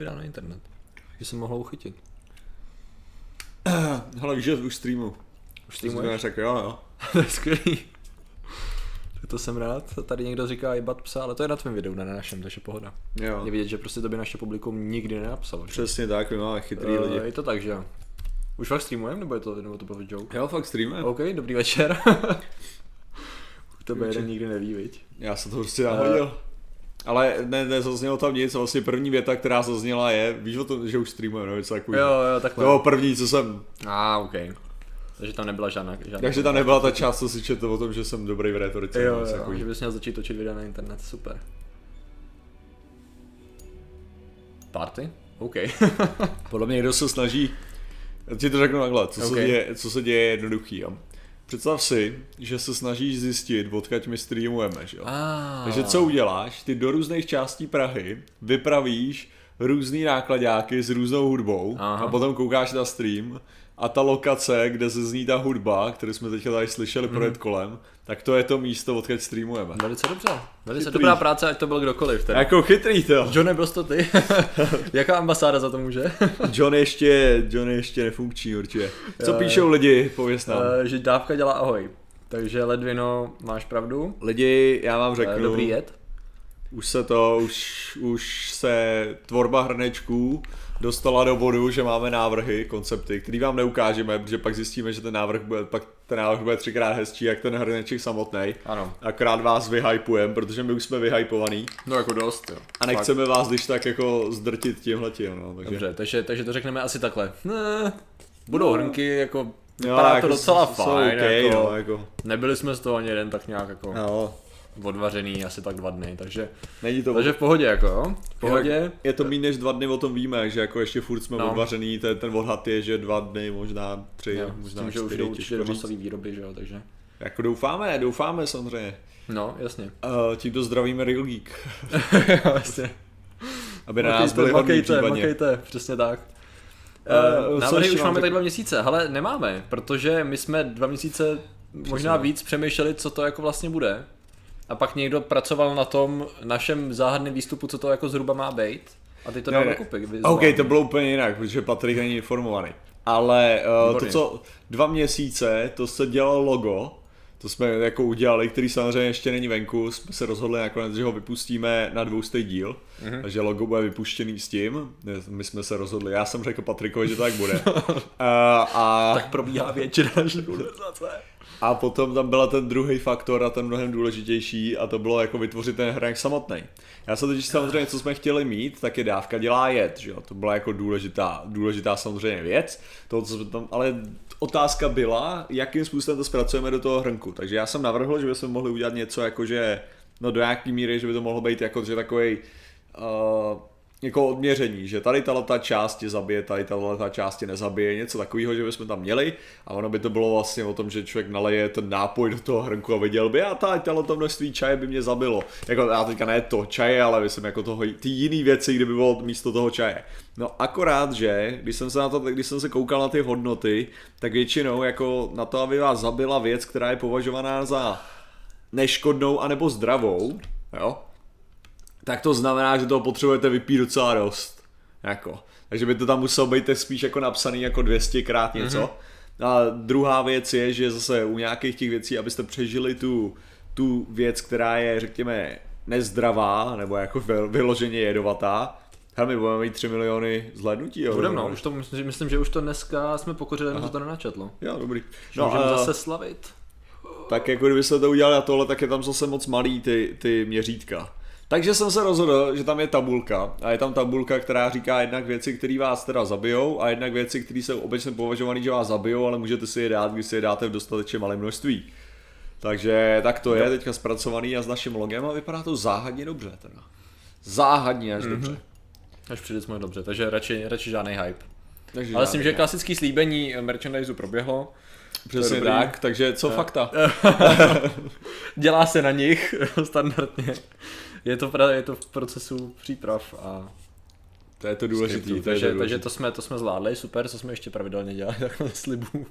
vydá na internet. Že se mohlo uchytit. Hele, víš, že už streamu. Už Streamuješ? Tak jo, jo. to je skvělý. To jsem rád. Tady někdo říká jebat psa, ale to je na tvém videu, ne na našem, takže pohoda. Jo, Je vidět, že prostě to by naše publikum nikdy nenapsalo. že? přesně tak, my máme chytrý Eh, lidi. Je to tak, že. Už fakt streamujeme, nebo je to, nebo to byl joke? Jo, fakt streamujeme. OK, dobrý večer. to by jeden nikdy neví, viď? Já jsem to prostě nahodil. Ale ne, nezaznělo tam nic, vlastně první věta, která zazněla je, víš o tom, že už streamujeme, nebo něco takového. Jo, jo, takhle. To první, co jsem, A, ah, OK. Takže tam nebyla žádná, žádná takže tam nebyla ta část, co si četl o tom, že jsem dobrý v retorice. Jo, jo, takového. že bys měl začít točit videa na internet, super. Party? OK. Podle mě někdo se snaží, já ti to řeknu takhle, co, Ok. se, děje, co se děje je jednoduchý. Jo. Představ si, že se snažíš zjistit, odkud my streamujeme, že jo. Ah. Takže co uděláš? Ty do různých částí Prahy vypravíš různý nákladáky s různou hudbou Aha. a potom koukáš na stream a ta lokace, kde se zní ta hudba, kterou jsme teďka tady slyšeli mm. projet kolem, tak to je to místo, odkud streamujeme. Velice dobře. Velice Chytrý. dobrá práce, ať to byl kdokoliv. Teda. Jako chytrý to. John, nebyl jsi to ty? Jaká ambasáda za to může? John ještě, John je ještě nefunkční určitě. Co Jo, píšou lidi, pověs nám. Eh, že dávka dělá ahoj. Takže Ledvino, máš pravdu. Lidi, já vám Eh, řeknu, Dobrý jed. už se to, už, už se tvorba hrnečků dostala do bodu, že máme návrhy, koncepty, který vám neukážeme, protože pak zjistíme, že ten návrh bude, pak ten návrh bude třikrát hezčí, jak ten hrneček samotný. Ano. Akorát vás vyhypujeme, protože my už jsme vyhypovaný No jako dost, jo. a nechceme vás když tak jako zdrtit tímhletím, no, takže... Dobře, takže, takže to řekneme asi takhle. Ne, budou hrnky, jako Jo, jako to docela jsou fajn, okay, jako, no, jako, nebyli jsme z toho ani jeden tak nějak jako no, odvařený asi tak dva dny, takže, není to takže v pohodě jako jo, v pohodě. Je to méně než dva dny, o tom víme, že jako ještě furt jsme No. odvařený, ten, ten odhad je, že dva dny, možná tři, Jo, možná tím, že už čtyři, jdou určitě do masové výroby, že jo, takže. Jako doufáme, doufáme samozřejmě. No, jasně. Uh, tímto zdravíme Real Geek, jo, jasně. aby na nás byli makejte, makejte, přesně tak. Uh, návrhy už mám máme tak- dva měsíce, ale nemáme, protože my jsme dva měsíce možná tak. víc přemýšleli, co to jako vlastně bude. A pak někdo pracoval na tom našem záhadném výstupu, co to jako zhruba má být. A ty to dal dokupy. OK, to bylo úplně jinak, protože Patrik není informovaný. Ale uh, to, co dva měsíce, to se dělalo logo, to jsme jako udělali, který samozřejmě ještě není venku, jsme se rozhodli nakonec, že ho vypustíme na dvoustej díl, mm-hmm. takže logo bude vypuštěný s tím, my jsme se rozhodli, já jsem řekl Patrikovi, že to tak bude. uh, a, Tak probíhá většina konverzace. A potom tam byl ten druhý faktor a ten mnohem důležitější a to bylo jako vytvořit ten hranek samotný. Já se totiž samozřejmě, co jsme chtěli mít, tak je dávka dělá jet, že jo? To byla jako důležitá, důležitá samozřejmě věc. To, co jsme tam, ale otázka byla, jakým způsobem to zpracujeme do toho hrnku. Takže já jsem navrhl, že bychom mohli udělat něco jako, že no do jaký míry, že by to mohlo být jako, že takový uh, jako odměření, že tady tato část tě zabije, tady tato část tě nezabije, něco takového, že bychom tam měli a ono by to bylo vlastně o tom, že člověk naleje ten nápoj do toho hrnku a viděl by, a tady tato množství čaje by mě zabilo. Jako já teďka ne to čaje, ale myslím jako toho, ty jiný věci, kdyby bylo místo toho čaje. No akorát, že když jsem se na to, když jsem se koukal na ty hodnoty, tak většinou jako na to, aby vás zabila věc, která je považovaná za neškodnou anebo zdravou, jo, tak to znamená, že toho potřebujete vypít docela dost. Jako. Takže by to tam muselo být spíš jako napsaný jako 200 krát něco. Mm-hmm. A druhá věc je, že zase u nějakých těch věcí, abyste přežili tu, tu věc, která je, řekněme, nezdravá, nebo jako vy- vyloženě jedovatá, Hele, my budeme mít 3 miliony zhlédnutí, jo? Budem no, už to myslím, myslím, že už to dneska jsme pokořili, že to nenačetlo. Jo, dobrý. No, můžeme a- zase slavit. tak jako kdyby se to udělali a tohle, tak je tam zase moc malý ty, ty měřítka. Takže jsem se rozhodl, že tam je tabulka a je tam tabulka, která říká jednak věci, které vás teda zabijou a jednak věci, které jsou obecně považované, že vás zabijou, ale můžete si je dát, když si je dáte v dostatečně malém množství. Takže tak to je teďka zpracovaný a s naším logem a vypadá to záhadně dobře teda. Záhadně až mm-hmm. dobře. Až přijde jsme dobře, takže radši, radši žádný hype. Takže Ale myslím, že klasický slíbení merchandiseu proběhlo. Přesně tak, takže co fakta? Dělá se na nich standardně. Je to, pra, je to v procesu příprav a To je to důležité. skriptů, To je takže, to takže důležitý. to jsme, to jsme zvládli, super, co jsme ještě pravidelně dělali takhle slibů. Uh,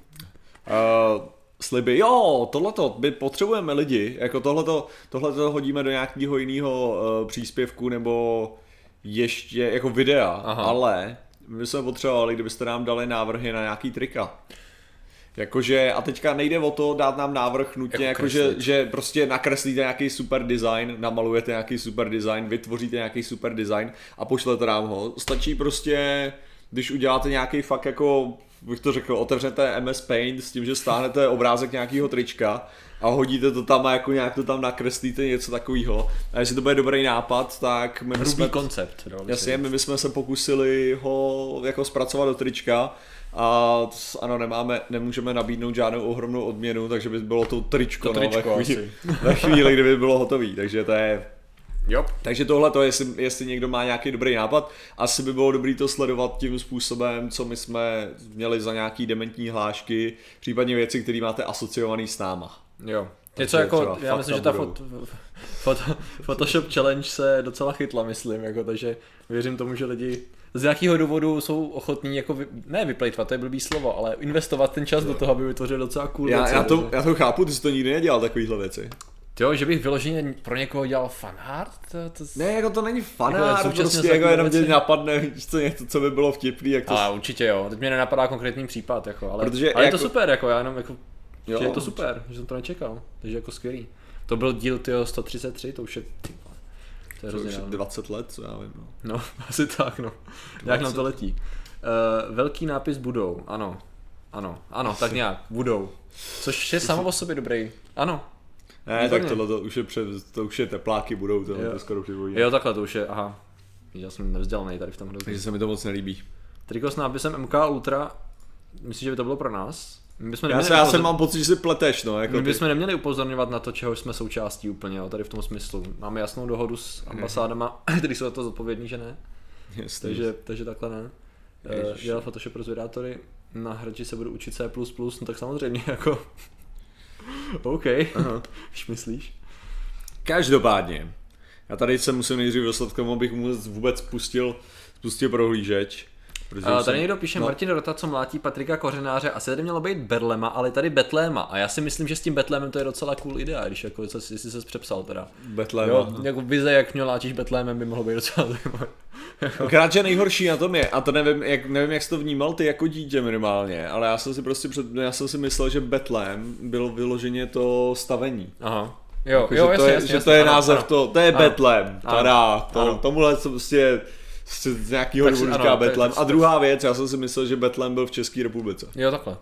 sliby, jo, tohleto, my potřebujeme lidi, jako tohleto, tohleto hodíme do nějakého jiného uh, příspěvku nebo ještě jako videa, Aha. ale my bychom potřebovali, kdybyste nám dali návrhy na nějaký trika. Jakože, a teďka nejde o to dát nám návrh nutně, Jako jako jakože, že prostě nakreslíte nějaký super design, namalujete nějaký super design, vytvoříte nějaký super design a pošlete nám ho. Stačí prostě, když uděláte nějaký fakt jako, bych to řekl, otevřete MS Paint s tím, že stáhnete obrázek nějakého trička a hodíte to tam a jako nějak to tam nakreslíte něco takového. A jestli to bude dobrý nápad, tak my Hrubý bychom, koncept. jasně, my bychom se pokusili ho jako zpracovat do trička a ano, nemáme, nemůžeme nabídnout žádnou ohromnou odměnu, takže by bylo to tričko, To tričko no, ve, chvíli, asi. ve chvíli, kdyby bylo hotový, takže to je Jo. takže tohle to, jestli, jestli někdo má nějaký dobrý nápad, asi by bylo dobré to sledovat tím způsobem, co my jsme měli za nějaký dementní hlášky, případně věci, které máte asociovaný s náma. Jo. Takže Něco jako, já myslím, že ta fot, foto, Photoshop Challenge se docela chytla, myslím, jako, takže věřím tomu, že lidi z nějakého důvodu jsou ochotní jako vy, ne vyplejtvat, to je blbý slovo, ale investovat ten čas do toho, aby vytvořili docela cool Já, věci. já, to, já to chápu, ty jsi to nikdy nedělal, takovýhle věci. Jo, že bych vyloženě pro někoho dělal fanart? To, to... Ne, jako to není Jako fanár, současně prostě jako jenom tě napadne, co, něco, co by bylo vtipný, jak to... A určitě jo, teď mě nenapadá konkrétní případ, jako, ale, Protože ale je to jako- super, jako, já jenom jako, Jo. že je to super, že jsem to nečekal, takže jako skvělý. To byl díl tyjo 133, to už je, to je to už hrozně je dávno. 20 let, co já vím, no. No, asi tak, no. Jak nám to letí. Uh, velký nápis budou, ano. Ano, ano, tak nějak, budou. Což je samo o sobě dobrý. Ano. Ne, Výborně. tak tohle to už je, před, to už je tepláky budou, to, Jo. to skoro připojí. Jo, takhle to už je, aha. Já jsem nevzdělaný tady v tom hrozně. Takže se mi to moc nelíbí. Triko s nápisem MK Ultra, myslím, že by to bylo pro nás. My bychom Já, se, já jsem mám pocit, že si pleteš, no. Jako My ty. bychom neměli upozorňovat na to, čeho jsme součástí úplně, jo, tady v tom smyslu. Máme jasnou dohodu s ambasádama, kteří jsou za to zodpovědní, že ne. Jasně. Takže, takže takhle ne. Eh, Ježiš. Dělal Photoshop pro zvědátory, na hradži se budu učit C++, no tak samozřejmě jako... OK, když myslíš. Každopádně, já tady se musím nejdřív dostat k tomu, abych mu vůbec pustil, spustil prohlížeč. Protože A už tady jsem- někdo píše no, Martin Rota, co mlátí Patrika Kořenáře, asi tady mělo být Berlema, ale tady Betléma. A já si myslím, že s tím Betlémem to je docela cool idea, když jako, co, jestli se přepsal teda. Betlém. Jo, no. jako vize, jak mě látíš Betlémem, by mohlo být docela zajímavé. Akorát, že nejhorší na tom je, a to nevím, jak, nevím, jak jsi to vnímal ty jako dítě minimálně, ale já jsem si prostě před, já jsem si myslel, že Betlém bylo vyloženě to stavení. Aha. Jo, Jako, jo, že, jasně, to je, jasně, že jasně, to je ano, název ano. to, to je Ano. Betlém, Ano. tada, to, tomuhle co prostě z nějakého důvodu říká to- A druhá věc, já jsem si myslel, že Betlém byl v České republice. Jo, takhle.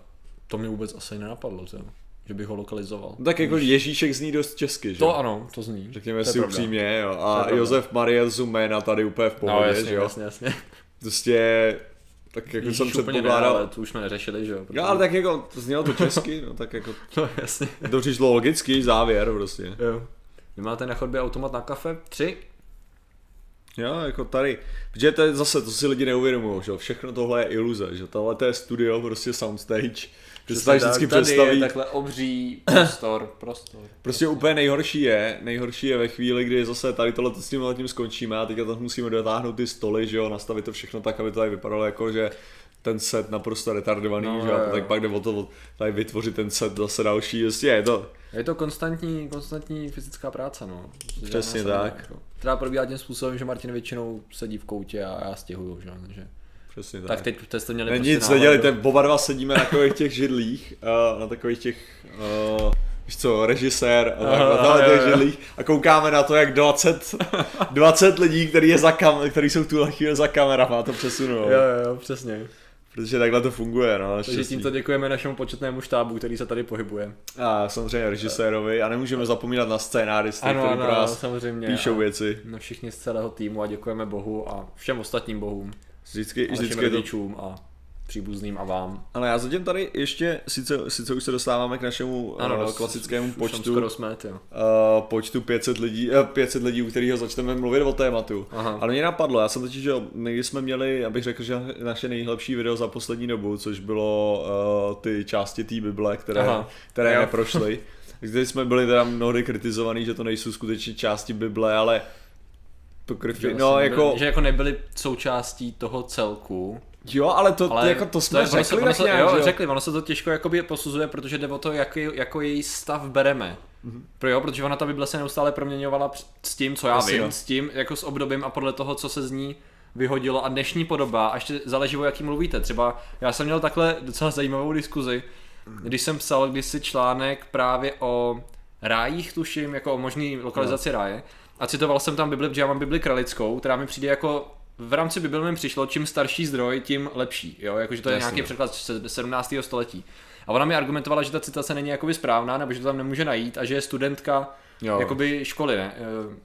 To mi vůbec asi nenapadlo, to, že bych ho lokalizoval. No Tak jako Ježíšek zní dost česky, že? To ano, to zní. Řekněme to si pravda. upřímně, jo. A. Josef Maria Zumena tady úplně v No pohodě, jasně, že jo? jasně, jasně. Prostě, tak jako Ježíš jsem úplně ne, předpokládal. ale to už jsme neřešili, že jo? Jo, ale tak jako, znělo to česky, no tak jako, No jasně. to přišlo logický závěr prostě. Jo. Vy máte na chodbě automat na kafe? Tři? Jo, jako tady, protože to je zase, to si lidi neuvědomují, že jo, všechno tohle je iluze, že tohle to je studio, prostě soundstage, že se tady vždycky tady představí, je takhle obří prostor, prostor. prostě úplně nejhorší je, nejhorší je ve chvíli, kdy zase tady tohle s tím letím skončíme a teďka tam musíme dotáhnout ty stoly, že jo, nastavit to všechno tak, aby to tady vypadalo jako, že ten set naprosto retardovaný, No, že jo, tak pak jde o to tady vytvořit ten set zase další, prostě je to, Je to konstantní, konstantní fyzická práce, no. Přesně Žádná tak. Jako. Která probíhá tím způsobem, že Martin většinou sedí v koutě a já stěhuju, že? Takže. přesně tak. Tak teď to jste měli Ne, prostě nic nedělejte, oba dva sedíme na takových těch židlích, uh, na takových těch, uh, víš co, režisér a tak, na těch židlích a koukáme na to, jak 20, 20 lidí, který, je za kam, který jsou v tuhle chvíli za kamerama, to přesunou. Jo, jo, jo, přesně. Protože takhle to funguje, no, Takže naštěstí. tímto děkujeme našemu početnému štábu, který se tady pohybuje. A samozřejmě režisérovi a nemůžeme zapomínat na scénáristy, Ano, kteří ano, pro nás samozřejmě. píšou a věci. Na všichni z celého týmu a děkujeme Bohu a všem ostatním bohům. Vždycky, A vždycky je to a příbuzným a vám. ale já zatím tady ještě, sice, sice už se dostáváme k našemu ano, no, klasickému už počtu, skoro jsme, uh, počtu 500 lidí, uh, 500 lidí, u kterého začneme mluvit o tématu. Aha. Ale mě napadlo, já jsem totiž, že my jsme měli, abych řekl, že naše nejlepší video za poslední dobu, což bylo uh, ty části té Bible, které, Aha. které Jo. neprošly. Kde jsme byli teda mnohdy kritizovaný, že to nejsou skutečně části Bible, ale kryfy, asi no nebyli- jako, Že jako nebyli součástí toho celku. Jo, ale to, Ale jako to jsme je- ono se, řekli ono se, nějak, jo, jo? řekli, ono se to těžko jakoby posuzuje, protože jde o to, jaký, jako její stav bereme. Mm-hmm. Pro jo, protože ona ta Bible se neustále proměňovala s tím, co já Jasně, vím, jo. s tím, jako s obdobím a podle toho, co se z ní vyhodilo a dnešní podoba, a ještě záleží o jaký mluvíte. Třeba já jsem měl takhle docela zajímavou diskuzi, když jsem psal kdysi článek právě o rájích, tuším, jako o možný lokalizaci ráje. A citoval jsem tam Bibli, protože já mám Bibli kralickou, která mi přijde jako v rámci Bible mi přišlo, čím starší zdroj, tím lepší, jo, jakože to je Jasně. nějaký překlad z 17. století. A ona mi argumentovala, že ta citace není jakoby správná, nebo že to tam nemůže najít a že je studentka Jo. jakoby školy, ne? eh,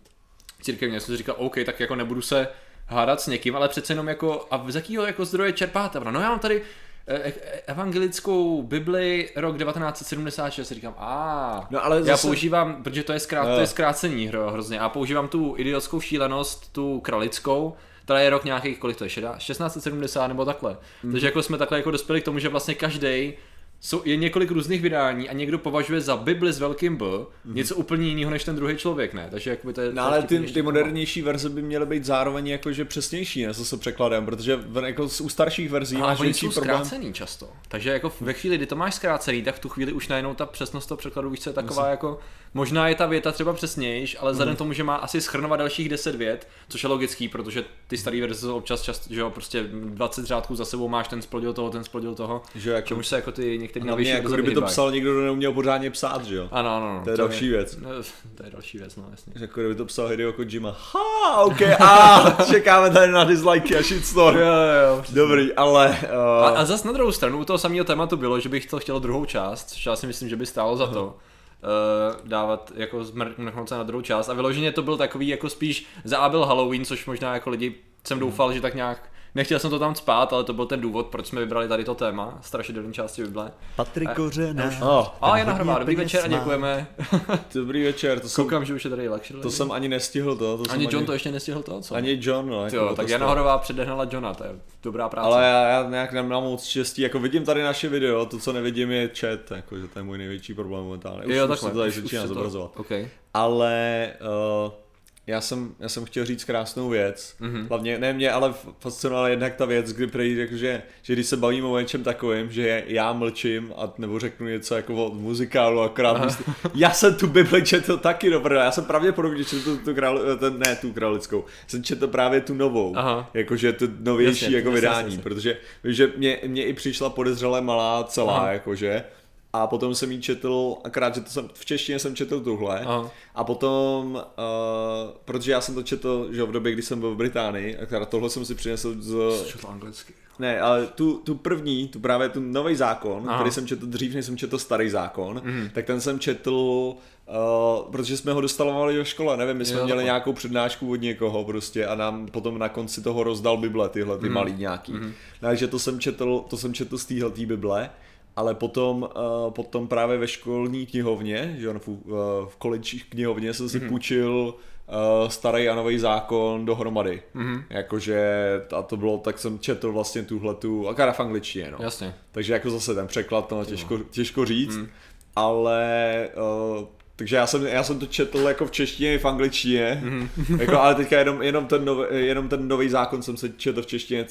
Církevně, jsem si říkal, OK, tak jako nebudu se hádat s někým, ale přece jenom jako, a z jakého jako zdroje čerpáte? No já mám tady eh, eh, evangelickou Bibli rok 1976, říkám, a No, ale já zase- používám, protože to je, zkrát, to je zkrácení hro, hrozně, a používám tu idiotskou šílenost, tu kralickou, která je rok nějakých, kolik to je, šedá- 1670 nebo takhle. Mhm. Takže jako jsme takhle jako dospěli k tomu, že vlastně každý jsou, je několik různých vydání a někdo považuje za Bibli s velkým B něco úplně jiného než ten druhý člověk, ne? Takže jakoby to je... No ale ty, ty modernější verze by měly být zároveň jakože přesnější, ne, se překladem, protože v- jako u starších verzí Ale máš oni větší jsou problém. zkrácený často. Takže jako ve chvíli, kdy to máš zkrácený, tak v tu chvíli už najednou ta přesnost toho překladu víš, co je taková jako... Možná je ta věta třeba přesnější, ale vzhledem tomu, že má asi schrnovat dalších 10 vět, což je logický, protože ty staré verze jsou občas často, že jo, prostě 20 řádků za sebou máš ten splodil toho, ten splodil toho. Že jako- čemuž se jako ty některé Hlavně novější jako kdyby to psal někdo, kdo neuměl pořádně psát, že jo? Ano, ano, ano. To je další věc. No, to je další věc, no jasně. Jako kdyby to psal Hideo Kojima. Ha, ok, a čekáme tady na dislikey a shitstorm. Jo, jo. Dobrý, ale... A, Uh, a zas na druhou stranu, u toho samého tématu bylo, že bych to chtěl druhou část, což já si myslím, že by stálo za to. Uh, dávat jako zmrknout se na druhou část. A vyloženě to byl takový jako spíš byl Halloween, což možná jako lidi jsem doufal, že tak nějak Nechtěl jsem to tam spát, ale to byl ten důvod, proč jsme vybrali tady to téma, strašidelné části Bible. Patrik Kořena. oh, A Jana hodně Hrvá, dobrý večer a děkujeme. dobrý večer, to jsem, Koukám, že už je tady lecture. to jsem ani nestihl to. to ani jsem John to ještě nestihl to, co? Ani John, no. Jo, jako tak to Jana. Horová předehnala Johna, to je dobrá práce. Ale já, já nějak nemám moc štěstí, jako vidím tady naše video, to co nevidím je chat, jako, že to je můj největší problém momentálně. Už, jo, už takhle. se to tady začíná zobrazovat. Okay. Ale uh, já, jsem, já jsem chtěl říct krásnou věc, Mhm. mm-hmm. hlavně ne mě, ale fascinovala jednak ta věc, kdy prý řekl, že, když se bavíme o něčem takovým, že já mlčím a nebo řeknu něco jako o muzikálu, akorát myslím, já jsem tu Bibli četl taky dobro, já jsem pravděpodobně četl tu, tu král, ten, ne tu králickou, jsem četl právě tu novou, Aha. jakože tu novější Jasně, jako jasně, vydání, jasně. protože že mě, mě i přišla podezřele malá celá, Aha. jakože, a potom jsem ji četl, akorát, že to jsem, v češtině jsem četl tuhle, Aha. a potom, uh, protože já jsem to četl, že v době, kdy jsem byl v Británii, a teda tohle jsem si přinesl z... Četl anglicky. Ne, ale tu, tu první, tu právě tu nový zákon, Aha. Který jsem četl dřív, než jsem četl starý zákon, mm. tak ten jsem četl, uh, protože jsme ho dostalovali do škole, nevím, my jsme Jo, měli takhle. nějakou přednášku od někoho prostě a nám potom na konci toho rozdal Bible, tyhle ty mm. malý nějaký. Mm. Takže to jsem četl, to jsem četl z téhletý Bible. Ale potom, uh, potom právě ve školní knihovně, že on v, uh, v college knihovně jsem si mm-hmm. půjčil uh, starý a nový zákon dohromady. Mm-hmm. Jakože, a to bylo, tak jsem četl vlastně tuhletu, akorát v angličtině, no. Jasně. Takže jako zase ten překlad, no, těžko, těžko říct, mm. ale uh, takže já jsem, já jsem to četl jako v češtině i v angličtině, mm. jako, ale teďka jenom, jenom, ten nový, jenom ten nový zákon jsem se četl v češtině,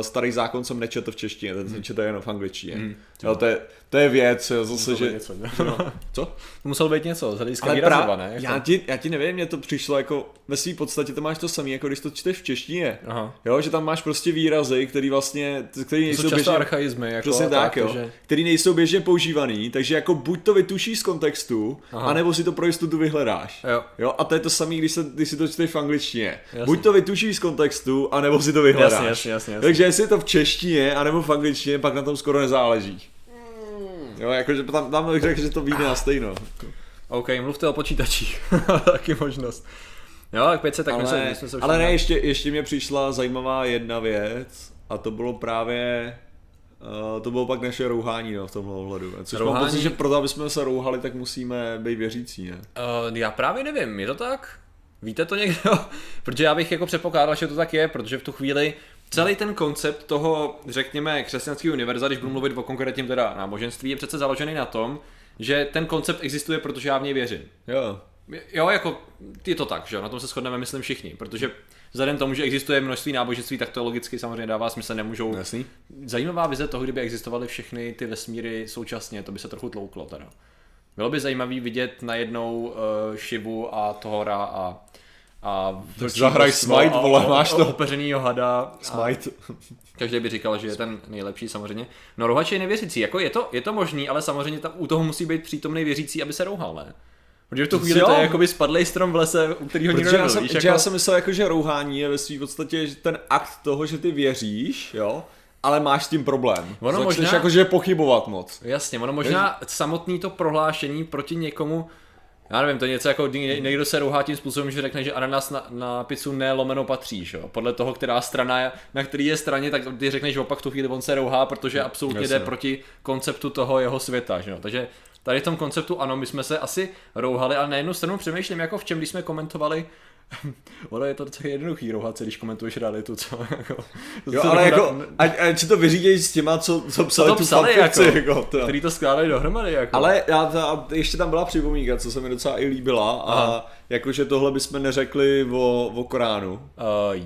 starý zákon jsem nečetl v češtině, ten jsem četl jenom v angličtině. Mm. Jo, to, je, to je věc, jo, zase, že... něco, ne? No, co? To muselo být něco, z hlediska Ale výraziva, pra, ne? Jako- já, ti, já ti nevím, mně to přišlo jako, ve své podstatě to máš to samé, jako když to čteš v češtině. Aha. Jo, že tam máš prostě výrazy, který vlastně, který To nejsou běžně, archaizmy, jako Přesně a tak, jo. takže- Který nejsou běžně používaný, takže jako buď to vytušíš z kontextu, Aha. anebo si to pro jistotu vyhledáš. Jo. jo. A to je to samé, když, se, když si to čteš v angličtině. Jasně. Buď to vytušíš z kontextu, anebo si to vyhledáš. Jasně, jasně, jasně, jasně. Takže jestli je to v češtině, anebo v angličtině, pak na tom skoro nezáleží. Jo, jakože tam, tam bych řekl, že to vyjde na stejno. OK, mluvte o počítačích. Taky možnost. Jo, tak pět se, tak ale, my jsme se ale ne, ještě, ještě mě přišla zajímavá jedna věc a to bylo právě Uh, to bylo pak naše rouhání no, v tomhle ohledu. Což mám Rouhání? pocit, že proto, aby jsme se rouhali, tak musíme být věřící, ne? Uh, já právě nevím, je to tak? Víte to někdo? protože já bych jako předpokládal, že to tak je, protože v tu chvíli celý ten koncept toho, řekněme, křesťanského univerza, když budu mluvit o konkrétním teda náboženství, je přece založený na tom, že ten koncept existuje, protože já v něj věřím. Jo. Jo, jako je to tak, že jo, na tom se shodneme, myslím všichni, protože vzhledem tomu, že existuje množství náboženství, tak to logicky samozřejmě dává smysl, nemůžou... Jasný. Zajímavá vize toho, kdyby existovaly všechny ty vesmíry současně, to by se trochu tlouklo teda. Bylo by zajímavý vidět najednou uh, Shivu a Tohora a a zahraj Smite, vole, máš to. Opeřenýho hada. Smite. Každý by říkal, že je ten nejlepší samozřejmě. No Rohač je nevěřící, jako je to, je to možný, ale samozřejmě tam u toho musí být přítomný věřící, aby se rouhal, ne? Protože v tu chvíli Jo. to je jakoby spadlej strom v lese, u kterého nikdo Protože já nebyl, jsem, víš, jako... já jsem myslel, jako, že rouhání je ve svým podstatě že ten akt toho, že ty věříš, jo, ale máš s tím problém. Ono Začneš možná- jakože pochybovat moc. Jasně, ono možná samotný to prohlášení proti někomu, já nevím, to je něco jako někdo se rouhá tím způsobem, že řekne, že ananas na, na pizzu ne lomeno patří, že jo? Podle toho, která strana je, na který je straně, tak ty řekneš opak tu chvíli on se rouhá, protože absolutně Jasně. jde proti konceptu toho jeho světa, že? Takže tady v tom konceptu ano, my jsme se asi rouhali, ale na jednu stranu přemýšlím, jako v čem, když jsme komentovali Ono je to docela jednoduchý rouhat se, když komentuješ realitu, co? Jako, Jo, co ale na- jako, ať, ať si to vyřídějí s těma, co, co psali to tu psali, fanfikci, jako, jako, to. který to skládali dohromady, jako. Ale já, ta, ještě tam byla připomínka, co se mi docela i líbila, a Aha. jakože tohle bychom neřekli o, o Koránu. Uh,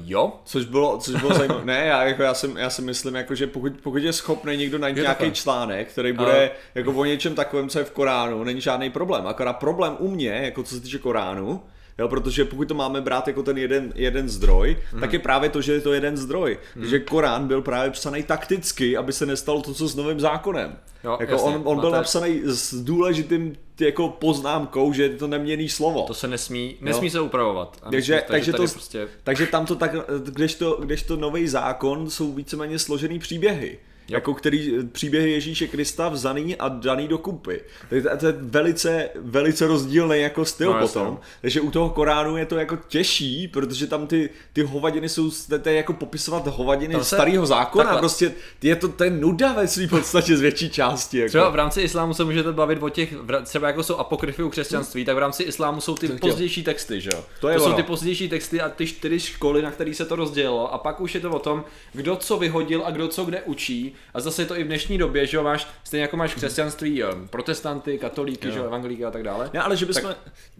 jo, Což bylo, což bylo zajímavé. Ne, já, jako, já, si, já si myslím, jako, že pokud, pokud je schopný někdo najít nějaký článek, který bude jako o něčem takovém, co je v Koránu, není žádný problém. Akorát problém u mě, jako co se týče Koránu, Jo, protože pokud to máme brát jako ten jeden, jeden zdroj, hmm. tak je právě to, že je to jeden zdroj. Hmm. Takže Korán byl právě psaný takticky, aby se nestalo to, co s novým zákonem. Jo, jako jasně, on, on byl máte- napsaný s důležitým jako poznámkou, že je to neměný slovo. to se nesmí, nesmí se upravovat. Takže, myslím, takže, to, prostě, takže tam to tak, kdežto, kdežto nový zákon jsou víceméně složený příběhy. Jako který příběhy Ježíše Krista vzaný a daný do kupy. To, to je velice, velice rozdílný jako styl No, no, jasně. potom. Takže u toho Koránu je to jako těžší, protože tam ty, ty hovadiny jsou, to je jako popisovat hovadiny Tam se- starého zákona. takhle. Prostě je to, to je nuda ve své podstatě z větší části. Jako. Třeba v rámci islámu se můžete bavit o těch, třeba jako jsou apokryfy u křesťanství, tak v rámci islámu jsou ty pozdější texty, že jo? To je to jsou ty pozdější texty a ty čtyři školy, na kterých se to rozdělilo a pak už je to o tom, kdo co vyhodil a kdo co kde učí a zase je to i v dnešní době, že jo, máš, stejně jako máš křesťanství jo, protestanty, katolíky, že jo, evangelíky a tak dále. Ne, ale že bychom...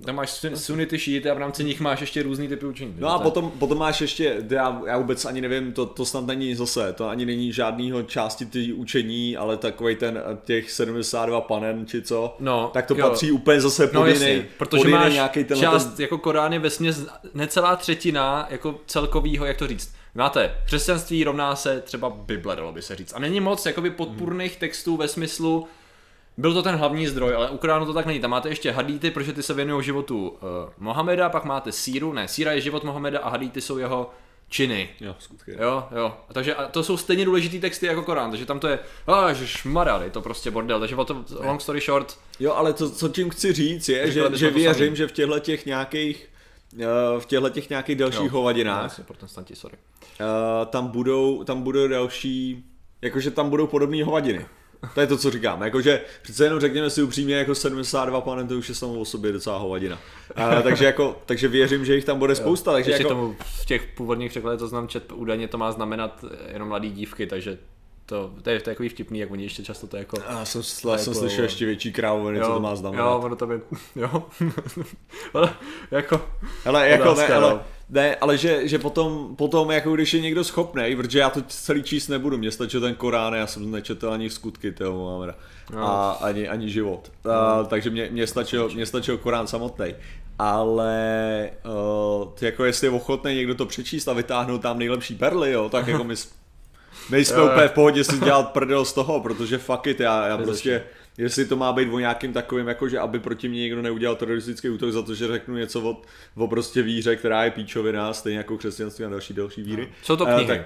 Tam máš sun- sunity, šíity a v rámci nich máš ještě různý typy učení. No a potom, potom máš ještě, já, já vůbec ani nevím, to, to snad není zase, to ani není žádnýho části ty učení, ale takový ten eh, těch 72 panen či co, No, tak to jo. patří úplně zase pod No jiný, jasně, protože pod jiný máš nějaký tenhle část, ten, jako Korán je vesměs necelá třetina jako celkovýho, jak to říct. Máte, křesťanství rovná se třeba Bible, dalo by se říct. A není moc jakoby podpůrných textů ve smyslu, byl to ten hlavní zdroj, ale u Koránu to tak není. Tam máte ještě hadíty, protože ty se věnují životu uh, Mohameda, pak máte síru, ne, síra je život Mohameda a hadíty jsou jeho činy. Jo, skutky. Jo, jo. A Takže a to jsou stejně důležitý texty jako Korán, takže tam to je, a šmarad, je to prostě bordel. Takže to, long story short, Jo, ale to, co tím chci říct, je, že, že věřím, samý. že v těchto těch nějakých v těchto těch nějakých dalších Jo. hovadinách, Jasně, protestanti, sorry. eh, tam budou, tam budou další, jakože tam budou podobné hovadiny. To je to, co říkám. Jakože přece jenom řekněme si upřímně, jako 72 panen, to už je samo o sobě docela hovadina. A, takže, jako, takže věřím, že jich tam bude spousta. Takže Ještě jako, tomu v těch původních překladech, to znám čet, údajně to má znamenat jenom mladý dívky, takže to, to, je, to je takový vtipný, jak oni ještě často to jako... já jsem, jsem jako- slyšel ještě větší krávoviny, co to má Jo, znamenat. ono to by, jo. ale jako, Hele, jako ne, ale, no. ne, ale že, že potom, potom, jako když je někdo schopný, protože já to celý číst nebudu, mě stačil ten Korán, já jsem nečetl ani skutky, toho Mohameda, No. a ani, ani život. A, takže mě, mě, stačil, mě stačil Korán samotný. Ale uh, jako jestli je ochotný někdo to přečíst a vytáhnout tam nejlepší perly, jo, tak jako my nejsme úplně v pohodě si dělat prdel z toho, protože fuck it, já, já prostě, jestli to má být o nějakým takovým, jako že aby proti mě někdo neudělal teroristický útok za to, že řeknu něco o, o prostě víře, která je píčovina, stejně jako křesťanství a další další víry. jsou to Eh, knihy. tak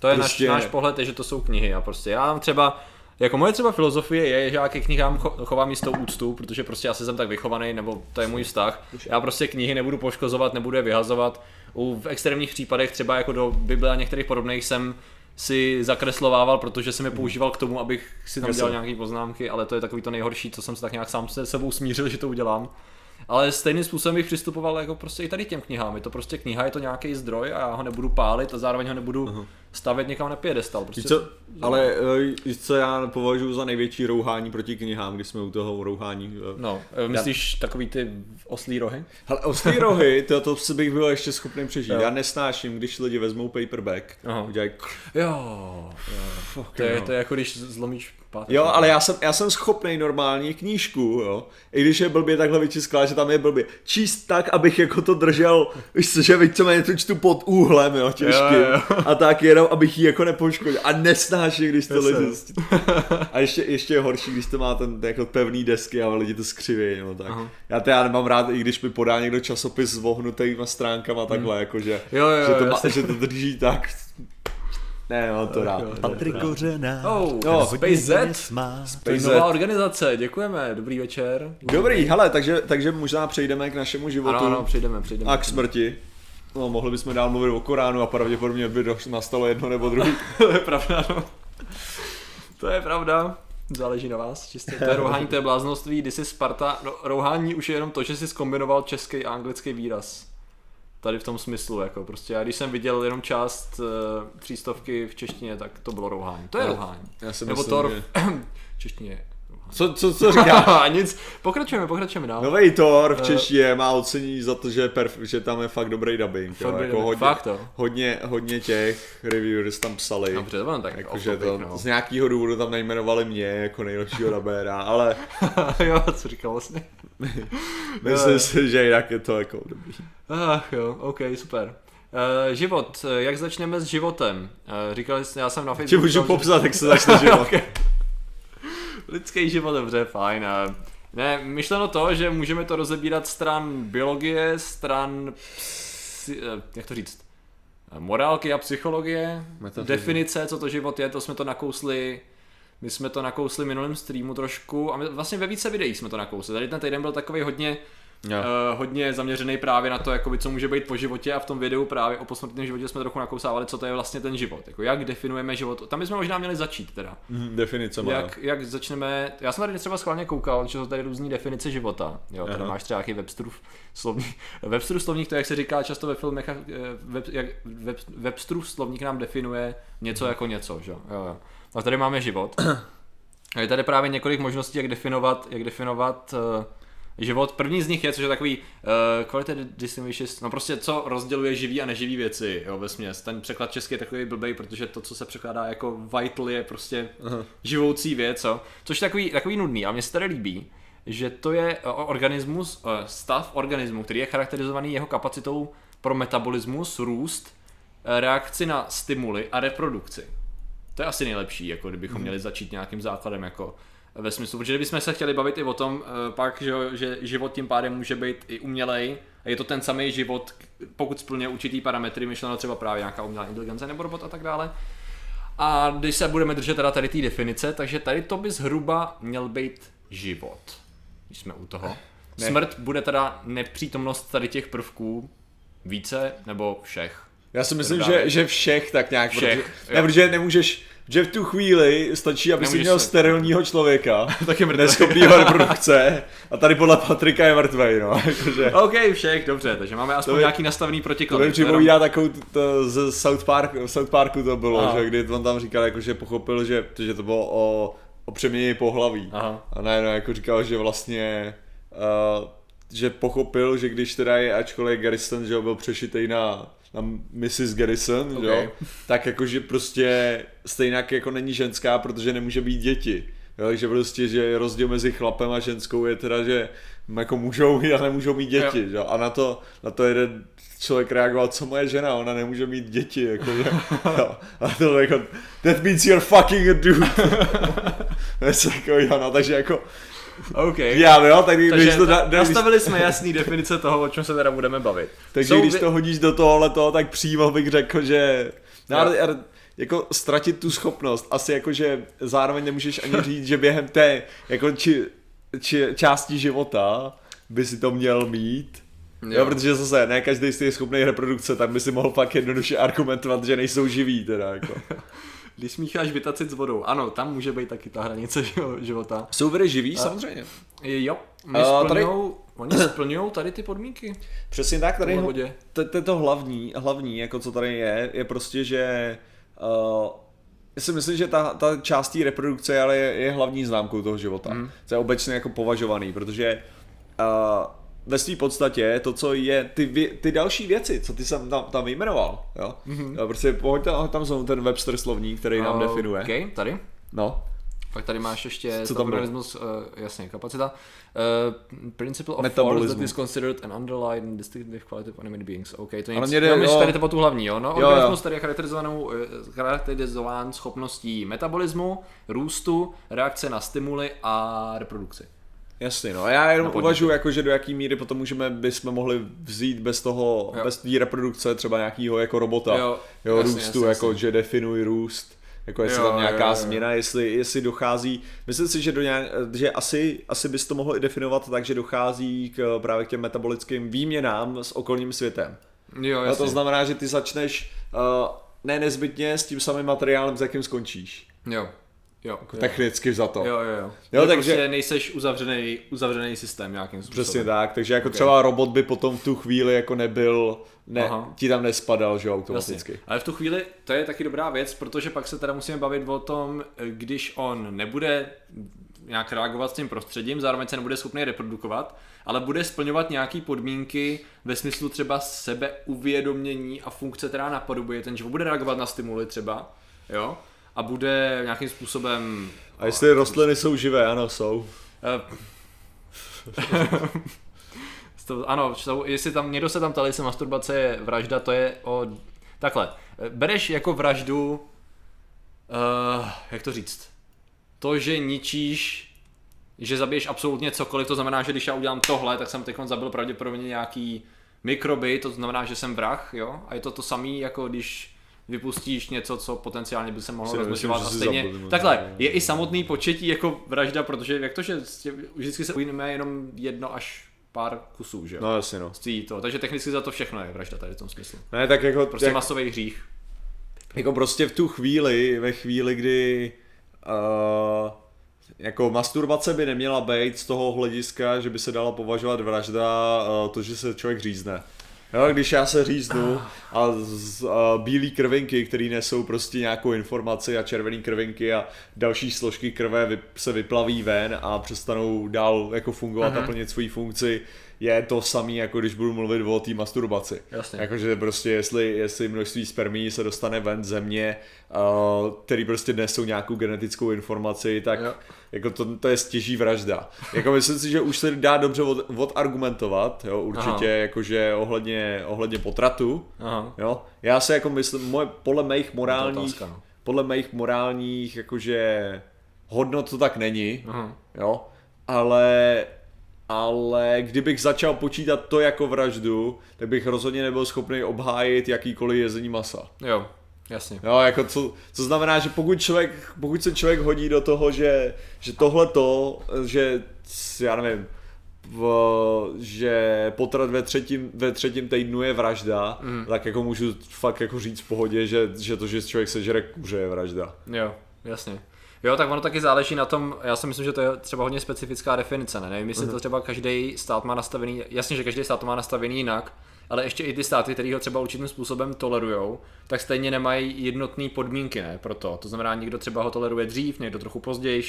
to je prostě- náš, náš pohled, je, že to jsou knihy a prostě já mám třeba, jako moje třeba filozofie je, že já ke knihám cho- chovám jistou úctu, protože prostě asi jsem tak vychovaný, nebo to je můj vztah. Já prostě knihy nebudu poškozovat, nebudu je vyhazovat. U, v extrémních případech třeba jako do Bible a některých podobných jsem si zakreslovával, protože jsem je používal k tomu, abych si tam dělal nějaké poznámky, ale to je takový to nejhorší, co jsem se tak nějak sám se sebou smířil, že to udělám. Ale stejným způsobem bych přistupoval jako prostě i tady těm knihám. Je to prostě kniha, je to nějaký zdroj a já ho nebudu pálit a zároveň ho nebudu uh-huh. stavět někam na piedestal. Prostě co, ale eh, co já považuji za největší rouhání proti knihám, když jsme u toho rouhání. eh. No, eh, myslíš takový ty oslí rohy? Hele, ostrý rohy, to, to si bych byl ještě schopný přežít. Jo. Já nesnáším, když lidi vezmou paperback, Aha. udělají Jo, jo. To, je, to je jako když zlomíš pátek. Jo, ale já jsem, já jsem schopný normálně knížku, jo, i když je blbě takhle vytisklá, že tam je blbě, číst tak, abych jako to držel, víš co, že víceméně to čtu pod úhlem, jo, těžký, Jo, jo, a tak jenom, abych ji jako nepoškodil. A nesnáším, když to lidi a ještě, ještě je horší, když to má ten jako pevný desky a lidi to skřiví, no tak. Aha. Já to já nemám rád, i když mi podá někdo časopis s vohnutýma stránkama takhle, jako že, Hmm. Jo, jo, že, to, má, že to drží tak, ne, mám to rád. Patrik Kořená. Oh, Jo, oh, Space Z. Má. To je Space nová Z. organizace, děkujeme, dobrý večer. Dobrý, hele, takže, takže možná přejdeme k našemu životu. Ano, ano, přejdeme, přejdeme. A k smrti. No, mohli bychom dál mluvit o Koránu a pravděpodobně by nastalo jedno nebo druhý. to je pravda, no. To je pravda. Záleží na vás, čistě. To je rouhání, to je bláznoství, když si Sparta, no, rouhání už je jenom to, že si skombinoval český a anglický výraz. Tady v tom smyslu, jako prostě já když jsem viděl jenom část uh, třístovky v češtině, tak to bylo rouhání. To je Já- rouhání. Já si Nebo myslím, Thor že... v češtině. Co, co, co říkáš? A nic, pokračujeme, pokračujeme dál. Nový Thor v Eh. češtině má ocení za to, že, je perf- že tam je fakt dobrý dubbing. Fakt jo, dobrý jako hodně, Fakt to. hodně, hodně těch reviewers tam psali. Dobře, to bylo tak Jakože off to, no. z nějakého důvodu tam nejmenovali mě jako nejlepšího dabéra, ale jo, co říkal vlastně. myslím si, že jinak je to jako dobrý. Ach jo, ok, super. Uh, život, eh, jak začneme s životem? Uh, říkali jste, já jsem na Ti Facebooku... můžu psal, že- popsat, jak se začne život. Ok. Lidský život, dobře, fajn. Ne, myšleno to, že můžeme to rozebírat stran biologie, stran, psi, eh, jak to říct, morálky a psychologie, Metafyzik. definice, co to život je, to jsme to nakousli, my jsme to nakousli v minulém streamu trošku a my, vlastně ve více videích jsme to nakousli. Tady ten týden byl takový hodně, Jo. uh, hodně zaměřený právě na to, jakoby, co může být po životě a v tom videu právě o posmrtném životě jsme trochu nakousávali, co to je vlastně ten život. Jako, jak definujeme život. Tam bychom možná měli začít teda. Mhm, Definice má. Jak, jak začneme, já jsem tady třeba schválně koukal, že jsou tady různé definice života. Jo, tady Aha. máš třeba nějaký Websterův slovník. Websterův slovník, to jak se říká často ve filmech, eh, web, jak web, Websterův slovník nám definuje něco jako něco, že? jo, jo. jo. A tady máme život. A je tady právě několik možností, jak definovat, jak definovat uh, život. První z nich je, což je takový uh, quality distinguishes, no prostě co rozděluje živý a neživý věci, jo, ve směs. Ten překlad český je takový blbej, protože to, co se překládá jako vital, je prostě Aha. živoucí věc, jo. Což je takový, takový nudný, a mně se tady líbí, že to je eh, organismus, eh, stav organismu, který je charakterizovaný jeho kapacitou pro metabolismus, růst, reakci na stimuly a reprodukci. To je asi nejlepší, jako kdybychom měli začít nějakým základem, jako ve smyslu, protože kdybychom se chtěli bavit i o tom eh, pak, že, že život tím pádem může být i umělej, a je to ten samý život, pokud splňuje určitý parametry, myšleno třeba právě nějaká umělá inteligence nebo robot a tak dále. A když se budeme držet teda tady té definice, takže tady to by zhruba měl být život. Když jsme u toho. Ne. Smrt bude teda nepřítomnost tady těch prvků více nebo všech. Já si myslím, že, že všech tak nějak, Všech, protože, jo. ne, protože nemůžeš, že v tu chvíli stačí, aby si měl se- sterilního člověka, Tak je mrtvý. neschopnýho reprodukce, a tady podle Patrika je mrtvej, no, jakože. OK, všech, dobře, takže máme aspoň by- nějaký nastavený To protiklad. mi připomíná takovou, to z South, Park, South Parku to bylo, Aha. že kdy on tam říkal, jako, že pochopil, že, že to bylo o, o přeměně pohlaví. Aha. A najednou jako říkal, že vlastně, uh, že pochopil, že když teda je, ačkoliv Garrison, že byl přešitej na, na Mrs. Garrison, že jo, tak jakože prostě stejně jako není ženská, protože nemůže být děti. Jo, takže prostě, že rozdíl mezi chlapem a ženskou je teda, že jako můžou mít a nemůžou mít děti, Jo. že? jo. A na to, na to jeden člověk reagoval, co moje žena, ona nemůže mít děti, jako, že, jo. A to jako, that means you're fucking a dude. Něco takového, no, takže jako, OK. já no, tak když Takže to, da, když, nastavili jsme jasný definice toho, o čem se teda budeme bavit. takže Jsou když vě- to hodíš do tohohle toho, tak přímo bych řekl, že no, Jo. ale, jako ztratit tu schopnost, asi jako, že zároveň nemůžeš ani říct, že během té jako či, či, části života by si to měl mít, Jo. Jo. jo, protože zase ne každý z těch je schopný reprodukce, tak by si mohl pak jednoduše argumentovat, že nejsou živí teda jako. Když smícháš vytacit s vodou, ano, tam může být taky ta hranice živo- života. Jsou věry živí, samozřejmě. Jo, my A tady- splňujou, oni splňují tady ty podmínky. Přesně tak, tady to, to, to hlavní, hlavní, jako co tady je, je prostě, že uh, já si myslím, že ta, ta část té reprodukce ale je, je hlavní známkou toho života. Mm. To je obecně jako považovaný, protože uh, ve své podstatě to, co je, ty, ty další věci, co ty jsem tam, tam vyjmenoval, jo? Mm-hmm. Prostě pojď tam, tam jsou ten Webster slovník, který nám Uh, definuje. OK, tady. No, Pak tady máš ještě Co tam organismus, uh, jasně, kapacita. Uh, principle of force that is considered an underlying distinctive quality of animate beings. OK, to je jde- jo, jo. tady to tu hlavní, jo? No, Jo, organismus jo. tady je charakterizovanou, eh, charakterizován schopností metabolismu, růstu, reakce na stimuly a reprodukci. Jasně, no. Já jenom uvažuji, jako, že do jaký míry potom můžeme, bychom mohli vzít bez toho, Jo. bez té reprodukce třeba nějakýho jako robota, Jo, jo jasně, růstu, jasně, jako, jasně. že definuj růst. Jako jestli Jo, tam nějaká jo, jo. změna, jestli, jestli dochází, myslím si, že, do nějak, že asi, asi bys to mohl i definovat tak, že dochází k, právě k těm metabolickým výměnám s okolním světem. Jo, A to znamená, že ty začneš uh, ne nezbytně s tím samým materiálem, s jakým skončíš. Jo. Jo, jo. Technicky za to. Jo, jo, jo. Jo, Že takže- Prostě nejseš uzavřený, uzavřený systém nějakým způsobem. Přesně tak, takže jako třeba robot by potom v tu chvíli jako nebyl, ne, Aha. ti tam nespadal, že jo, Jasně. automaticky. Ale v tu chvíli to je taky dobrá věc, protože pak se teda musíme bavit o tom, když on nebude nějak reagovat s tím prostředím, zároveň se nebude schopný reprodukovat, ale bude splňovat nějaké podmínky ve smyslu třeba sebeuvědomění a funkce, která napodobuje ten život. Bude reagovat na stimuly třeba, jo, a bude nějakým způsobem... A jestli rostliny jsou živé, ano, jsou. Eh, to, ano, jestli tam někdo se tam ptal, jestli masturbace je vražda, to je o... Takhle, bereš jako vraždu, uh, jak to říct, to, že ničíš, že zabiješ absolutně cokoliv, to znamená, že když já udělám tohle, tak jsem teď zabil pravděpodobně nějaký mikroby, to znamená, že jsem vrah, jo, a je to to samý, jako když vypustíš něco, co potenciálně by se mohlo rozmnožovat a stejně. zabil, nebo- Takhle, je i samotný početí jako vražda, protože jak to, že vždycky se ujíme jenom jedno až pár kusů, že jo? No jasně, no. Z to. Takže technicky za to všechno je vražda tady v tom smyslu. Ne, tak jako, Prostě jak, masový hřích. jako prostě v tu chvíli, ve chvíli, kdy uh, jako masturbace by neměla být z toho hlediska, že by se dala považovat vražda uh, to, že se člověk řízne. Jo, když já se říznu a, z, a bílé krvinky, které nesou prostě nějakou informaci a červené krvinky a další složky krve vy, se vyplaví ven a přestanou dál jako fungovat Mhm. a plnit svoji funkci, je to samý, jako když budu mluvit o té masturbaci. Jasně. Jakože prostě jestli, jestli množství spermí se dostane ven země, uh, který prostě nesou nějakou genetickou informaci, tak Jo. jako to, to je stěží vražda. Jako myslím si, že už se dá dobře od, odargumentovat, jo, určitě, Aha. jakože ohledně, ohledně potratu, Aha. jo. Já se jako myslím, moje, podle mých morálních, otázka, no. podle mých morálních, jakože hodnot to tak není, Aha. jo, ale ale kdybych začal počítat to jako vraždu, tak bych rozhodně nebyl schopný obhájit jakýkoliv jezení masa. Jo, jasně. Jo, jako co, co znamená, že pokud, člověk, pokud se člověk hodí do toho, že, že tohle to, že já nevím, v, že potrat ve třetím, ve třetím týdnu je vražda, mm. tak jako můžu fakt jako říct v pohodě, že, že to, že člověk sežere kuře je vražda. Jo, jasně. Jo, tak ono taky záleží na tom, já si myslím, že to je třeba hodně specifická definice, ne? Nevím, jestli to třeba každý stát má nastavený, jasně, že každý stát to má nastavený jinak, ale ještě i ty státy, které ho třeba určitým způsobem tolerujou, tak stejně nemají jednotné podmínky, ne, pro to. To znamená, někdo třeba ho toleruje dřív, někdo trochu později.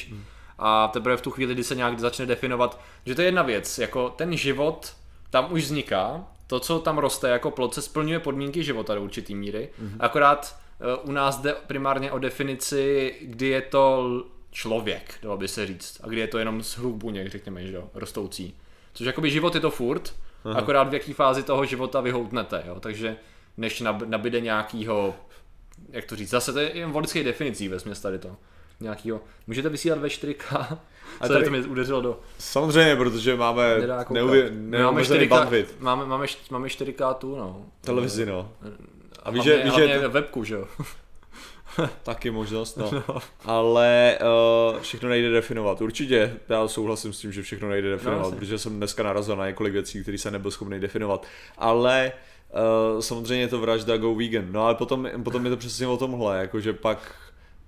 A teprve v tu chvíli, kdy se nějak začne definovat, že to je jedna věc, jako ten život tam už vzniká, to, co tam roste jako plod, se splňuje podmínky života do určitý míry, mm-hmm. akorát u nás jde primárně o definici, kdy je to člověk, dalo by se říct, a kdy je to jenom buněk, řekněme, že jo, rostoucí. Což jakoby život je to furt, Aha. akorát v jaký fázi toho života vyhoutnete, jo, takže než nab- nabide nějakýho, jak to říct, zase to je jen lidských definicí ve tady to. Nějakýho, můžete vysílat ve 4K? A tady- to mě udeřilo do Samozřejmě, protože máme neuvě, My máme neuvěřený 4K, bandwidth. máme, máme, máme 4K tu, no. Televizi, no. A víš, hlavně, že, víš, že hlavně webku, že jo. Taky možnost, no. Ale uh, všechno nejde definovat. Určitě, já souhlasím s tím, že všechno nejde definovat, jasně. protože jsem dneska narazil na několik věcí, které jsem nebyl schopný definovat. Ale uh, samozřejmě je to vražda go vegan. No ale potom, potom je to přesně o tomhle, jakože pak,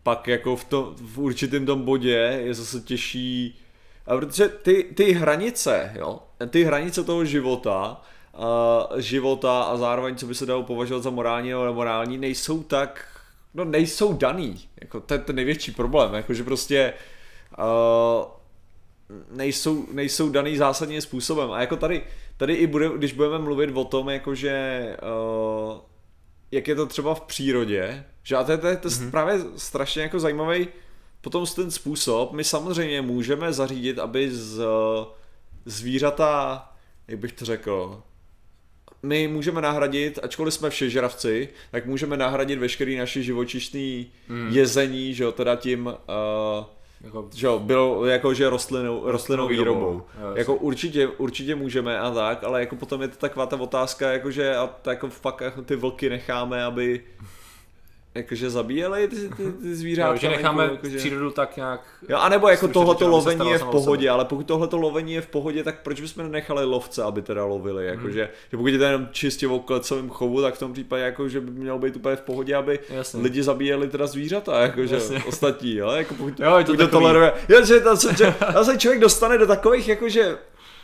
pak jako v, tom, v určitém tom bodě je zase těžší, a protože ty, ty hranice, jo, ty hranice toho života, uh, života a zároveň, co by se dalo považovat za morální nebo nemorální, nejsou tak no nejsou daný, jako to je ten největší problém, jako že prostě uh, nejsou, nejsou daný zásadním způsobem. A jako tady, tady i bude, když budeme mluvit o tom, jakože uh, jak je to třeba v přírodě, že a to je, to je, to je mm-hmm. právě strašně jako zajímavý potom ten způsob, my samozřejmě můžeme zařídit, aby z zvířata, jak bych to řekl, my můžeme nahradit, ačkoliv jsme všežravci, tak můžeme nahradit veškerý naše živočišný mm. jezení, že jo, teda tím, uh, jako, že jo, bylo jako, že rostlinou, rostlinou výrobou. Jo, jako určitě, určitě můžeme a tak, ale jako potom je to taková ta otázka, jako že a jako fakt jako ty vlky necháme, aby jakože zabíjeli ty, ty, ty zvířátka. Jo, že necháme jako, jakože... přírodu tak nějak... Jo, anebo jako tohleto lovení je v pohodě, ale pokud tohleto lovení je v pohodě, tak proč bychom nenechali lovce, aby teda lovili, jakože, hmm. že pokud je to jenom čistě o klecovém chovu, tak v tom případě jako, že by mělo být úplně v pohodě, aby Jasně. lidi zabíjeli teda zvířata, jakože Jasně. ostatní, jo, jako pokud, jo, je to, pokud to toleruje. Jo, že, to, že, že člověk dostane do takových jakože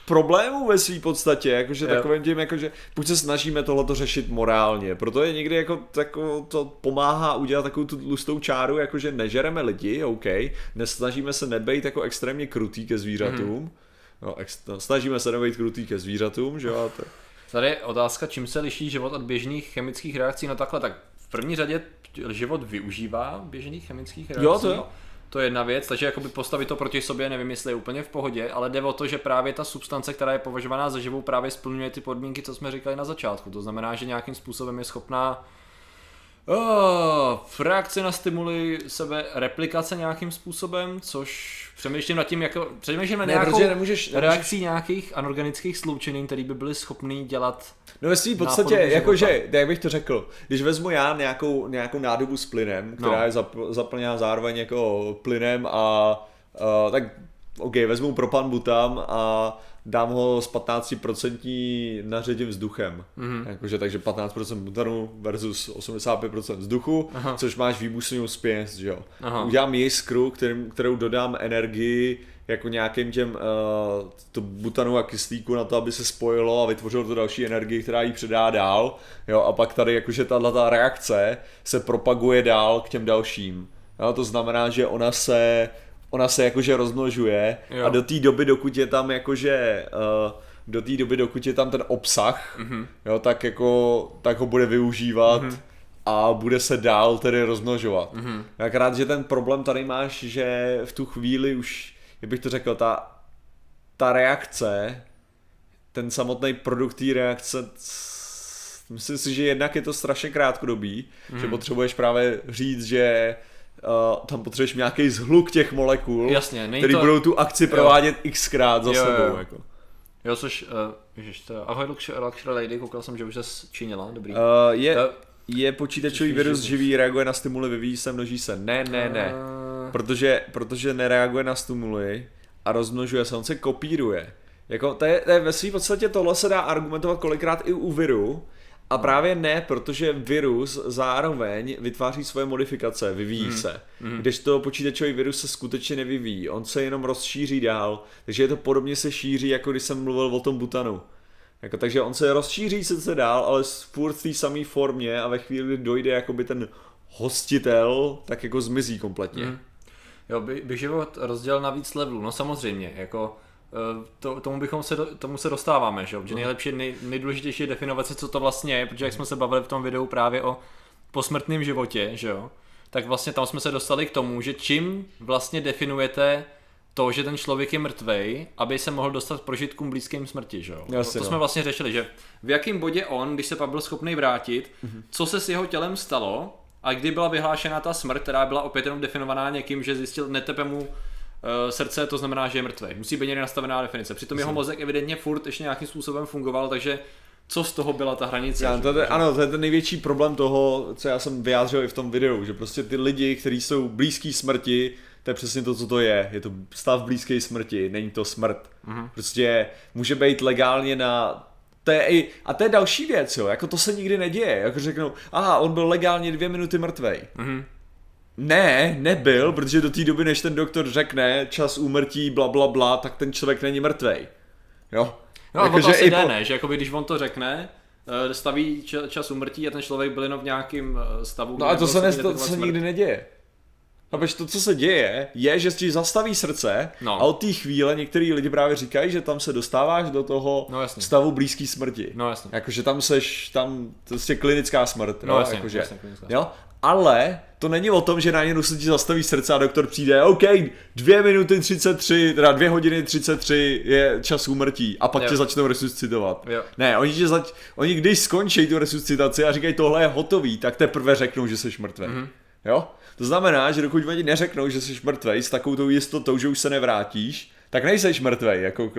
problémů ve své podstatě, jakože takovým tím, jakože pokud se snažíme tohleto řešit morálně, proto je někdy jako tako, to pomáhá udělat takovou tu tlustou čáru, jakože nežereme lidi, OK, nesnažíme se nebejt jako extrémně krutý ke zvířatům, mm. no, ex, no, snažíme se nebejt krutý ke zvířatům, že jo, to... Tady je otázka, čím se liší život od běžných chemických reakcí, no takhle, tak v první řadě život využívá běžných chemických reakcí. Jo, to jo. To je jedna věc, takže jakoby postavit to proti sobě, nevím, jestli je úplně v pohodě, ale jde o to, že právě ta substance, která je považovaná za živou, právě splňuje ty podmínky, co jsme říkali na začátku. To znamená, že nějakým způsobem je schopná Oh, reakce na stimuly sebe replikace nějakým způsobem, což přemýšlím nad tím, jako přemýšlím nad ne, nějakou nemůžeš, nemůžeš... reakcí nějakých anorganických sloučenin, které by byly schopné dělat No ve svým podstatě, jakože, jak bych to řekl, když vezmu já nějakou, nějakou nádobu s plynem, která no. je zap, zaplněná zároveň jako plynem a uh, tak OK, vezmu propan butam a dám ho s 15% naředím vzduchem. Mm-hmm. Jakože, takže 15% butanu versus 85% vzduchu, Aha. což máš výbušnou spěst, že jo. Aha. Udělám jiskru, kterým, kterou dodám energii jako nějakým těm uh, to butanu a kyslíku na to, aby se spojilo a vytvořilo to další energii, která jí předá dál. Jo, a pak tady jakože tato reakce se propaguje dál k těm dalším. Jo, to znamená, že ona se ona se jakože rozmnožuje jo. a do té doby, dokud je tam jakože uh, do té doby, dokud je tam ten obsah, mm-hmm. jo, tak jako, tak ho bude využívat mm-hmm. a bude se dál tedy rozmnožovat. Mm-hmm. Akorát, že ten problém tady máš, že v tu chvíli už, jak bych to řekl, ta, ta reakce, ten samotný produkt té reakce, myslím si, že jednak je to strašně krátkodobý, mm-hmm. že potřebuješ právě říct, že uh, tam potřebuješ nějaký zhluk těch molekul, Jasně, který to... budou tu akci provádět jo. xkrát za jo, sebou. Jo. Jako. Jo, což, uh, ježiš, to, ahoj Luxury Lady, koukal jsem, že už se činila, dobrý. Uh, je, uh, je počítačový virus živý, reaguje na stimuly, vyvíjí se, množí se. Ne, ne, ne. Uh... Protože, protože nereaguje na stimuly a rozmnožuje se, on se kopíruje. Jako, to je, to je ve svým podstatě tohle se dá argumentovat kolikrát i u viru, a právě ne, protože virus zároveň vytváří svoje modifikace, vyvíjí mm. se. Mm. Když to počítačový virus se skutečně nevyvíjí, on se jenom rozšíří dál, takže je to podobně se šíří, jako když jsem mluvil o tom butanu. Jako, takže on se rozšíří sice dál, ale furt v té samé formě a ve chvíli, kdy dojde jakoby ten hostitel, tak jako zmizí kompletně. Mm. Jo, by, by život rozdělil na víc levelů, no samozřejmě, jako to, tomu, bychom se, tomu se dostáváme, že, že mhm. nejlepší, nej, nejdůležitější je definovat si, co to vlastně je, protože jak jsme se bavili v tom videu právě o posmrtném životě, že jo, tak vlastně tam jsme se dostali k tomu, že čím vlastně definujete to, že ten člověk je mrtvej, aby se mohl dostat k prožitkům blízkým smrti, že jo? Jasně, to, to no. jsme vlastně řešili, že v jakém bodě on, když se pak byl schopný vrátit, mm-hmm. co se s jeho tělem stalo a kdy byla vyhlášena ta smrt, která byla opět jenom definovaná někým, že zjistil netepe mu srdce, to znamená, že je mrtvý. Musí být někde nastavená definice. Přitom jeho mozek evidentně furt ještě nějakým způsobem fungoval, takže co z toho byla ta hranice? Já, to je, ano, to je ten největší problém toho, co já jsem vyjádřil i v tom videu, že prostě ty lidi, kteří jsou blízký smrti, to je přesně to, co to je. Je to stav blízké smrti, není to smrt. Mm-hmm. Prostě může být legálně na to je i, a to je další věc, jo, jako to se nikdy neděje, jako řeknou, aha, on byl legálně dvě minuty mrtvej. Mm-hmm. Ne, nebyl, protože do té doby, než ten doktor řekne čas úmrtí, bla, bla, bla, tak ten člověk není mrtvej. Jo? No, jako, to asi jde, po... ne, že jakoby, když on to řekne, eh, staví ča- čas umrtí a ten člověk byl jenom v nějakém eh, stavu. No a to se, ne, schopný to se nikdy neděje. Chápeš, to, co se děje, je, že ti zastaví srdce No. a od té chvíle některý lidi právě říkají, že tam se dostáváš do toho No jasně. stavu blízký smrti. No jasně. Jakože tam seš, tam to je prostě klinická smrt. No jo, jasně, jakože, jasně, klinická jo? Ale to není o tom, že na něj se ti zastaví srdce a doktor přijde, OK, 2 minuty 33, teda 2 hodiny 33 je čas úmrtí a pak Jo. tě začnou resuscitovat. Jo. Ne, oni, tě zač- oni když skončí tu resuscitaci a říkají, tohle je hotový, tak teprve řeknou, že jsi mrtvý. Mhm. Mm-hmm. Jo? To znamená, že dokud oni neřeknou, že jsi mrtvý s takovou tou jistotou, že už se nevrátíš, tak nejseš mrtvý, jako,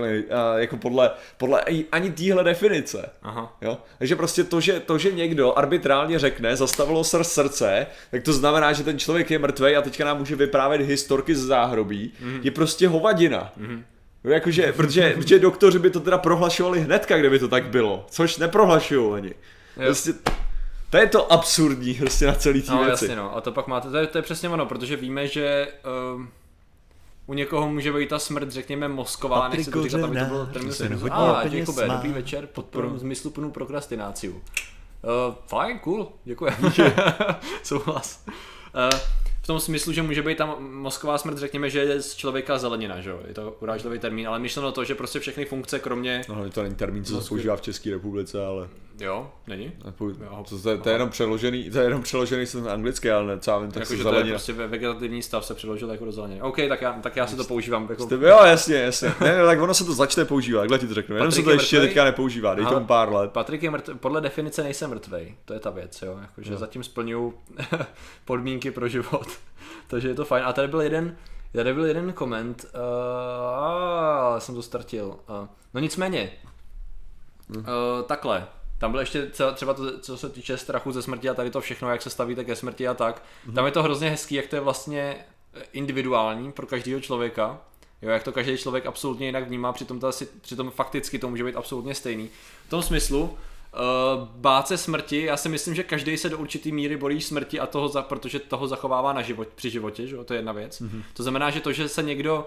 jako podle, podle ani téhle definice. Aha. Jo? Takže prostě to že, to, že někdo arbitrálně řekne, zastavilo se srdce, tak to znamená, že ten člověk je mrtvý a teďka nám může vyprávět historky z záhrobí, mm. je prostě hovadina. Mm. Jakože, protože, protože doktoři by to teda prohlašovali hnedka, kdyby to tak bylo, což neprohlašují oni. Prostě, to je to absurdní prostě na celý té No věci. jasně no, a to pak máte, to je, to je přesně ono, protože víme, že um, u někoho může být ta smrt, řekněme, mozková, Patrik nechci to říkat, aby to bylo terminus se A, Jakobe, má. dobrý večer, podporu zmysluplnou prokrastináciu. Uh, fajn, cool, děkuji. Souhlas. Uh, v tom smyslu, že může být tam mozková smrt, řekněme, že je z člověka zelenina, že jo? Je to urážlivý termín, ale myšleno to, že prostě všechny funkce, kromě... No, to není termín, co se používá v České republice, ale Jo, není? Nepou- Jo. to, to, to, je jenom přeložený, to je jenom přeložený jsem anglicky, ale co já vím, tak Jako, se že to je zelenina. prostě ve vegetativní stav se přeložil jako do zeleniny. OK, tak já, tak já si to používám jako... Ty, jo, jasně, jasně. Ne, ne, tak ono se to začne používat, takhle ti to řeknu. Jenom se to je ještě mrtvej? teďka nepoužívá, dej Aha. tomu pár let. Patrik je mrtvý, podle definice nejsem mrtvej, to je ta věc, jo, jakože No. zatím splňuju podmínky pro život, takže je to fajn. A tady byl jeden, tady byl jeden koment, uh, jsem to ztratil, uh, no nicméně, Hm. uh, takhle, tam bylo ještě třeba to, co se týče strachu ze smrti a tady to všechno, jak se stavíte ke smrti a tak, Mhm. tam je to hrozně hezký, jak to je vlastně individuální pro každého člověka, Jo, jak to každý člověk absolutně jinak vnímá, přitom, ta, přitom fakticky to může být absolutně stejný. V tom smyslu, uh, bát se smrti, já si myslím, že každý se do určitý míry bojí smrti a toho, za, protože toho zachovává na život, při životě, že? jo, to je jedna věc. Mm-hmm. To znamená, že to, že se někdo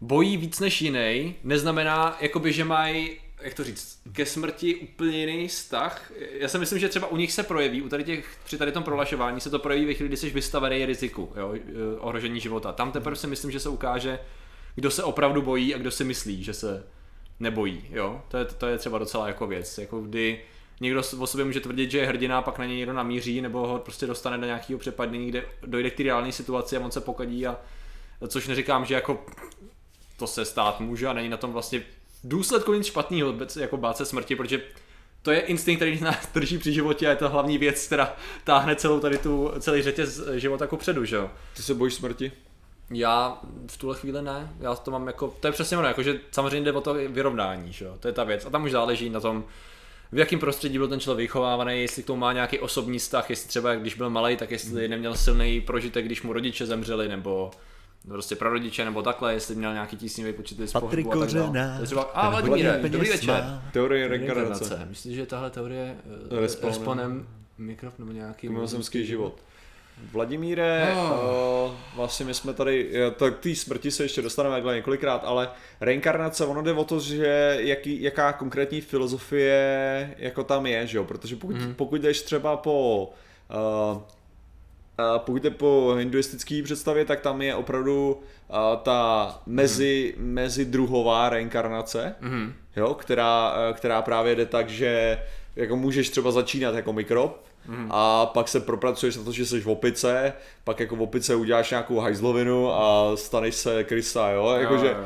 bojí víc než jiný, neznamená, jakoby, že mají jak to říct, ke smrti úplně jiný vztah. Já si myslím, že třeba u nich se projeví, u tady těch, při tady tom prohlašování se to projeví ve chvíli, kdy jsi vystavený riziku, jo, ohrožení života. Tam teprve si myslím, že se ukáže, kdo se opravdu bojí a kdo si myslí, že se nebojí, jo. To je, to je třeba docela jako věc, jako kdy někdo o sobě může tvrdit, že je hrdina, pak na něj někdo namíří, nebo ho prostě dostane do nějakého přepadnění, kde dojde k té reálné situaci a on se pokadí a což neříkám, že jako to se stát může a není na tom vlastně důsledku nic špatného, jako bát se smrti, protože to je instinkt, který nás drží při životě a je to hlavní věc, která táhne celou tady tu, celý řetěz života jako předu, že jo. Ty se bojíš smrti? Já v tuhle chvíli ne, já to mám jako, to je přesně ono, jakože samozřejmě jde o to vyrovnání, že jo, to je ta věc a tam už záleží na tom, v jakém prostředí byl ten člověk vychovávaný, jestli k tomu má nějaký osobní vztah, jestli třeba když byl malý, tak jestli neměl silný prožitek, když mu rodiče zemřeli, nebo prostě prarodiče, nebo takhle, jestli měl nějaký tísnivý počet z Patrik pohřbu a tak dále. Třeba, a Vladimíre, dobrý večer. Teorie reinkarnace. Myslíš, že tahle teorie uh, Respawnem. responem mikrofon nebo nějaký Mimozemský život. Vladimíre, Oh. uh, vlastně my jsme tady, eh, tak té smrti se ještě dostaneme takhle několikrát, ale reinkarnace, ono jde o to, že jaký, jaká konkrétní filozofie jako tam je, že jo, protože pokud, mm. pokud jdeš třeba po uh, pokud jde po hinduistické představě, tak tam je opravdu uh, ta mezi, Mhm. mezidruhová reinkarnace, Mhm. jo, která, eh, která právě jde tak, že jako můžeš třeba začínat jako mikrob Mhm. a pak se propracuješ na to, že jsi v opice, pak jako v opice uděláš nějakou hajzlovinu a staneš se krysa, jo, jakože,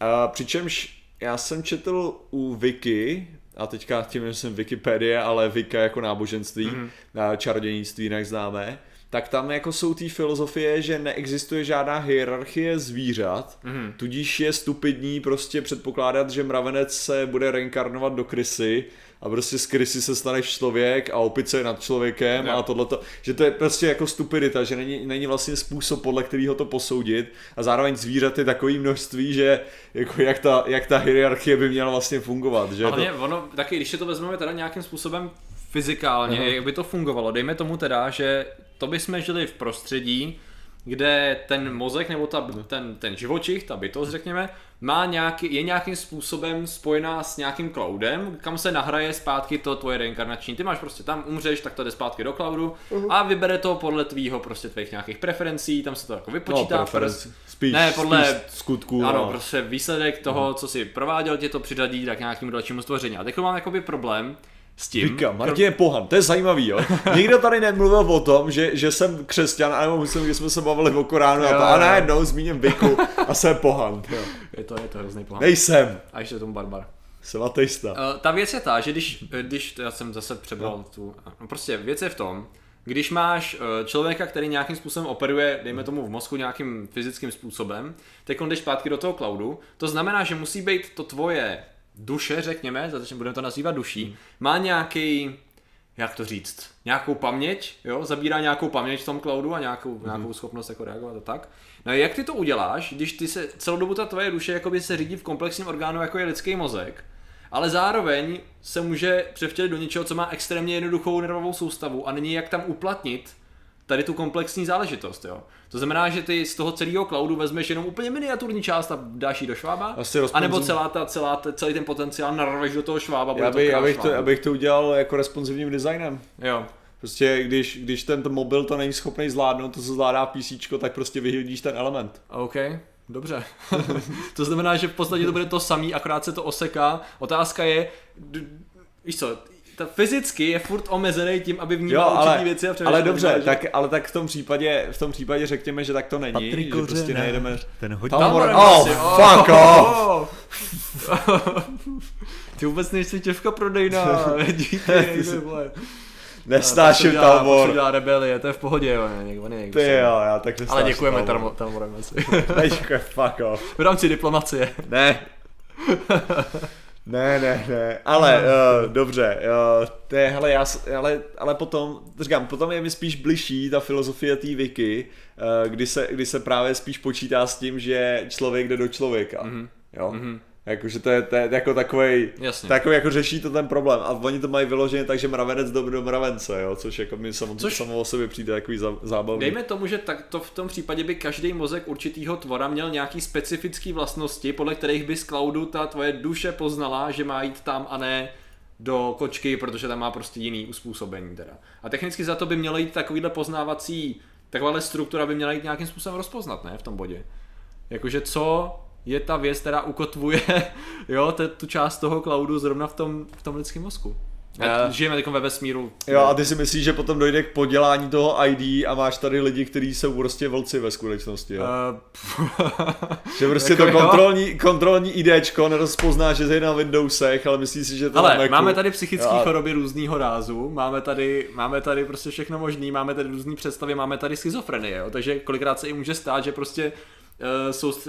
a přičemž já jsem četl u Wiki, a teďka tím myslím Wikipedie, ale Wika jako náboženství, mm-hmm. čarodějnictví jinak známé, tak tam jako jsou ty filozofie, že neexistuje žádná hierarchie zvířat, Mhm. tudíž je stupidní prostě předpokládat, že mravenec se bude reinkarnovat do krysy a prostě z krysy se staneš člověk a opice je nad člověkem Jo. a tohleto, že to je prostě jako stupidita, že není, není vlastně způsob, podle kterého to posoudit a zároveň zvířat je takový množství, že jako jak ta, jak ta hierarchie by měla vlastně fungovat, že Hlavně to, ono, taky když to vezmeme teda nějakým způsobem fyzikálně, Aha. jak by to fungovalo, dejme tomu teda, že to bychom žili v prostředí, kde ten mozek nebo ta, ten, ten živočich, ta bytost řekněme, má nějaký, je nějakým způsobem spojená s nějakým cloudem, kam se nahraje zpátky to tvoje reinkarnační. Ty máš prostě tam, umřeš, tak to jde zpátky do cloudu a vybere to podle tvýho prostě tvých nějakých preferencí, tam se to jako vypočítá. No, preference. Spíš, Ne, podle- spíš skutků. Ano, no. prostě výsledek toho, co si prováděl, tě to přiřadí tak k nějakému dalšímu stvoření. A teď mám jakoby problém s tím. Říkám, Martin je pohan, to je zajímavý, jo. Nikdo tady nemluvil o tom, že, že jsem křesťan, anebo myslím, že jsme se bavili o Koránu a, Jo, to, a najednou zmíním Biku a jsem pohan. Jo. Je to, je to hrozný pohán. Nejsem, A ještě tomu barbar. jsem ateista. Uh, ta věc je ta, že když, když já jsem zase přebral no. tu, no prostě věc je v tom, když máš uh, člověka, který nějakým způsobem operuje, dejme tomu v mozku nějakým fyzickým způsobem, teď jdeš zpátky do toho cloudu, to znamená, že musí být to tvoje duše, řekněme, začne budeme to nazývat duší, má nějaký jak to říct, nějakou paměť, jo, zabírá nějakou paměť v tom cloudu a nějakou, nějakou schopnost jako reagovat a tak. No a jak ty to uděláš, když ty se celou dobu ta tvoje duše jakoby se řídí v komplexním orgánu, jako je lidský mozek, ale zároveň se může převtělit do něčeho, co má extrémně jednoduchou nervovou soustavu a není jak tam uplatnit tady tu komplexní záležitost, jo. To znamená, že ty z toho celého cloudu vezmeš jenom úplně miniaturní část a dáš ji do švába, Asi rozponzum- anebo celá ta, celá ta, celý ten potenciál narveš do toho švába, Já, to by, já, král bych to, já bych to udělal jako responsivním designem. Jo, Prostě když, když ten mobil to není schopný zvládnout, to se zvládá PC, tak prostě vyhodíš ten element. OK, dobře. to znamená, že v podstatě to bude to samý, akorát se to oseká. Otázka je, víš co, ta fyzicky je furt omezený tím, aby Jo, vnímal určitý ale, věci a ale dobře, že- tak, ale tak v tom případě, v tom případě řekněme, že tak to není, Patrik že prostě Kořenář, nejedeme... ten hodí. Tam- oh, asi, fuck off! Ty vůbec nejsi těvka prodejná, díky, ty vole. Nesnáším dělá, Talmor. dělá rebelie, to je v pohodě, jo, ne, někdo není. Ty jo, já tak nesnáším Ale děkujeme Talmor. Talmo- Talmorem asi. Neděkuji, fuck off. v rámci diplomacie. Ne. Ne, ne, ne, ale uh, dobře, uh, to je, hele, já, ale, ale potom, říkám, potom je mi spíš bližší ta filozofie té Wiki, uh, kdy, se, kdy se právě spíš počítá s tím, že člověk jde do člověka, mm-hmm. jo, mm-hmm. Jakože to je, to je jako takový, takový jako řeší to ten problém a oni to mají vyloženě tak, že mravenec do, do mravence, jo, což jako mi samo, Což- což... samo o sobě přijde takový zá- zábavný. Dejme tomu, že tak to v tom případě by každý mozek určitýho tvora měl nějaký specifický vlastnosti, podle kterých by z cloudu ta tvoje duše poznala, že má jít tam a ne do kočky, protože tam má prostě jiný uspůsobení teda. A technicky za to by mělo jít takovýhle poznávací, takováhle struktura by měla jít nějakým způsobem rozpoznat, ne, v tom bodě. Jakože co je ta věc, která ukotvuje, jo, te, tu část toho cloudu zrovna v tom, v tom lidském mozku. A Já- žijeme teď ve vesmíru. Jo, a ty si myslíš, že potom dojde k podělání toho ID a máš tady lidi, kteří jsou prostě vlci ve skutečnosti, jo? Uh, Že prostě Jako to jo. kontrolní, kontrolní IDčko nerozpozná, že je na Windowsech, ale myslíš si, že to Ale Macu. máme tady psychické Jo. choroby různého rázu, máme tady, máme tady prostě všechno možný, máme tady různé představy, máme tady schizofrenie, jo? takže kolikrát se i může stát, že prostě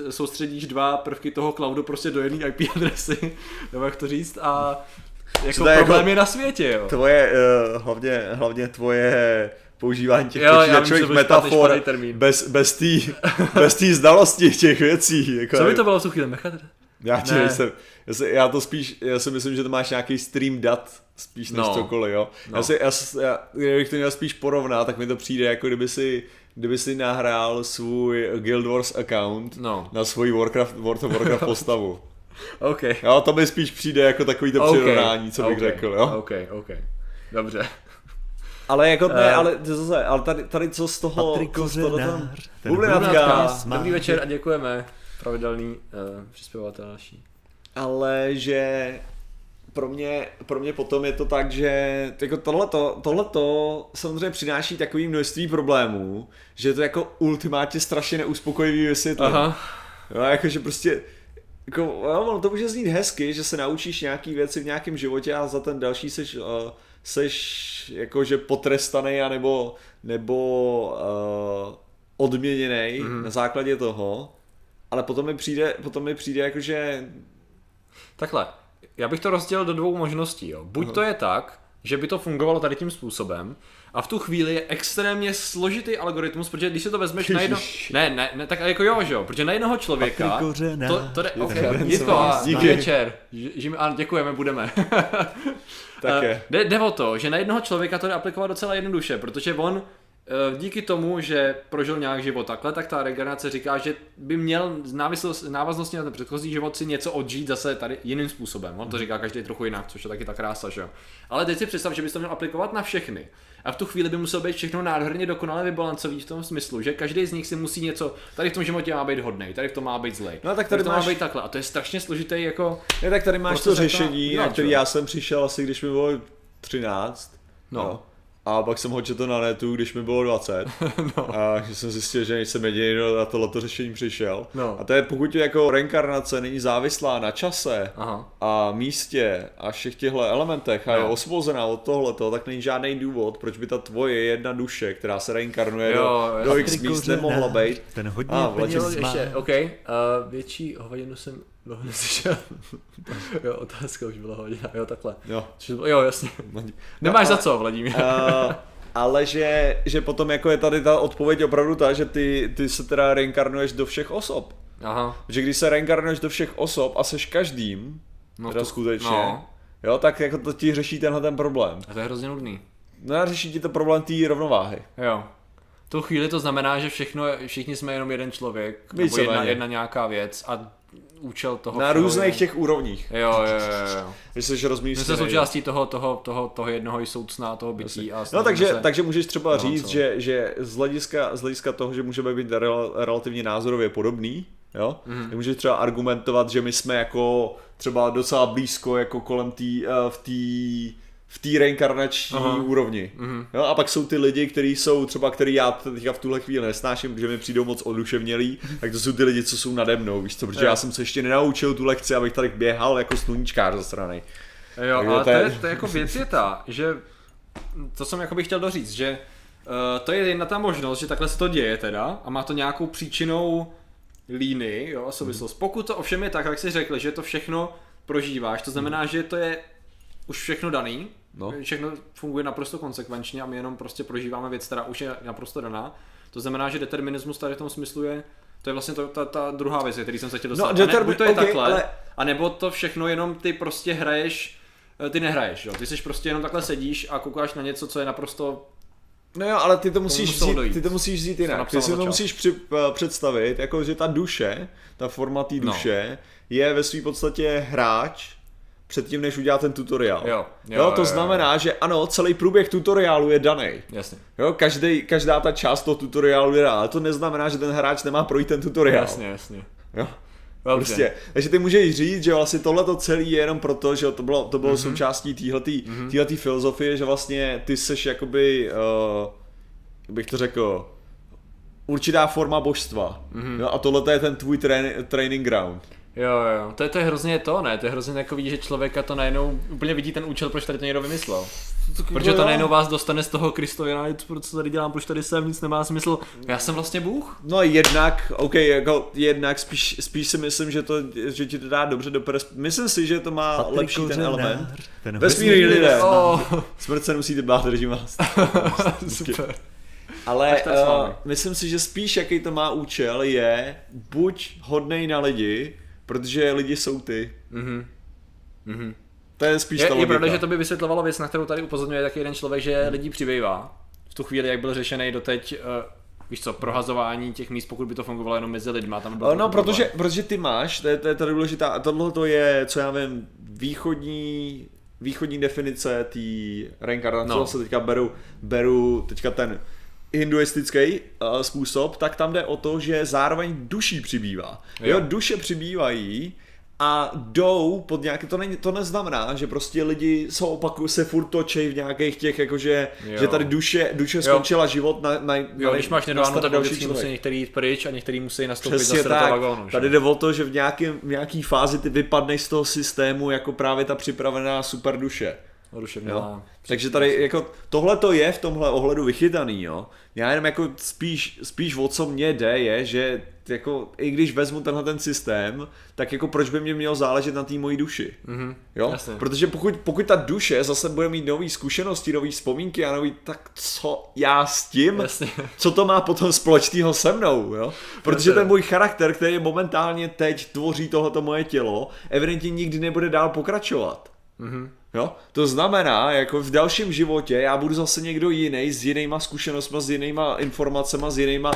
soustředíš dva prvky toho cloudu prostě do jedné IP adresy, nebo jak to říct, a jako je problém jako- je na světě, jo. Tvoje, uh, hlavně, hlavně tvoje používání těch Jo, vím, počítačových špatný- metafor špatný bez, bez té bez tý znalosti těch věcí. Jako Co by to bylo v? Mechat? Já ti Ne. nejsem, já, si, já to spíš, já si myslím, že to máš nějaký stream dat, spíš než No. cokoliv, jo. No. Já si, já, já, kdybych to měl spíš porovnat, tak mi to přijde, jako kdyby si, kdyby si nahrál svůj Guild Wars account No. na svoji Warcraft, World of Warcraft postavu. OK. Jo, to mi spíš přijde jako takový to OK. přirovnání, co bych OK. řekl, jo. OK, OK. Dobře. Ale jako ne, Eh. ale to zase, ale tady, tady co z toho, Patrik Kořenář, Bublinátka. Dobrý večer a děkujeme. Pravidelný uh, přispěvatel naší. ale že pro mě, pro mě potom je to tak, že jako tohleto, tohleto samozřejmě přináší takový množství problémů, že je to jako ultimátně strašně neuspokojivý vysvětlení. Aha. Jo, jakože prostě jako, jo, ono to může znít hezky, že se naučíš nějaký věci v nějakém životě a za ten další seš, uh, seš jakože potrestaný a nebo, nebo uh, odměněný mm-hmm. na základě toho, ale potom mi přijde, potom mi přijde jakože Takhle, já bych to rozdělil do dvou možností. Jo. Buď to je tak, že by to fungovalo tady tím způsobem, a v tu chvíli je extrémně složitý algoritmus, protože když se to vezmeš na jedno... Ježiš. Ne, ne, ne, tak jako jo, že jo, protože na jednoho člověka... Patrik Kořenář. To, to jde, Je ok, to Jitko, Díky. večer. Ž- Žijeme, ano, děkujeme, budeme. Tak Eh, je. Jde, jde o to, že na jednoho člověka to jde aplikovat docela jednoduše, protože on díky tomu, že prožil nějak život takhle, tak ta regenerace říká, že by měl návislost- návaznosti na ten předchozí život si něco odžít zase tady jiným způsobem. On to říká každý trochu jinak, což je taky ta krása, že jo. Ale teď si představ, že bys to měl aplikovat na všechny. A v tu chvíli by muselo být všechno nádherně dokonale vybalancový v tom smyslu, že každý z nich si musí něco, tady v tom životě má být hodný, tady v tom má být zlej. No, tak tady to máš- má být takhle. A to je strašně složitý jako Ne, tak tady máš Prostě to to- řešení, jo, na který já jsem přišel asi, když mi bylo 13. No. Jo. A pak jsem ho četl na netu, když mi bylo 20. No. A že jsem zjistil, že jsem jediný, kdo na tohleto řešení přišel. No. A to je, pokud jako reinkarnace není závislá na čase Aha. a místě a všech těchto elementech a je No. osvobozená od tohleto, tak není žádný důvod, proč by ta tvoje jedna duše, která se reinkarnuje Jo, do, do x míst, nemohla být. Ten hodně A, ah, peněz má. Ještě, OK. Uh, větší hovadinu jsem dlouho neslyšel. jo, otázka už byla hovadina. Jo, takhle. Jo. Jo, jasně. Nemáš No, za co, Vladimír. Uh, ale že, že potom jako je tady ta odpověď opravdu ta, že ty, ty se teda reinkarnuješ do všech osob. Aha. Že když se reinkarnuješ do všech osob a seš každým, No no teda to- skutečně, no. jo, tak jako to ti řeší tenhle ten problém. A to je hrozně nudný. No a řeší ti to problém té rovnováhy. Jo. V tu chvíli to znamená, že všechno, všichni jsme jenom jeden člověk, nebo Víceméně. jedna, jedna nějaká věc a účel toho Na různých těch úrovních. Jo, jo, jo, jo. Že jsi součástí toho, toho, toho, toho jednoho soucna, toho bytí. A No takže, se... takže můžeš třeba No, říct, co? že, že z, hlediska, z hlediska toho, že můžeme být rel, relativně názorově podobný, jo, mm. můžeš třeba argumentovat, že my jsme jako třeba docela blízko jako kolem tý, eh, v té v té reinkarnační Aha. úrovni. Mhm. Jo, a pak jsou ty lidi, kteří jsou třeba, který já teďka v tuhle chvíli nesnáším, protože mi přijdou moc oduševnělí, tak to jsou ty lidi, co jsou nade mnou, víš co, protože Jo. já jsem se ještě nenaučil tu lekci, abych tady běhal jako sluníčkář ze strany. Jo, Takže ale to je- to je, to je jako věc je ta, že to jsem jako bych chtěl doříct, že uh, to je jedna ta možnost, že takhle se to děje teda a má to nějakou příčinou líny, jo, a souvislost. Pokud to ovšem je tak, jak jsi řekl, že to všechno prožíváš, to znamená, že to je už všechno daný, No. všechno funguje naprosto konsekvenčně a my jenom prostě prožíváme věc, která už je naprosto daná. To znamená, že determinismus tady v tom smyslu je to je vlastně to, ta, ta druhá věc, který jsem se chtěl dostat. No, a ne, to je ok, takhle, ale- a nebo to všechno jenom ty prostě hraješ, eh, ty nehraješ, jo? Ty jsi prostě jenom takhle sedíš a koukáš na něco, co je naprosto No jo, ale ty to musíš vzít, dojít. ty to musíš vzít jinak. Ty si to musíš při, eh, představit, jako že ta duše, ta forma té No. duše, je ve své podstatě hráč předtím, než udělá ten tutoriál. Jo, jo, jo, to jo, jo. znamená, že ano, celý průběh tutoriálu je daný. Jasně. Jo, každý, každá ta část toho tutoriálu je daná, ale to neznamená, že ten hráč nemá projít ten tutoriál. Jasně, jasně. Jo. Dobře. Prostě. Takže ty můžeš říct, že vlastně tohle to celé je jenom proto, že to bylo, to bylo mm-hmm. součástí téhletý, mm-hmm. filozofie, že vlastně ty seš jakoby, uh, jak bych to řekl, určitá forma božstva. Mm-hmm. Jo, a tohle je ten tvůj train, training ground. Jo, jo, to je, to je hrozně to, ne? To je hrozně takový, že člověka to najednou úplně vidí ten účel, proč tady to někdo vymyslel. Protože to jo. najednou vás dostane z toho Kristo, já co tady dělám, proč tady jsem, nic nemá smysl. Já jsem vlastně Bůh. No jednak, OK, jako jednak spíš, spíš si myslím, že, to, že ti to dá dobře do pers... Myslím si, že to má Patrik lepší ten element. Ten Vesmírný lidé. Oh, Smrt se nemusíte bát, držím vás. super. Ale uh, myslím si, že spíš jaký to má účel je buď hodnej na lidi, protože lidi jsou ty. Mhm. Mhm. To je spíš Je, ta je logika. pravda, že to by vysvětlovalo věc, na kterou tady upozorňuje taky jeden člověk, že lidí přibývá. V tu chvíli, jak byl řešený doteď, uh, víš co, prohazování těch míst, pokud by to fungovalo jenom mezi lidma, tam by byl Uh, no, protože, problém. protože ty máš, to je, to je ta důležitá, a tohle to je, co já vím, východní, východní definice té reinkarnace, No. no. se teďka beru, beru teďka ten hinduistický uh, způsob, tak tam jde o to, že zároveň duší přibývá. Jo, Jo. jo duše přibývají a jdou pod nějaké, to, není, to neznamená, že prostě lidi jsou opaku, se furt točí v nějakých těch, jakože, Jo. že tady duše, duše skončila život na, na, Jo, na když máš nedováno, staré tak vždycky musí některý jít pryč a některý musí nastoupit Přesně zase do toho tak. vagónu. že? Tady jde o to, že v, nějakém, v nějaký fázi ty vypadneš z toho systému jako právě ta připravená super duše. Jo? Takže tady jako tohle to je v tomhle ohledu vychytaný, jo. Já jenom jako spíš, spíš o co mě jde je, že jako i když vezmu tenhle ten systém, tak jako proč by mě mělo záležet na té mojí duši. Mhm, Jo? jasně. Protože pokud, pokud ta duše zase bude mít nové zkušenosti, nové vzpomínky a nový, tak co já s tím? Jasně. Co to má potom společného se mnou, jo? Protože Jasně. ten můj charakter, který momentálně teď tvoří tohleto moje tělo, evidentně nikdy nebude dál pokračovat. Mm-hmm. Jo? To znamená, jako v dalším životě já budu zase někdo jiný s jinýma zkušenostmi, s jinýma informacemi, s jinýma...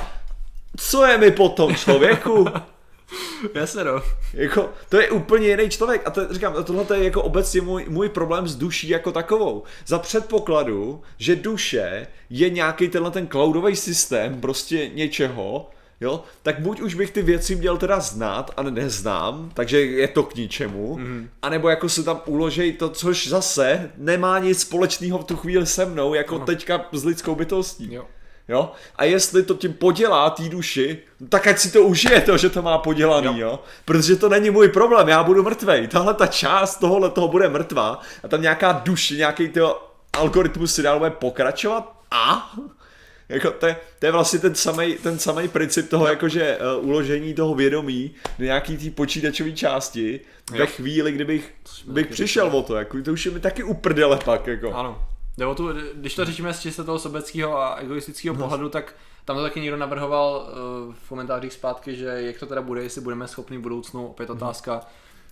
Co je mi potom, člověku? Jasně no. Jako, to je úplně jiný člověk a to, říkám, tohle je jako obecně můj, můj problém s duší jako takovou. Za předpokladu, že duše je nějaký tenhle ten cloudový systém prostě něčeho, jo, tak buď už bych ty věci měl teda znát a neznám, takže je to k ničemu, mm-hmm. anebo jako se tam uložej to, což zase nemá nic společného v tu chvíli se mnou, jako Aha. teďka s lidskou bytostí. Jo. Jo? A jestli to tím podělá té duši, tak ať si to užije to, že to má podělaný, jo. jo? Protože to není můj problém, já budu mrtvej. Tahle ta část tohohle toho bude mrtvá a tam nějaká duše, nějaký tyho algoritmus si dál bude pokračovat a jako to, je, to je vlastně ten samý ten samej princip toho, jakože uh, uložení toho vědomí do nějaký té počítačové části jo. ve chvíli, kdybych bych přišel o to, jako to už je mi taky uprdele pak, jako. Ano. Jde o tu, když to řešíme z čistě toho sobeckého a egoistického no. pohledu, tak tam to taky někdo navrhoval uh, v komentářích zpátky, že jak to teda bude, jestli budeme schopni v budoucnu, opět mhm. otázka,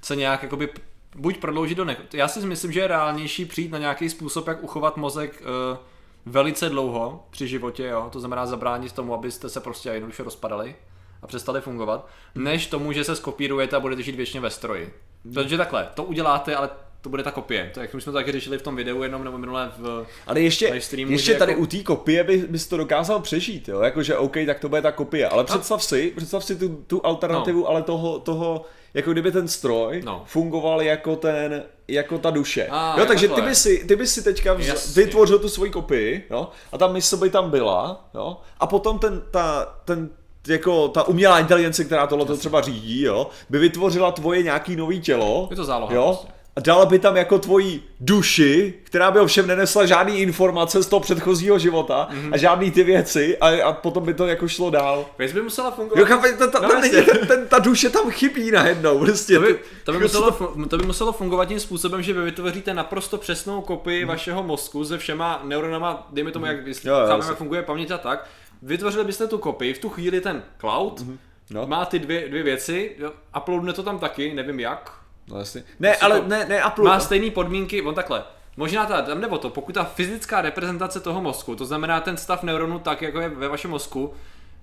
se nějak jakoby buď prodloužit do ne... Já si myslím, že je reálnější přijít na nějaký způsob, jak uchovat mozek uh, velice dlouho při životě, jo? to znamená zabránit tomu, abyste se prostě jednoduše rozpadali a přestali fungovat, než tomu, že se skopírujete a budete žít věčně ve stroji. Protože takhle, to uděláte, ale to bude ta kopie. To jak jsme to taky řešili v tom videu jenom nebo minulé v Ale ještě, streamu, ještě tady jako... u té kopie by, bys to dokázal přežít, jo? Jakože OK, tak to bude ta kopie. Ale představ si, představ si tu, tu alternativu, no. ale toho, toho, jako kdyby ten stroj no. fungoval jako ten, jako ta duše. A, jo, takže ty by, si, ty by si teďka vz, vytvořil tu svoji kopii, jo, a ta mysl by tam byla, jo, a potom ten, ta, ten jako ta umělá inteligence, která tohle to třeba řídí, jo, by vytvořila tvoje nějaký nový tělo. Je to záloha. Jo, prostě a dala by tam jako tvoji duši, která by ovšem nenesla žádný informace z toho předchozího života mm-hmm. a žádný ty věci a, a potom by to jako šlo dál. Věc by musela fungovat. Jo, ta, ta, no, ta, ten, ten, ta duše tam chybí najednou. Prostě. To, by, to, by muselo, to by muselo fungovat tím způsobem, že vy vytvoříte naprosto přesnou kopii mm. vašeho mozku se všema neuronama, dejme tomu, jak, mm. jo, chápeme, jak funguje paměť a tak. Vytvořili byste tu kopii, v tu chvíli ten cloud mm. no. má ty dvě, dvě věci, uploadne to tam taky, nevím jak, No jasně. Ne, ale ne, ne, upload. Má stejné podmínky, on takhle. Možná ta, tam nebo to, pokud ta fyzická reprezentace toho mozku, to znamená ten stav neuronu tak, jako je ve vašem mozku,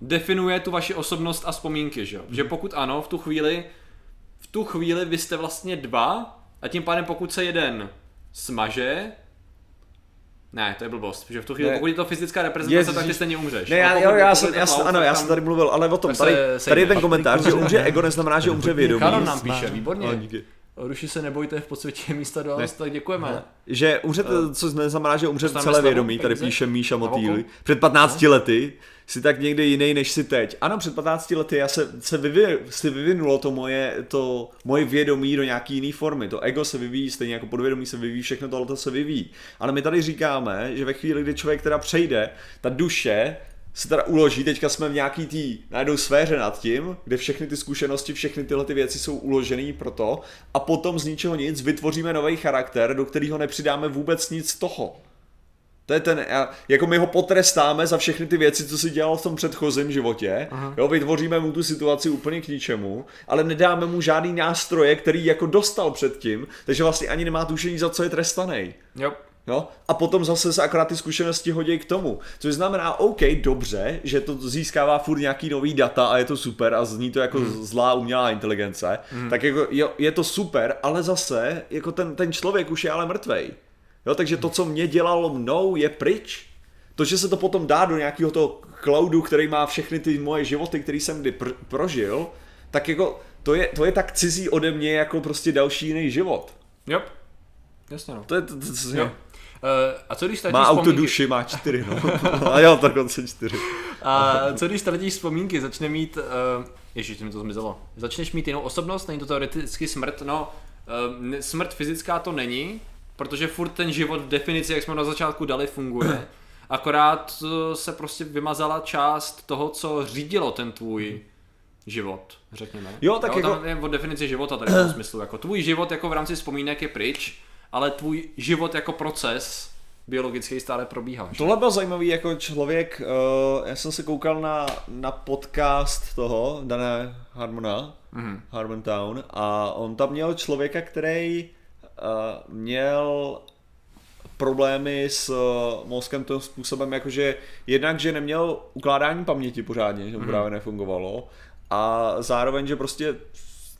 definuje tu vaši osobnost a vzpomínky, že jo? Mm. Že pokud ano, v tu chvíli, v tu chvíli vy jste vlastně dva a tím pádem pokud se jeden smaže, ne, to je blbost, protože v tu chvíli, ne. pokud je to fyzická reprezentace, Ježiš. tak ty stejně umřeš. Ne, já, jo, já, jsem, já, jsem, ano, já jsem tady mluvil, ale o tom, tady, tady je ten komentář, že umře ego, neznamená, že umře vědomí. Karol nám píše, výborně. Ruši se nebojte, v podsvětě místa do nás, tak děkujeme. Ne. Že umře, uh, co neznamená, že umře celé vědomí, tady píše Míša Motýly. Před 15 no. lety si tak někde jiný, než si teď. Ano, před 15 lety já se, se, vyvě, se vyvinulo to moje, to moje vědomí do nějaký jiné formy. To ego se vyvíjí, stejně jako podvědomí se vyvíjí, všechno tohle se vyvíjí. Ale my tady říkáme, že ve chvíli, kdy člověk teda přejde, ta duše se teda uloží, teďka jsme v nějaký tý najednou sféře nad tím, kde všechny ty zkušenosti, všechny tyhle ty věci jsou uložené pro to a potom z ničeho nic vytvoříme nový charakter, do kterého nepřidáme vůbec nic z toho. To je ten, jako my ho potrestáme za všechny ty věci, co si dělal v tom předchozím životě, Aha. jo, vytvoříme mu tu situaci úplně k ničemu, ale nedáme mu žádný nástroje, který jako dostal předtím, takže vlastně ani nemá tušení, za co je trestaný. Jo. Jo? A potom zase se akorát ty zkušenosti hodí k tomu. Což znamená, OK, dobře, že to získává furt nějaký nový data a je to super a zní to jako hmm. zlá umělá inteligence, hmm. tak jako je, je to super, ale zase jako ten, ten člověk už je ale mrtvej. Jo, takže to, co mě dělalo mnou, je pryč. To, že se to potom dá do nějakého toho cloudu, který má všechny ty moje životy, které jsem kdy pr- prožil, tak jako to je, to je tak cizí ode mě jako prostě další jiný život. Jo. Jasně no. To je to, to, to, jo. Uh, a co když Má vzpomínky... autoduši, má čtyři, no. a jo, dokonce čtyři. a co když ztratíš vzpomínky, začne mít, uh, ježiš, mi to zmizelo, začneš mít jinou osobnost, není to teoreticky smrt, no, uh, smrt fyzická to není, protože furt ten život v definici, jak jsme na začátku dali, funguje. Akorát se prostě vymazala část toho, co řídilo ten tvůj život, řekněme. Jo, tak jo, jako... Tam je o definici života tady v tom smyslu. Jako tvůj život jako v rámci vzpomínek je pryč, ale tvůj život jako proces biologický stále probíhá. Tohle bylo zajímavý jako člověk, uh, já jsem se koukal na, na podcast toho, Dané Harmona, mm-hmm. Harmon Town, a on tam měl člověka, který měl problémy s uh, mozkem tím způsobem, jakože jednak, že neměl ukládání paměti pořádně, že mu mm. právě nefungovalo a zároveň, že prostě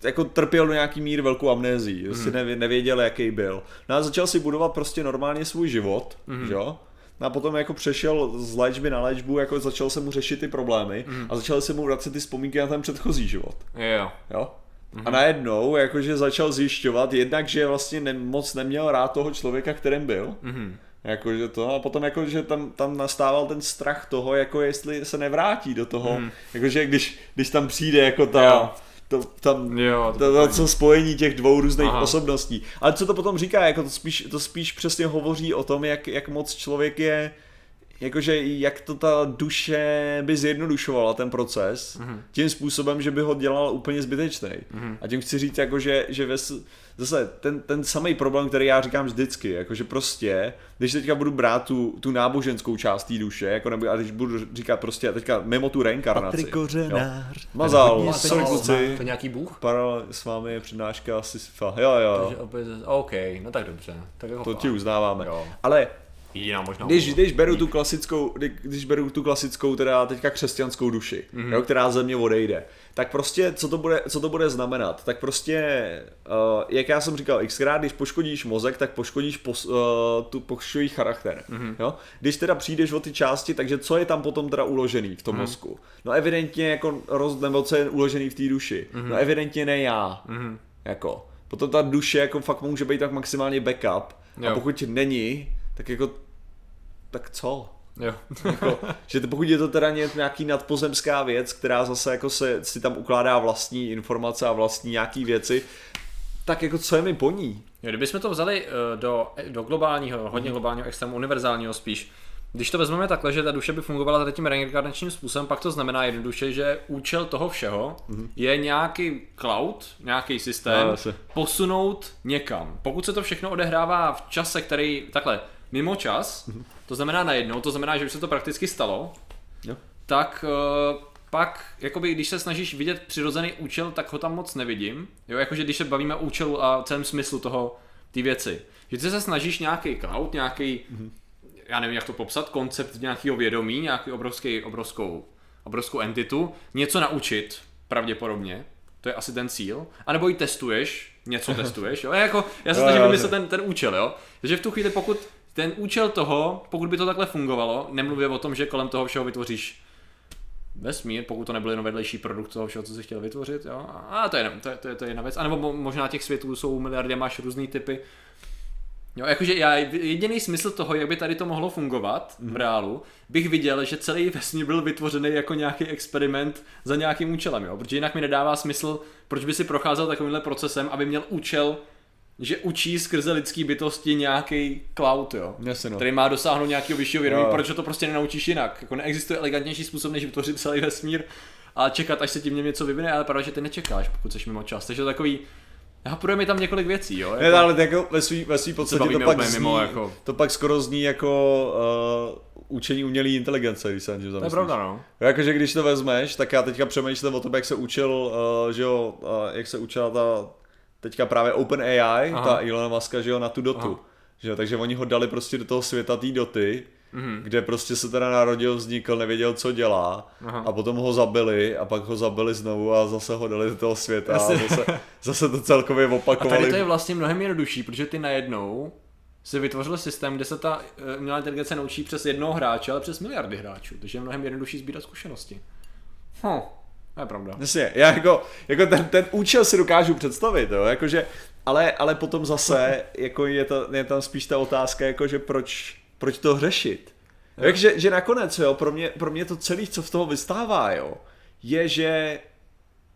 jako trpěl do nějaký míry velkou amnézii, prostě mm. nevěděl, jaký byl. No a začal si budovat prostě normálně svůj život, mm. že jo? No a potom jako přešel z léčby na léčbu, jako začal se mu řešit ty problémy mm. a začaly se mu vracet ty vzpomínky na ten předchozí život. Jo. Jo? Mm-hmm. A najednou jakože začal zjišťovat jednak, že vlastně ne, moc neměl rád toho člověka, kterým byl. Mm-hmm. Jakože to, a potom jako, že tam, tam nastával ten strach toho, jako jestli se nevrátí do toho, mm. jakože když, když tam přijde jako ta, jo. To, tam, jo, to, to, to, co spojení těch dvou různých Aha. osobností. Ale co to potom říká, jako to spíš, to spíš přesně hovoří o tom, jak, jak moc člověk je jakože jak to ta duše by zjednodušovala ten proces mm-hmm. tím způsobem, že by ho dělal úplně zbytečný. Mm-hmm. A tím chci říct, jakože, že ves, zase ten, ten samý problém, který já říkám vždycky, jakože prostě, když teďka budu brát tu, tu náboženskou část té duše, jako nebo, a když budu říkat prostě teďka mimo tu reinkarnaci. Mazal, sorry kluci. To nějaký bůh? Paralel s vámi je přednáška asi Jo, jo, jo. Takže opět, OK, no tak dobře. Tak to ti uznáváme. Jo. Ale Jiná možná. Když, když beru tu klasickou, když beru tu klasickou, teda teďka křesťanskou duši, mm-hmm. jo, která ze mě odejde, tak prostě, co to bude, co to bude znamenat? Tak prostě, uh, jak já jsem říkal, xkrát, když poškodíš mozek, tak poškodíš pos, uh, tu poškodíš charakter. Mm-hmm. Jo? Když teda přijdeš o ty části, takže co je tam potom teda uložený v tom mm-hmm. mozku? No evidentně jako roz, nebo co je uložený v té duši? Mm-hmm. No evidentně ne já. Mm-hmm. Jako. Potom ta duše jako fakt může být tak maximálně backup. Jo. A pokud není, tak jako, tak co? Jo. jako, že pokud je to teda nějaký nadpozemská věc, která zase jako se, si tam ukládá vlastní informace a vlastní nějaký věci, tak jako co je mi po ní? Jo, kdybychom to vzali uh, do, do globálního, hodně globálního extrému, univerzálního spíš, když to vezmeme takhle, že ta duše by fungovala tady tím reinkarnačním způsobem, pak to znamená jednoduše, že účel toho všeho mm-hmm. je nějaký cloud, nějaký systém, no, posunout někam. Pokud se to všechno odehrává v čase, který, takhle, mimo čas, mm-hmm. To znamená najednou, to znamená, že už se to prakticky stalo, jo. tak uh, pak, jakoby, když se snažíš vidět přirozený účel, tak ho tam moc nevidím. Jo, jakože když se bavíme o účelu a celém smyslu toho, ty věci. Že ty se snažíš nějaký cloud, nějaký, mm-hmm. já nevím, jak to popsat, koncept nějakého vědomí, nějaký obrovský, obrovskou, obrovskou entitu, něco naučit, pravděpodobně, to je asi ten cíl, anebo ji testuješ, něco testuješ, jo, jako, já se snažím vymyslet ten, ten účel, jo, takže v tu chvíli, pokud ten účel toho, pokud by to takhle fungovalo, nemluvě o tom, že kolem toho všeho vytvoříš vesmír, pokud to nebyl jenom vedlejší produkt toho všeho, co jsi chtěl vytvořit, jo. A to je, to, je, to, je, to je jedna věc. A nebo možná těch světů jsou miliardy, máš různý typy. Jo, jakože já, jediný smysl toho, jak by tady to mohlo fungovat mm. v mhm. reálu, bych viděl, že celý vesmír byl vytvořený jako nějaký experiment za nějakým účelem, jo. Protože jinak mi nedává smysl, proč by si procházel takovýmhle procesem, aby měl účel že učí skrze lidský bytosti nějaký cloud, jo, Jasně, no. který má dosáhnout nějakého vyššího vědomí, jo. proč to prostě nenaučíš jinak. Jako neexistuje elegantnější způsob, než vytvořit celý vesmír a čekat, až se tím něco vyvine, ale pravda, že ty nečekáš, pokud jsi mimo čas. Takže to takový, Napruje mi tam několik věcí, jo. Jako, ne, ale jako ve svý, ve svý podstatě to pak, zní, mimo, jako... to pak skoro zní jako uh, učení umělé inteligence, když se na To je pravda, no. Jakože když to vezmeš, tak já teďka přemýšlím o tom, jak se učil, uh, že jo, uh, jak se učila ta teďka právě OpenAI, Aha. ta Elon Muska, že jo, na tu dotu. Že jo, takže oni ho dali prostě do toho světa té doty, mm-hmm. kde prostě se teda narodil, vznikl, nevěděl, co dělá Aha. a potom ho zabili a pak ho zabili znovu a zase ho dali do toho světa a zase, zase to celkově opakovali. A tady to je vlastně mnohem jednodušší, protože ty najednou si vytvořil systém, kde se ta eh, umělá inteligence naučí přes jednoho hráče, ale přes miliardy hráčů, takže je mnohem jednodušší sbírat zkušenosti. Hm. To je pravda. Jasně, já jako, jako ten, ten účel si dokážu představit, jo, jakože, ale, ale potom zase, jako je, to, je tam spíš ta otázka, jakože proč, proč to řešit. Takže že nakonec, jo, pro mě, pro mě to celé, co v toho vystává, jo, je, že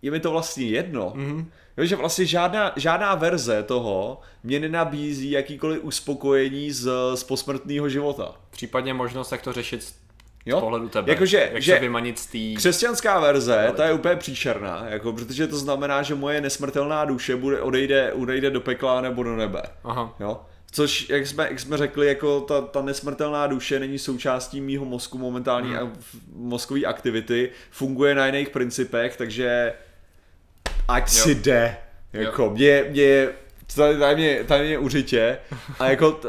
je mi to vlastně jedno. Mm-hmm. Jo, že vlastně žádná, žádná verze toho mě nenabízí jakýkoliv uspokojení z, z posmrtného života. Případně možnost, jak to řešit jo? z pohledu tebe. Jakože, jak že se vymanit z tý... Křesťanská verze, ta je úplně příšerná, jako, protože to znamená, že moje nesmrtelná duše bude, odejde, odejde do pekla nebo do nebe. Aha. Jo? Což, jak jsme, jak jsme řekli, jako ta, ta nesmrtelná duše není součástí mýho mozku momentální hmm. mozkové aktivity, funguje na jiných principech, takže ať jo. si jde. Jako, mě, mě Tady, tady, mě, tady mě uřitě a jako,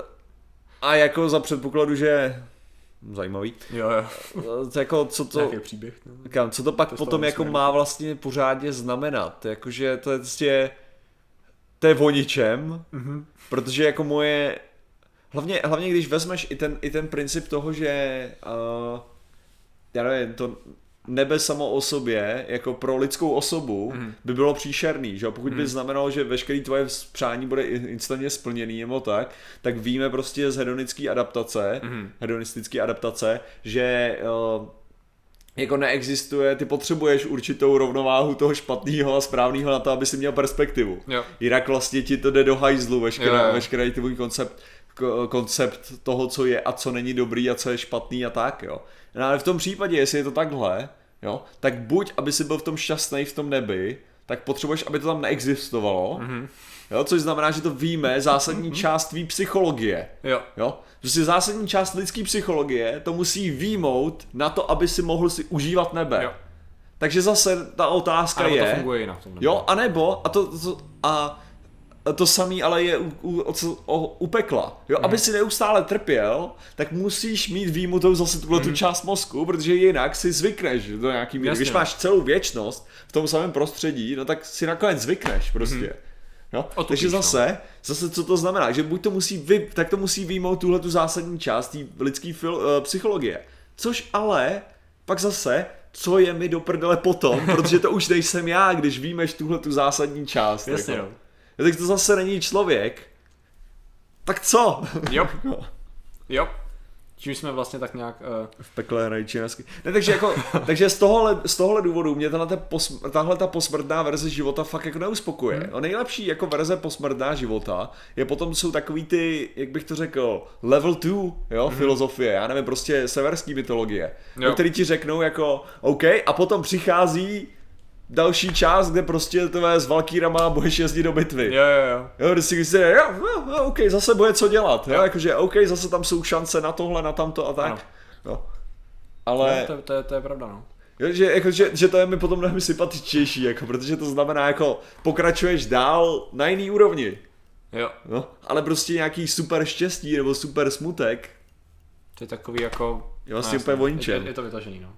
a jako za předpokladu, že zajímavý, Jo, jo. to jako co to, Nějaký příběh. No. Kam, co to pak To potom jako má vlastně pořádně znamenat? Jakože to je prostě, to je o ničem, Mhm. protože jako moje, hlavně, hlavně když vezmeš i ten, i ten princip toho, že uh, já nevím, to nebe samo o sobě, jako pro lidskou osobu, Mhm. by bylo příšerný, že? Pokud by Mhm. znamenalo, že veškerý tvoje přání bude instantně splněný nebo tak, tak víme prostě z hedonické adaptace, Mhm. hedonistické adaptace, že uh, jako neexistuje, ty potřebuješ určitou rovnováhu toho špatného a správného na to, aby si měl perspektivu. Jo. Jinak vlastně ti to jde do hajzlu, veškerá, veškerý tvůj koncept, ko- koncept toho, co je a co není dobrý a co je špatný a tak, jo. No ale v tom případě, jestli je to takhle, jo, tak buď, aby si byl v tom šťastný v tom nebi, tak potřebuješ, aby to tam neexistovalo, Mhm. jo, což znamená, že to víme, zásadní část tvý psychologie. Jo. Jo? Prostě zásadní část lidské psychologie to musí výmout na to, aby si mohl si užívat nebe. Jo. Takže zase ta otázka A je... to funguje jinak. v tom nebi. Jo, anebo, a to, to a to samý ale je u, u, o, u pekla. Jo, Mhm. aby si neustále trpěl, tak musíš mít výjimutou zase tuhle tu část mozku, protože jinak si zvykneš do nějaký míry. Mhm. Když no. máš celou věčnost v tom samém prostředí, no tak si nakonec zvykneš prostě. Jo? Otupíš, Takže no. zase, zase co to znamená, že buď to musí vy, tak to musí výjmout tuhle tu zásadní část té lidské uh, psychologie. Což ale pak zase, co je mi do prdele potom, protože to už nejsem já, když výjmeš tuhle tu zásadní část. Jasně, jako. no. Tak to zase není člověk. Tak co? Jo. Jo. Čím jsme vlastně tak nějak... Uh, v pekle hrají činesky. Ne, takže jako, takže z tohohle, z tohohle důvodu mě tahle, pos, tahle ta posmrtná verze života fakt jako neuspokuje. Hmm. No nejlepší jako verze posmrtná života je potom jsou takový ty, jak bych to řekl, level 2, jo, hmm. filozofie, já nevím, prostě severský mytologie, jo. který ti řeknou jako, OK, a potom přichází další část, kde prostě tvé s Valkýrama budeš jezdit do bitvy. jo, jo, jo. Jo, když si si jo, jo, jo, OK, zase bude co dělat, jo, jakože OK, zase tam jsou šance na tohle, na tamto a tak. Ano. No. Ale, No, to, to, je- to je pravda, no. jo, že, jako, že, že, to je mi potom mnohem sympatičtější, jako, protože to znamená, jako, pokračuješ dál na jiný úrovni, Jo. no, ale prostě nějaký super štěstí nebo super smutek, To je takový jako... Je vlastně jasně, úplně o ničem. Je, je, to vytažený, no.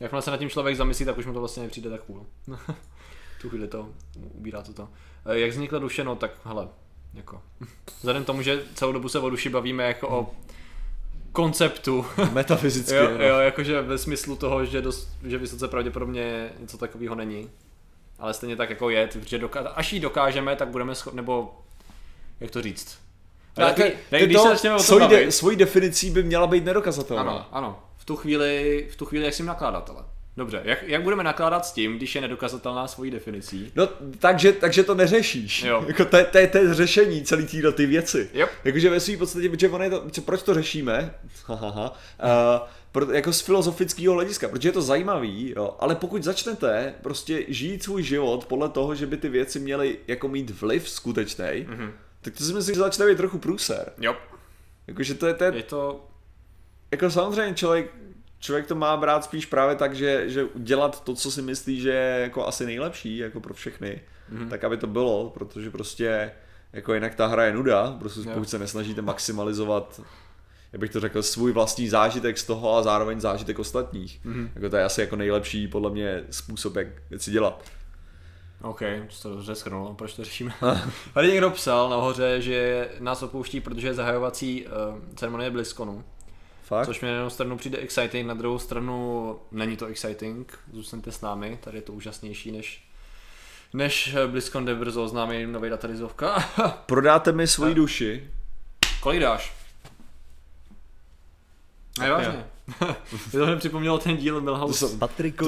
Jakmile se nad tím člověk zamyslí, tak už mu to vlastně nepřijde tak cool. tu chvíli to ubírá to to. Eh, Jak vznikla duše, no tak hele, jako, vzhledem tomu, že celou dobu se o duši bavíme jako o konceptu, metafyzicky, jo, no. jo, jakože ve smyslu toho, že, dost, že vysoce pravděpodobně něco takového není. Ale stejně tak jako je, protože doká- až ji dokážeme, tak budeme schopni, nebo jak to říct? No, Ale ty, taky- ty když to se o tom svojí, de, svojí definicí by měla být nedokazatelná. ano, ano. V tu chvíli, v tu chvíli jak s tím ale. Dobře, jak, jak budeme nakládat s tím, když je nedokazatelná svojí definicí? No, takže, takže to neřešíš. Jo. Jako to, je- to, je- to je řešení celý téhle ty věci. Jo. Jakože ve své podstatě, protože ono je to, co- proč to řešíme, hahaha, uh, pro, jako z filozofického hlediska, protože je to zajímavý, jo, ale pokud začnete prostě žít svůj život podle toho, že by ty věci měly jako mít vliv skutečný, mm-hmm. tak to si myslím, že začne být trochu průser. Jo. Jakože to je, to je Je to, jako samozřejmě člověk, člověk to má brát spíš právě tak, že, že dělat to, co si myslí, že je jako asi nejlepší, jako pro všechny, mm-hmm. tak aby to bylo, protože prostě jako jinak ta hra je nuda, prostě Jo. pokud se nesnažíte maximalizovat jak bych to řekl, svůj vlastní zážitek z toho a zároveň zážitek ostatních. Mm-hmm. Jako to je asi jako nejlepší podle mě způsob, jak věci dělat. OK, to to dobře schrnul, proč to řešíme. Tady někdo psal nahoře, že nás opouští, protože je zahajovací uh, ceremonie BlizzConu. Fakt? Což mě na jednu stranu přijde exciting, na druhou stranu není to exciting, zůstaňte s námi, tady je to úžasnější než než BlizzCon, kde brzo oznámí nový datarizovka. Prodáte mi svoji duši, Kolik dáš? Ne, vážně. Mě to připomnělo ten díl Milhouse. Patrik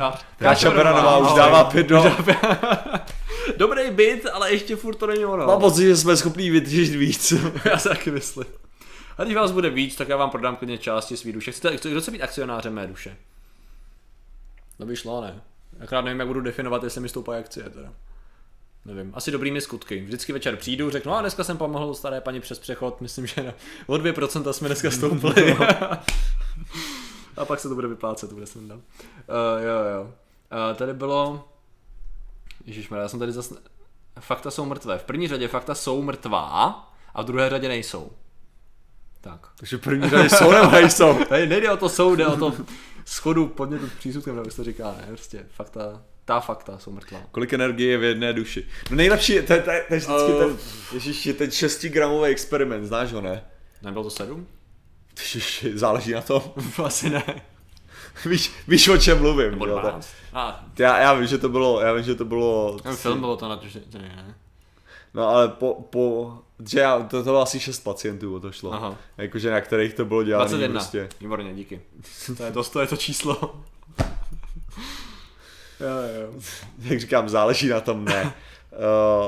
a- Káča Beranová už dává pět do... Dobrý bit, ale ještě furt to není ono. Mám pocit, že jsme schopni vytěžit víc. já se taky myslím. A když vás bude víc, tak já vám prodám klidně části svý duše. Chcete, kdo chce být akcionářem mé duše? To by šlo, ne? Akorát nevím, jak budu definovat, jestli mi stoupají akcie teda. Nevím, asi dobrými skutky. Vždycky večer přijdu, řeknu, a dneska jsem pomohl staré paní přes přechod, myslím, že na, o 2% jsme dneska stoupli. a pak se to bude vyplácet, to bude sranda. Uh, jo, jo. Uh, tady bylo... Ježišmarja, já jsem tady zase... fakta jsou mrtvé. V první řadě fakta jsou mrtvá a v druhé řadě nejsou. Tak. Takže první řadě jsou nebo nejsou? Tady nejde o to jsou, jde o to schodu podnětu přísudkem, nebo jak se to říká, ne? Prostě fakta, ta fakta jsou mrtvá. Kolik energie je v jedné duši? No nejlepší, je, to, je- to, je- to je vždycky Eh. ten, ježiši, ten 6 gramový experiment, znáš ho, ne? Nebylo to sedm? Ježiši, záleží na tom. Asi ne. víš, víš, o čem mluvím. Nebo jo, tak- 12. A, já, já vím, že to bylo, já vím, že to bylo... ten film bylo to na to, že to ne. No ale po, po že já, to, to bylo asi 6 pacientů, o to šlo. Aha. Jakože na kterých to bylo dělané 21. prostě. Výborně, díky. To je to, to, je to číslo. jo, jo. Jak říkám, záleží na tom, ne.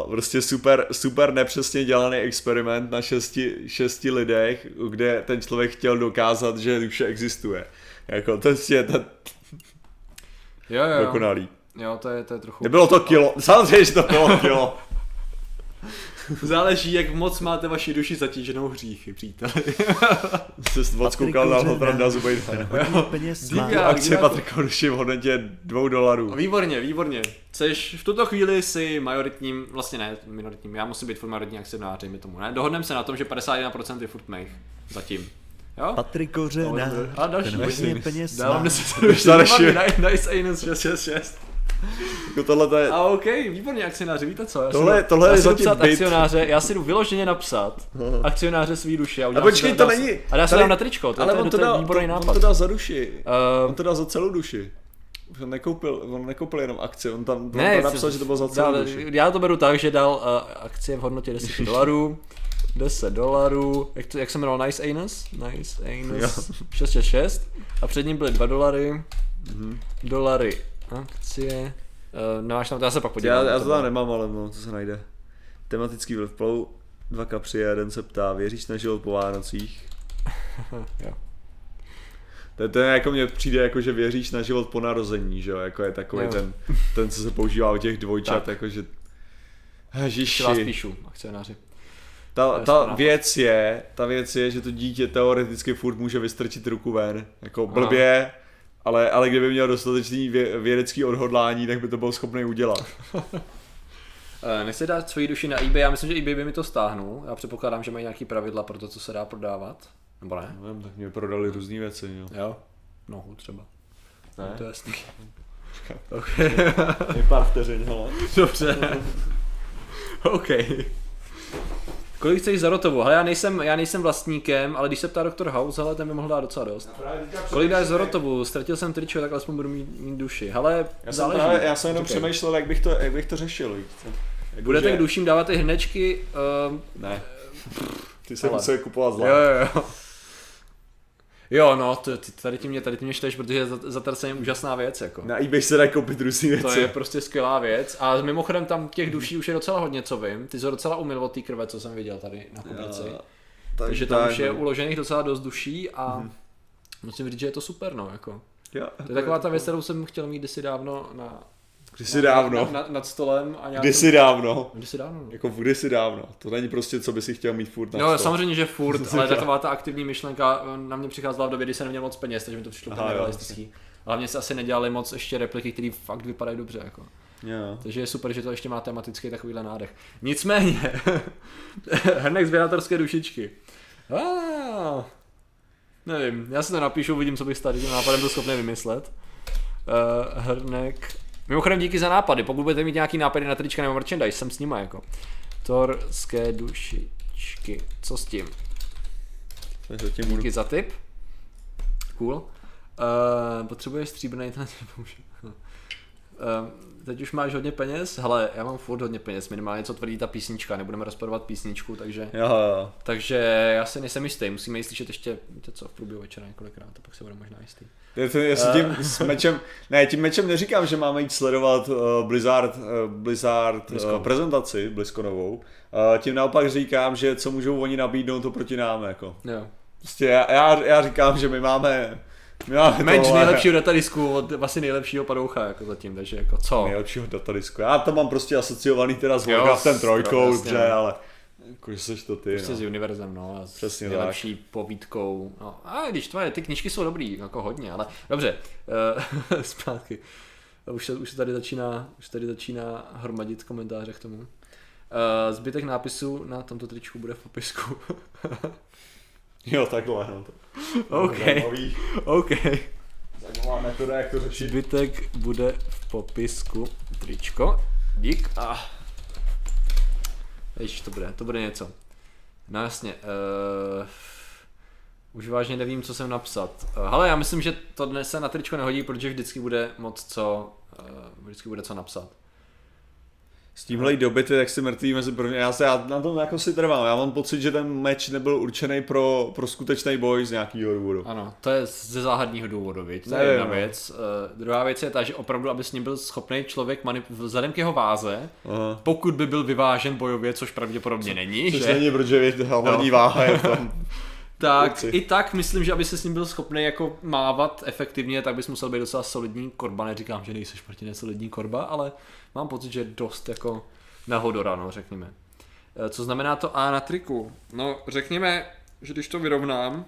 Uh, prostě super, super nepřesně dělaný experiment na šesti, šesti lidech, kde ten člověk chtěl dokázat, že duše existuje. Jako to je ten Jo, jo, jo. dokonalý. Jo, to je, to je trochu... Nebylo to kilo, samozřejmě, že to bylo kilo. Záleží, jak moc máte vaši duši zatíženou hříchy, příteli. Jsi moc koukal na Hotranda Zubejda. Hodně peněz má. Díky. Akcie díváte- Patrika duši v hodnotě dvou dolarů. Výborně, výborně. Seš v tuto chvíli si majoritním, vlastně ne minoritním, já musím být furt majoritní akcionář, dejme tomu, ne? Dohodneme se na tom, že 51% je furt mých. Zatím. Jo? Patrik Kořena, A další. ten hodně peněz Dávám má. 10 Už další. Nice anus 666. Jako tohle to je, A OK, výborně akcionáři, víte co? Já si Tohle- jdu- tohle já je si zatím psát byt. akcionáře, já si jdu vyloženě napsat akcionáře svý duše. A, A počkej, si to si- není- A dá se tady- dám na tričko, to, ale to, on to, to to je dá, výborný on, nápad. on to dá za duši. Eh, On to dá za celou duši. On nekoupil, on nekoupil jenom akci, on tam on Ne, to napsal, že to bylo za celou dal- duši. Já to beru tak, že dal uh, akcie v hodnotě 10 dolarů. 10 dolarů, jak, to, jak se jmenoval Nice Anus? Nice Anus 666 a před ním byly 2 dolary, Mhm. dolary akcie, uh, nemáš tam, to já se pak podívám. Já, já to tam nemám, ale no, to se najde. Tematický vliv plou, dva kapři, jeden se ptá, věříš na život po Vánocích? Jo. To, to je jako mně přijde jako, že věříš na život po narození, že jo, jako je takový Jo. ten, ten, co se používá u těch dvojčat, Tak. jako že Si vás Ježiši, píšu, akcionáři. ta, ta věc je, ta věc je, že to dítě teoreticky furt může vystrčit ruku ven, jako blbě, ale, ale kdyby měl dostatečný vě, vědecký odhodlání, tak by to byl schopný udělat. Uh, nechci dát svoji duši na eBay, já myslím, že eBay by mi to stáhnul. Já předpokládám, že mají nějaký pravidla pro to, co se dá prodávat. Nebo ne? Nevím, tak mě prodali různé věci, jo. Jo? Nohu třeba. Ne? To je jasný. Je pár vteřin, hele. Dobře. OK. Kolik chceš za rotovu? Hele, já nejsem, já nejsem vlastníkem, ale když se ptá doktor House, hele, ten by mohl dát docela dost. Kolik dáš za rotovu? Ztratil jsem tričko, tak alespoň budu mít, mít duši. Hele, Já jsem, záleží. právě, já jsem jenom Čekej. přemýšlel, jak bych to, jak bych to řešil. Jako, Budete že- k duším dávat ty hnečky? Uh, Ne. Ty se musel kupovat zlá. jo, jo, jo. Jo, no, to, ty- tady ti mě, tady ti mě šteš, protože za- zatrcení je úžasná věc, jako. Na eBay se dají koupit různé věci. To je prostě skvělá věc. A mimochodem tam těch duší už je docela hodně, co vím. Ty jsi docela umil od té krve, co jsem viděl tady na publici. Já- Takže tam už je no. uložených docela dost duší a Mhm. musím říct, že je to super, no, jako. Jo, To je taková ta věc, kterou jsem chtěl mít kdysi dávno na, Kdysi dávno. na, na, nad stolem a nějak Kdysi dávno. Kdysi dávno, no. Jako v kdysi dávno. To není prostě, co by si chtěl mít furt na Jo, stole. samozřejmě, že furt, ale taková ta aktivní myšlenka eh, na mě přicházela v době, kdy jsem neměl moc peněz, takže mi to přišlo úplně realistický. A hlavně se asi nedělali moc ještě repliky, které fakt vypadají dobře, jako. Jo. Takže je super, že to ještě má tematický takovýhle nádech. Nicméně, hrnek sběratelské dušičky. Ah, nevím, já si to napíšu, uvidím, co bych s tady tím nápadem byl schopný vymyslet. Uh, hrnek. Mimochodem díky za nápady, pokud budete mít nějaký nápady na trička nebo merchandise, jsem s nima jako. Torské dušičky, co s tím? Zatím budu. Díky za tip. Cool. Uh, potřebuješ stříbrný ten pomůže. Uh, teď už máš hodně peněz? Hele, já mám furt hodně peněz, minimálně co tvrdí ta písnička, nebudeme rozporovat písničku, takže, Jo, jo. takže já si nejsem jistý, musíme ji slyšet ještě, víte co, v průběhu večera několikrát, a pak se bude možná jistý. Je to, jestli tím s mečem, ne, tím mečem neříkám, že máme jít sledovat uh, Blizzard, uh, Blizzard uh, prezentaci BlizzConovou. Uh, tím naopak říkám, že co můžou oni nabídnout, to proti nám, jako. Jo. Prostě já, já, já říkám, že my máme, máme Meč tohle- nejlepšího datadisku od asi nejlepšího padoucha, jako zatím, takže jako co? nejlepšího datadisku. Já to mám prostě asociovaný teda s Warcraftem s- trojkou, dobře, no. ale jako, že seš to ty, Prostě s no. univerzem, no, a s Přesně nejlepší povídkou. No, a když tvoje, ty knížky jsou dobrý, jako hodně, ale dobře, uh, zpátky. Už se, už se tady začíná, už se tady začíná hromadit komentáře k tomu. zbytek nápisu na tomto tričku bude v popisku. Jo, takhle, no to. OK, Zajímavý, OK. zajímavá metoda, jak to řešit. Zbytek bude v popisku. Tričko. Dík. A... Víš, to bude, to bude něco. No jasně. Uh... Už vážně nevím, co jsem napsat. Uh, hele, já myslím, že to dnes se na tričko nehodí, protože vždycky bude moc co, uh, vždycky bude co napsat. S tímhle do bitvy, jak si mrtví mezi první. Já, se, já na tom jako si trvám. Já mám pocit, že ten meč nebyl určený pro, pro skutečný boj z nějakého důvodu. Ano, to je ze záhadního důvodu, viď? To je jedna no. věc. Uh, druhá věc je ta, že opravdu, aby s ním byl schopný člověk manip- vzhledem k jeho váze, Aha. pokud by byl vyvážen bojově, což pravděpodobně není, Což že? není, protože hlavní No. váha je tam. Tak Kluci. i tak myslím, že aby se s ním byl schopný jako mávat efektivně, tak bys musel být docela solidní korba. Neříkám, že nejseš Martine solidní korba, ale mám pocit, že dost jako na Hodora, no, řekněme. Eh, Co znamená to A na triku? No, řekněme, že když to vyrovnám,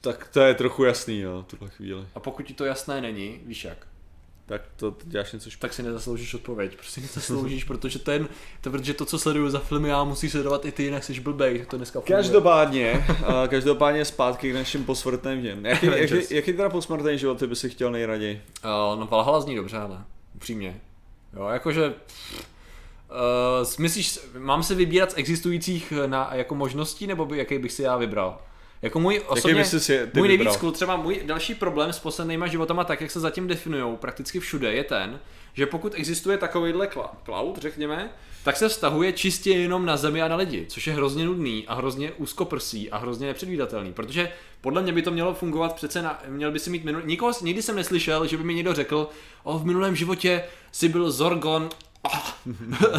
tak to je trochu jasný, jo, v tuhle chvíli. a pokud ti to jasné není, víš jak, Tak to to děláš něco špatně. tak si nezasloužíš odpověď. Prostě nezasloužíš, protože ten, to, protože to, co sleduju za filmy, já musí sledovat i ty, jinak jsi blbej, to dneska funguje. Každopádně, a každopádně zpátky k našim posmrtným děm. Jaký, jaký, jaký teda posmrtný život ty by si chtěl nejraději? Uh, no Valhalla zní dobře, ale upřímně. Jo, jakože... Uh, myslíš, mám se vybírat z existujících na, jako možností, nebo by, jaký bych si já vybral? Jako můj osobně, si můj nejvíc cool, třeba můj další problém s poslednýma životama, tak jak se zatím definují prakticky všude, je ten, že pokud existuje takovýhle cloud, řekněme, tak se vztahuje čistě jenom na zemi a na lidi, což je hrozně nudný a hrozně úzkoprsý a hrozně nepředvídatelný, protože podle mě by to mělo fungovat přece na, měl by si mít minulý, nikoho, nikdy jsem neslyšel, že by mi někdo řekl, o v minulém životě si byl Zorgon ah,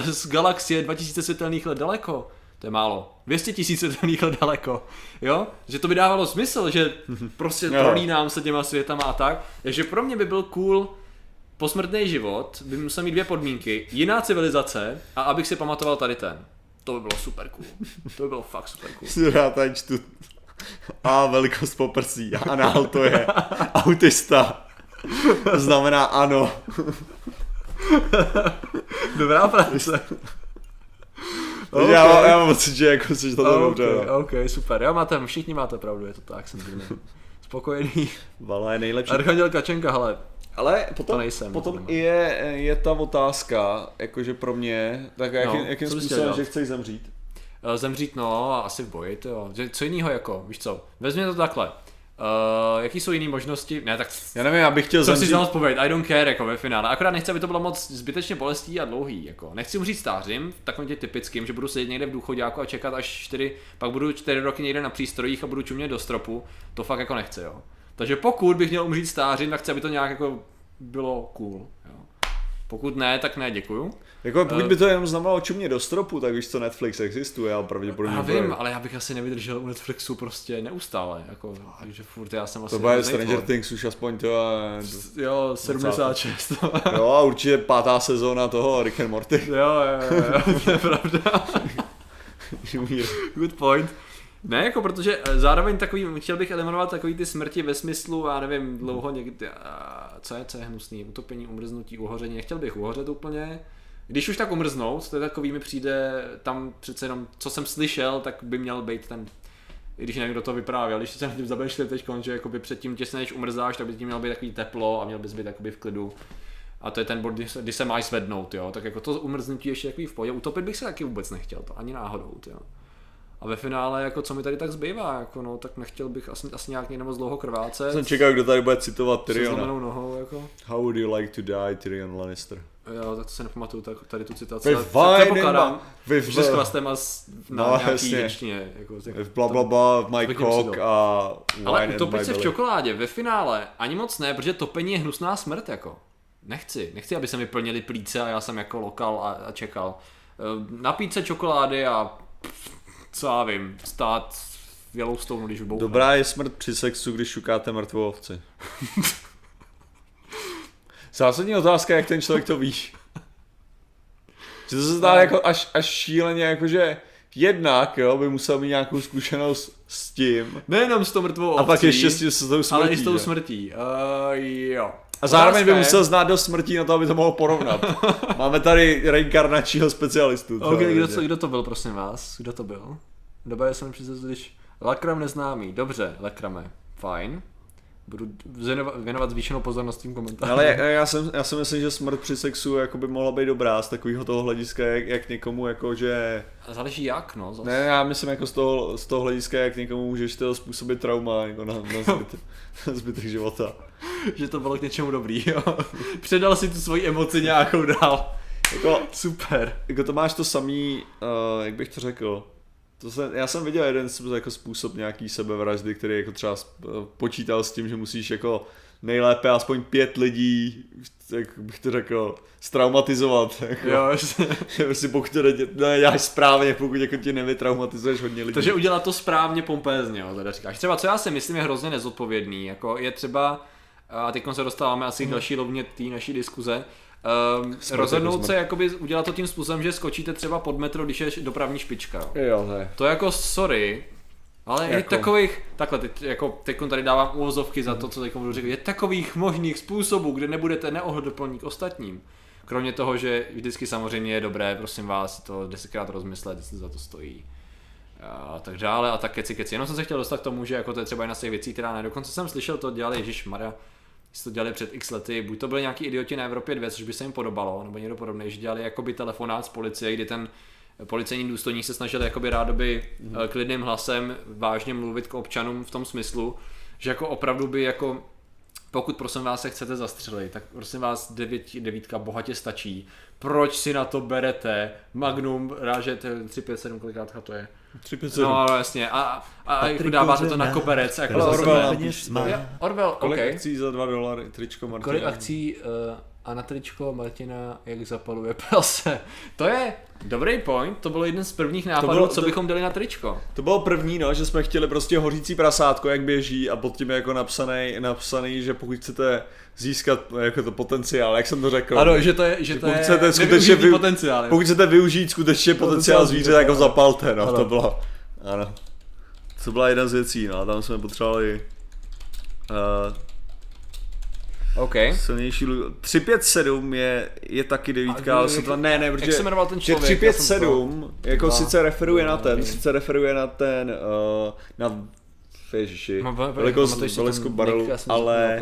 z galaxie 2000 světelných let daleko. To je málo. 200 tisíc světelných let daleko. Jo? Že to by dávalo smysl, že prostě prolínám se těma světama a tak. Takže pro mě by byl cool posmrtný život, by musel mít dvě podmínky. Jiná civilizace a abych si pamatoval tady ten. To by bylo super cool. To by bylo fakt super cool. Já tady čtu. A velikost poprsí. Anál to je. Autista. Znamená ano. Dobrá práce. Takže já, mám- já mám pocit, že jako jsi to okay, dobře. no. ok, super. Já máte, všichni máte pravdu, je to tak, jsem spokojený. Vala je nejlepší. Archanděl Kačenka, hele, Ale potom, To nejsem, potom je, je ta otázka, jakože pro mě, tak jaký, No, jakým chtěl způsobem, dělat? že chceš zemřít? Eh, Zemřít, no, a asi v boji, to jo. Že- Co jiného jako, víš co? Vezmi to takhle. Uh, jaký jsou jiné možnosti? Ne, tak Já nevím, já bych chtěl co si zemřít. znal odpověď, I don't care, jako ve finále. Akorát nechci, aby to bylo moc zbytečně bolestí a dlouhý, jako. Nechci umřít stářím, takovým tě typickým, že budu sedět někde v důchodáku a čekat až čtyři, pak budu čtyři roky někde na přístrojích a budu čumět do stropu, to fakt jako nechci, jo. Takže pokud bych měl umřít stářím, tak chci, aby to nějak jako bylo cool. Pokud ne, tak ne, děkuju. Jako pokud Eh. by to jenom znamenalo čumě do stropu, tak víš co, Netflix existuje, ale pravděpodobně Já vím, ale já bych asi nevydržel u Netflixu prostě neustále, jako, takže furt já jsem asi To bude Stranger. Things už aspoň to a... Jo, 76. Jo a určitě pátá sezóna toho Rick and Morty. jo, jo, jo, jo, to je pravda. Good point. Ne, jako protože eh, zároveň takový, chtěl bych eliminovat takový ty smrti ve smyslu, já nevím, dlouho někdy, a co je, co je hnusný, utopení, umrznutí, uhoření, nechtěl bych uhořet úplně. Když už tak umrznout, to je takový mi přijde, tam přece jenom, co jsem slyšel, tak by měl být ten i když nevím, kdo to vyprávěl, když se nad tím zamýšlím teď, že jakoby předtím těsně než umrzáš, tak by tím mělo být takový teplo a měl bys být jakoby v klidu. A to je ten bod, kdy se, kdy se máš zvednout, jo. Tak jako to umrznutí ještě takový v pohodě. Utopit bych se taky vůbec nechtěl, to ani náhodou, jo. A ve finále, jako co mi tady tak zbývá, jako no, tak nechtěl bych asi, asi nějak někde moc dlouho krvácet. Jsem čekal, kdo tady bude citovat Tyriona. nohou, jako. How would you like to die, Tyrion Lannister? Jo, tak to se nepamatuju tak, tady tu citaci. Wine předpokládám, my- with že s a na No, nějaký jasně. ječtině. Jako, With bla bla bla, my cock a wine Ale utopit se v čokoládě ve finále ani moc ne, protože topení je hnusná smrt jako. Nechci, nechci, aby se mi plnili plíce a já jsem jako lokal a, a čekal. Eh, Napít se čokolády a co já vím, stát v Yellowstoneu, když vybouchne. Dobrá je smrt při sexu, když šukáte mrtvou ovci. Zásadní otázka, jak ten člověk to ví. Že to se zdá jako až, až šíleně, jakože jednak jo, by musel mít nějakou zkušenost s tím. Nejenom s tou mrtvou A pak ovcí, ještě s, tím- s tou smrtí. ale i s tou smrtí. Uh, jo. A zároveň by musel znát do smrti na to, aby to mohl porovnat. Máme tady reinkarnačního specialistu. Ok, to kdo, to, kdo to byl, prosím vás? Kdo to byl? Doba jsem přece, když... Lakram neznámý, dobře, Lakrame, fajn. Budu věnovat, zvýšenou pozornost tím komentářům. Ale já, já, jsem, já si myslím, že smrt při sexu jako by mohla být dobrá z takového toho hlediska, jak, jak někomu jako, že... Záleží jak, no. Zase. Ne, já myslím jako z toho, z toho hlediska, jak někomu můžeš toho způsobit trauma jako na, na, zbytek, na zbytek života. Že to bylo k něčemu dobrý, jo. Předal si tu svoji emoci nějakou dál. Jako, Super. jako to máš to samý, uh, jak bych to řekl, to jsem, já jsem viděl jeden jako způsob nějaký sebevraždy, který jako třeba počítal s tím, že musíš jako nejlépe aspoň pět lidí, jak bych to řekl, straumatizovat. Jako. Jo, si pokud to nedě- neděláš správně, pokud jako ti nevytraumatizuješ hodně lidí. Takže udělat to správně pompézně, jo, teda říkáš. Třeba co já si myslím je hrozně nezodpovědný, jako je třeba, a teď se dostáváme asi k další lovně té naší diskuze, um, rozhodnout se jakoby udělat to tím způsobem, že skočíte třeba pod metro, když je dopravní špička. Jo. Jo, to je. Jako sorry, ale je Jako? takových, takhle, teď, jako teď tady dávám úvozovky za to, co teď budu říkat, je takových možných způsobů, kde nebudete neohleduplní k ostatním. Kromě toho, že vždycky samozřejmě je dobré, prosím vás, to desetkrát rozmyslet, jestli za to stojí. A tak dále a tak keci keci. Jenom jsem se chtěl dostat k tomu, že jako to je třeba jedna z těch věcí, která ne. Dokonce jsem slyšel, to dělali Ježíš Maria, to dělali před x lety, buď to byli nějaký idioti na Evropě 2, což by se jim podobalo, nebo někdo podobný, že dělali jakoby telefonát z policie, kdy ten policejní důstojník se snažil jakoby rádoby mm-hmm. klidným hlasem vážně mluvit k občanům v tom smyslu, že jako opravdu by jako pokud prosím vás se chcete zastřelit, tak prosím vás devět, devítka bohatě stačí. Proč si na to berete Magnum, rážet 357, kolikátka to je? 3, 5, No jasně, a, a, a jako dáváte to na koberec. Jako Orwell Orwell, Kolik okay. akcí za 2 dolary, tričko Martina? Kolik akcí uh, a na tričko Martina, jak zapaluje prase. To je dobrý point, to bylo jeden z prvních nápadů, bylo- co to- bychom dali na tričko. To bylo první, no, že jsme chtěli prostě hořící prasátko, jak běží a pod tím je jako napsaný, napsaný, že pokud chcete získat jako to potenciál, jak jsem to řekl. Ano, že to je, že to Pokud je chcete skutečně vy- potenciál. Pokud chcete využít skutečně potenciál zvíře, tak ho zapalte, no, Ano. to bylo, ano. To byla jedna z věcí, no, tam jsme potřebovali uh, OK. silnější lu- 357 je, je taky devítka, ale jsou to, ne, ne, protože Jak se jmenoval ten že člověk? Já jsem 357 jako Dva. sice referuje na ten, Dva. sice referuje na ten, uh, na Ježiši, No, ve- ve- velikost, velikost barelu, Já jsem si ale.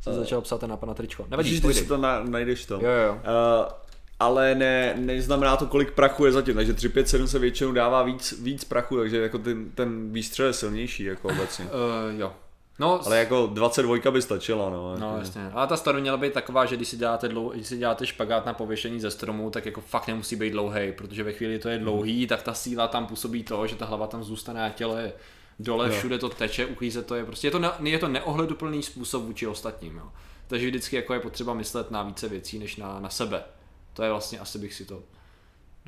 Jsem začal psát na tričko. Nevadí, si to na, najdeš to. Jo, jo. Uh, ale ne, neznamená to, kolik prachu je zatím, takže 357 se většinou dává víc, víc prachu, takže jako ten, ten výstřel je silnější jako obecně. Uh, jo. No, Ale jako 22 by stačila, no. No jako. jasně, ale ta staru měla být taková, že když si děláte, dlou, když si děláte špagát na pověšení ze stromu, tak jako fakt nemusí být dlouhý, protože ve chvíli to je dlouhý, tak ta síla tam působí to, že ta hlava tam zůstane a tělo je dole, Jo. všude to teče, uklíze to je prostě, je to, ne, je to neohleduplný způsob vůči ostatním, jo. Takže vždycky jako je potřeba myslet na více věcí, než na, na sebe. To je vlastně, asi bych si to,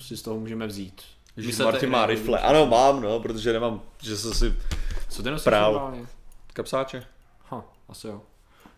si z toho můžeme vzít. Myslete Martin má rifle. Ano, mám, no, protože nemám, že jsem si Co ty nosíš? Kapsáče. Ha, asi jo.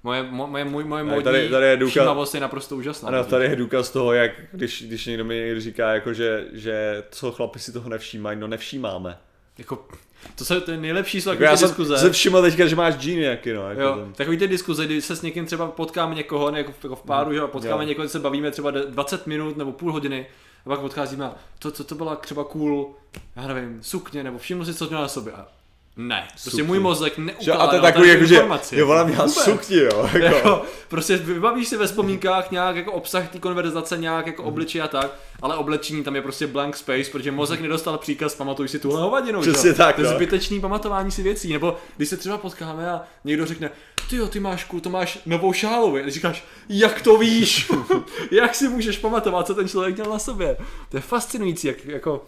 Moje, mo- moje, moje, moje modní tady- tady je důkaz- všímavost je naprosto úžasná. Ano, tady je důkaz toho, jak když, když někdo mi někdy říká, jako, že, že co chlapi si toho nevšímají, no nevšímáme. Jako, to jsou ty nejlepší jsou Jako já jsem diskuze. se všiml teďka, že máš džíny jaký, no. Jako Jo, ten. takový ty diskuze, kdy se s někým třeba potkáme někoho, ne, jako, v- jako v páru, že potkáme Jo. někoho, se bavíme třeba de- 20 minut nebo půl hodiny, a pak odcházíme a to, co to byla třeba cool, já nevím, sukně, nebo všiml si, co měla na sobě. A ne, prostě Sukně. můj mozek neukládá a to je takový, jako, že jo, ona měla sukni, jo. Jako. Jako, prostě vybavíš si ve vzpomínkách nějak jako obsah té konverzace, nějak jako obličej a tak, ale oblečení tam je prostě blank space, protože mozek nedostal příkaz, pamatuj si tuhle hovadinu. Přesně tak, To je no. zbytečný pamatování si věcí. Nebo když se třeba potkáme a někdo řekne, ty jo, ty máš to máš novou šálu. A říkáš, jak to víš? jak si můžeš pamatovat, co ten člověk měl na sobě? To je fascinující, jak jako...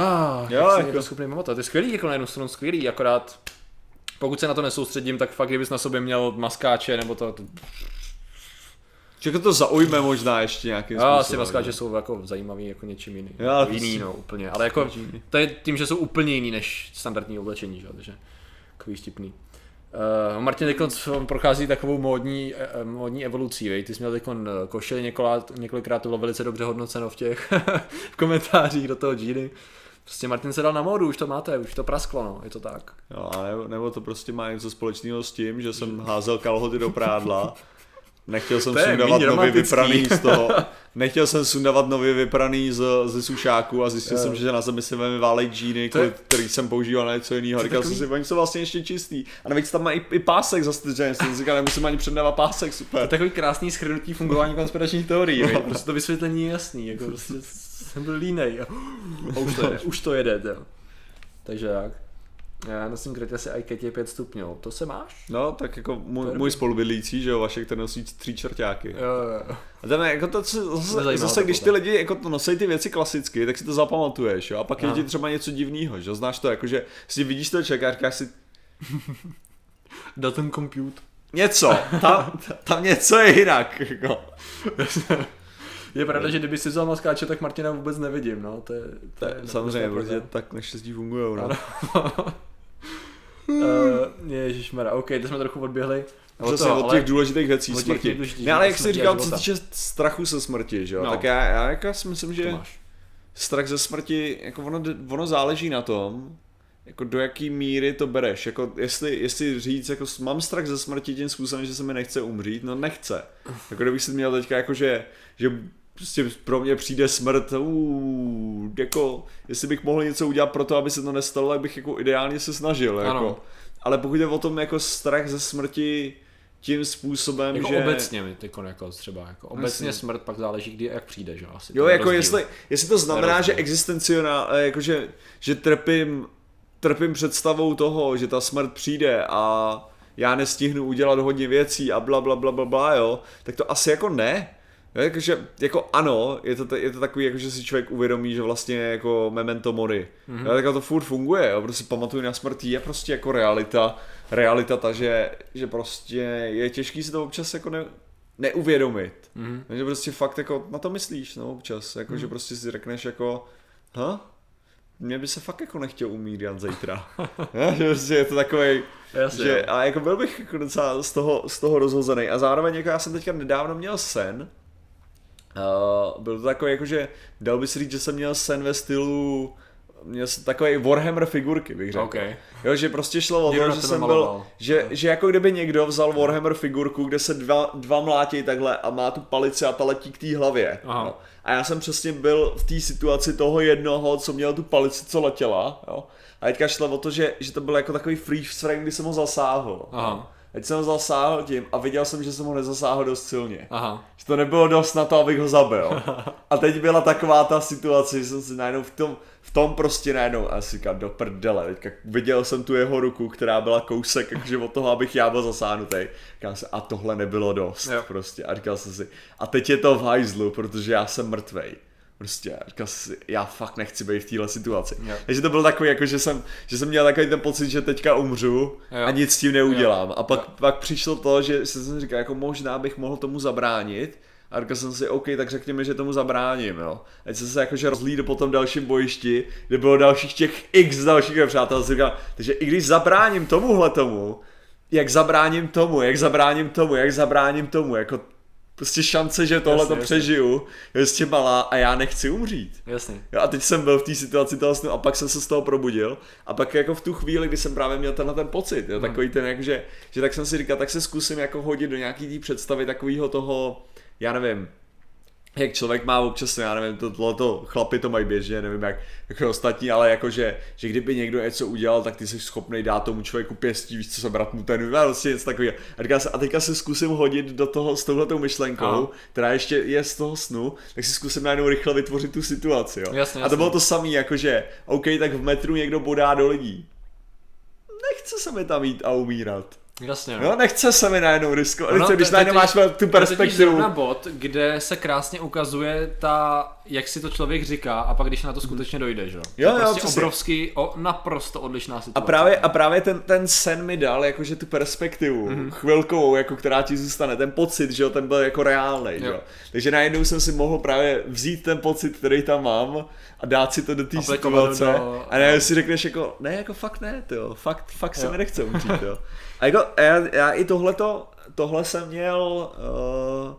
Ah, Jo, jak se jako- schopný pamatovat. To je skvělý, jako na jednu stranu skvělý, akorát pokud se na to nesoustředím, tak fakt, kdybys na sobě měl maskáče nebo to, to jako to zaujme možná ještě nějakým Já způsobem. asi maskáče jsou jako zajímavý jako něčím jiným. Jo, ale jiný, prostě- no, úplně. Ale jako, to je tím, že jsou úplně jiný než standardní oblečení, že? takže takový vtipný. Uh, Martin teď on prochází takovou módní, eh, módní evolucí, vej? ty jsi měl teď košili několikrát, několikrát, to bylo velice dobře hodnoceno v těch v komentářích do toho Giny. Prostě Martin se dal na módu, už to máte, už to prasklo, no, je to tak. Jo, a nebo, nebo to prostě má něco společného s tím, že jsem házel kalhoty do prádla, nechtěl jsem míň nově vypraný z toho, nechtěl jsem sundavat nově vypraný z, ze sušáku a zjistil Jo. jsem, že na zemi se vemi válej džíny, je- který jsem používal na něco jiného. Říkal jsem si, oni jsou vlastně ještě čistý. A navíc tam má i, i pásek zastrčený, jsem říkal, nemusím ani předávat pásek, To je super. takový krásný schrnutí fungování konspiračních teorií, no. prostě to vysvětlení je jasný, jako prostě jsem byl línej a, už to jede, už to jede, jo. Takže jak? Já nosím krytě si iKetě 5 stupňů, to se máš? No, tak jako To můj, můj spolubydlící, že jo, Vašek, ten nosí tři čertáky. Jo, jo. A tam je, jako to, co, zase, zase to když ty lidi jako to nosí ty věci klasicky, tak si to zapamatuješ, jo, a pak je ti třeba něco divného, že jo, znáš to, jakože si vidíš toho člověka a říkáš si, Datum compute. něco, tam, tam něco je jinak, jako. Je pravda, že kdyby si vzal maskáče, tak Martina vůbec nevidím, no, to je... To je, samozřejmě, protože tak neštěstí fungují, no. Ano. uh, Ježišmarja, OK, to jsme trochu odběhli. Od Přesně, toho, od ale- těch důležitých věcí těch smrti. nejdůležitějších Ne, ale jak jsi říkal, co týče strachu ze smrti, že jo, No. tak já, já jako si myslím, že strach ze smrti, jako ono, ono záleží na tom, jako do jaký míry to bereš, jako jestli, jestli říct, jako mám strach ze smrti tím způsobem, že se mi nechce umřít, no nechce. Jako kdybych si měl teďka jako, že, že prostě pro mě přijde smrt, uu, jako, jestli bych mohl něco udělat pro to, aby se to nestalo, tak bych jako ideálně se snažil, Ano. jako. Ale pokud je o tom jako strach ze smrti tím způsobem, Jako že... obecně mi teď jako třeba, jako obecně Jasně. smrt pak záleží, kdy jak přijde, že jo, asi. Jo, jako rozdíl. jestli, jestli to znamená, že existencionál, eh, jako že, že trpím, trpím představou toho, že ta smrt přijde a já nestihnu udělat hodně věcí a bla bla bla bla bla, jo, tak to asi jako ne. Jo, Jakože, jako ano, je to, je to takový, jako že si člověk uvědomí, že vlastně jako memento mori. Mm-hmm. Jo, tak to furt funguje, jo, prostě pamatuju na smrt je prostě jako realita, realita ta, že, že prostě je těžký si to občas jako ne, neuvědomit. Mhm. Takže prostě fakt jako na to myslíš, no občas, jako že prostě si řekneš jako, ha? Mně by se fakt jako nechtěl umírat zítra. Že prostě je to takový, že, a jako byl bych jako docela z toho, z toho rozhozený. A zároveň jako já jsem teďka nedávno měl sen, Uh, byl to takový jako, že dal by si říct, že jsem měl sen ve stylu měl jsem takový Warhammer figurky, bych řekl. OK. Jo, že prostě šlo o to, že jsem byl, že, že jako kdyby někdo vzal Warhammer figurku, kde se dva, dva mlátí takhle a má tu palici a ta letí k té hlavě. Aha. Jo. A já jsem přesně byl v té situaci toho jednoho, co měl tu palici, co letěla. Jo. A teďka šlo o to, že, že to byl jako takový freeze frame, kdy jsem ho zasáhl. Aha. Teď jsem ho zasáhl tím a viděl jsem, že jsem ho nezasáhl dost silně. Aha. Že to nebylo dost na to, abych ho zabil. A teď byla taková ta situace, že jsem si najednou v tom, v tom prostě najednou a si říkal, do prdele, teďka viděl jsem tu jeho ruku, která byla kousek jakože od toho, abych já byl zasáhnutý. Říkal jsem, a tohle nebylo dost Jo. prostě. A říkal jsem si, a teď je to v hajzlu, protože já jsem mrtvej. Prostě, říkal jsem si, já fakt nechci být v téhle situaci. Jo. Takže to byl takový, jako že jsem, že jsem měl takový ten pocit, že teďka umřu Jo. a nic s tím neudělám. Jo. A pak, Jo. pak přišlo to, že jsem si říkal, jako možná bych mohl tomu zabránit. A říkal jsem si, OK, tak řekněme, že tomu zabráním, jo. Ať jsem se jakože rozlídl po tom dalším bojišti, kde bylo dalších těch x dalších přátel, jsem říkal, takže i když zabráním tomuhle tomu, jak zabráním tomu, jak zabráním tomu, jak zabráním tomu, jako prostě šance, že tohle to přežiju, je prostě malá a já nechci umřít. Jasně. Jo, a teď jsem byl v té situaci toho snu a pak jsem se z toho probudil a pak jako v tu chvíli, kdy jsem právě měl tenhle ten pocit, jo, takový ten jak, že, že tak jsem si říkal, tak se zkusím jako hodit do nějaký té představy takového toho, já nevím, jak člověk má občas, já nevím, to, tohleto chlapy to mají běžně, nevím jak jako ostatní, ale jakože, že kdyby někdo něco udělal, tak ty jsi schopný dát tomu člověku pěstí, víš co, sebrat mu ten, a prostě něco takového. A, říkal jsem, a teďka se zkusím hodit do toho s touhletou myšlenkou, Aha. která ještě je z toho snu, tak si zkusím najednou rychle vytvořit tu situaci, jo. Jasně, A to jasně. bylo to samé, jakože, OK, tak v metru někdo bodá do lidí. Nechce se mi tam jít a umírat. Jasně. Jo, nechce se mi najednou riskovat. No, když to- najednou máš tu To perspektivu. zrovna bod, kde se krásně ukazuje ta, jak si to člověk říká a pak když na to skutečně dojde, že jo? To je Jo, jo, prostě přesně. obrovský, o, naprosto odlišná situace. A právě, a právě ten, ten sen mi dal jakože tu perspektivu, Mhm. mm-hmm. chvilkovou, jako která ti zůstane, ten pocit, že jo, ten byl jako reálný, Jo. jo. Takže najednou jsem si mohl právě vzít ten pocit, který tam mám a dát si to do té situace do- a najednou si řekneš jako, ne, jako fakt ne, jo, fakt, fakt se mi nechce umřít, jo. A jako, já, já i tohleto, tohle jsem měl, uh,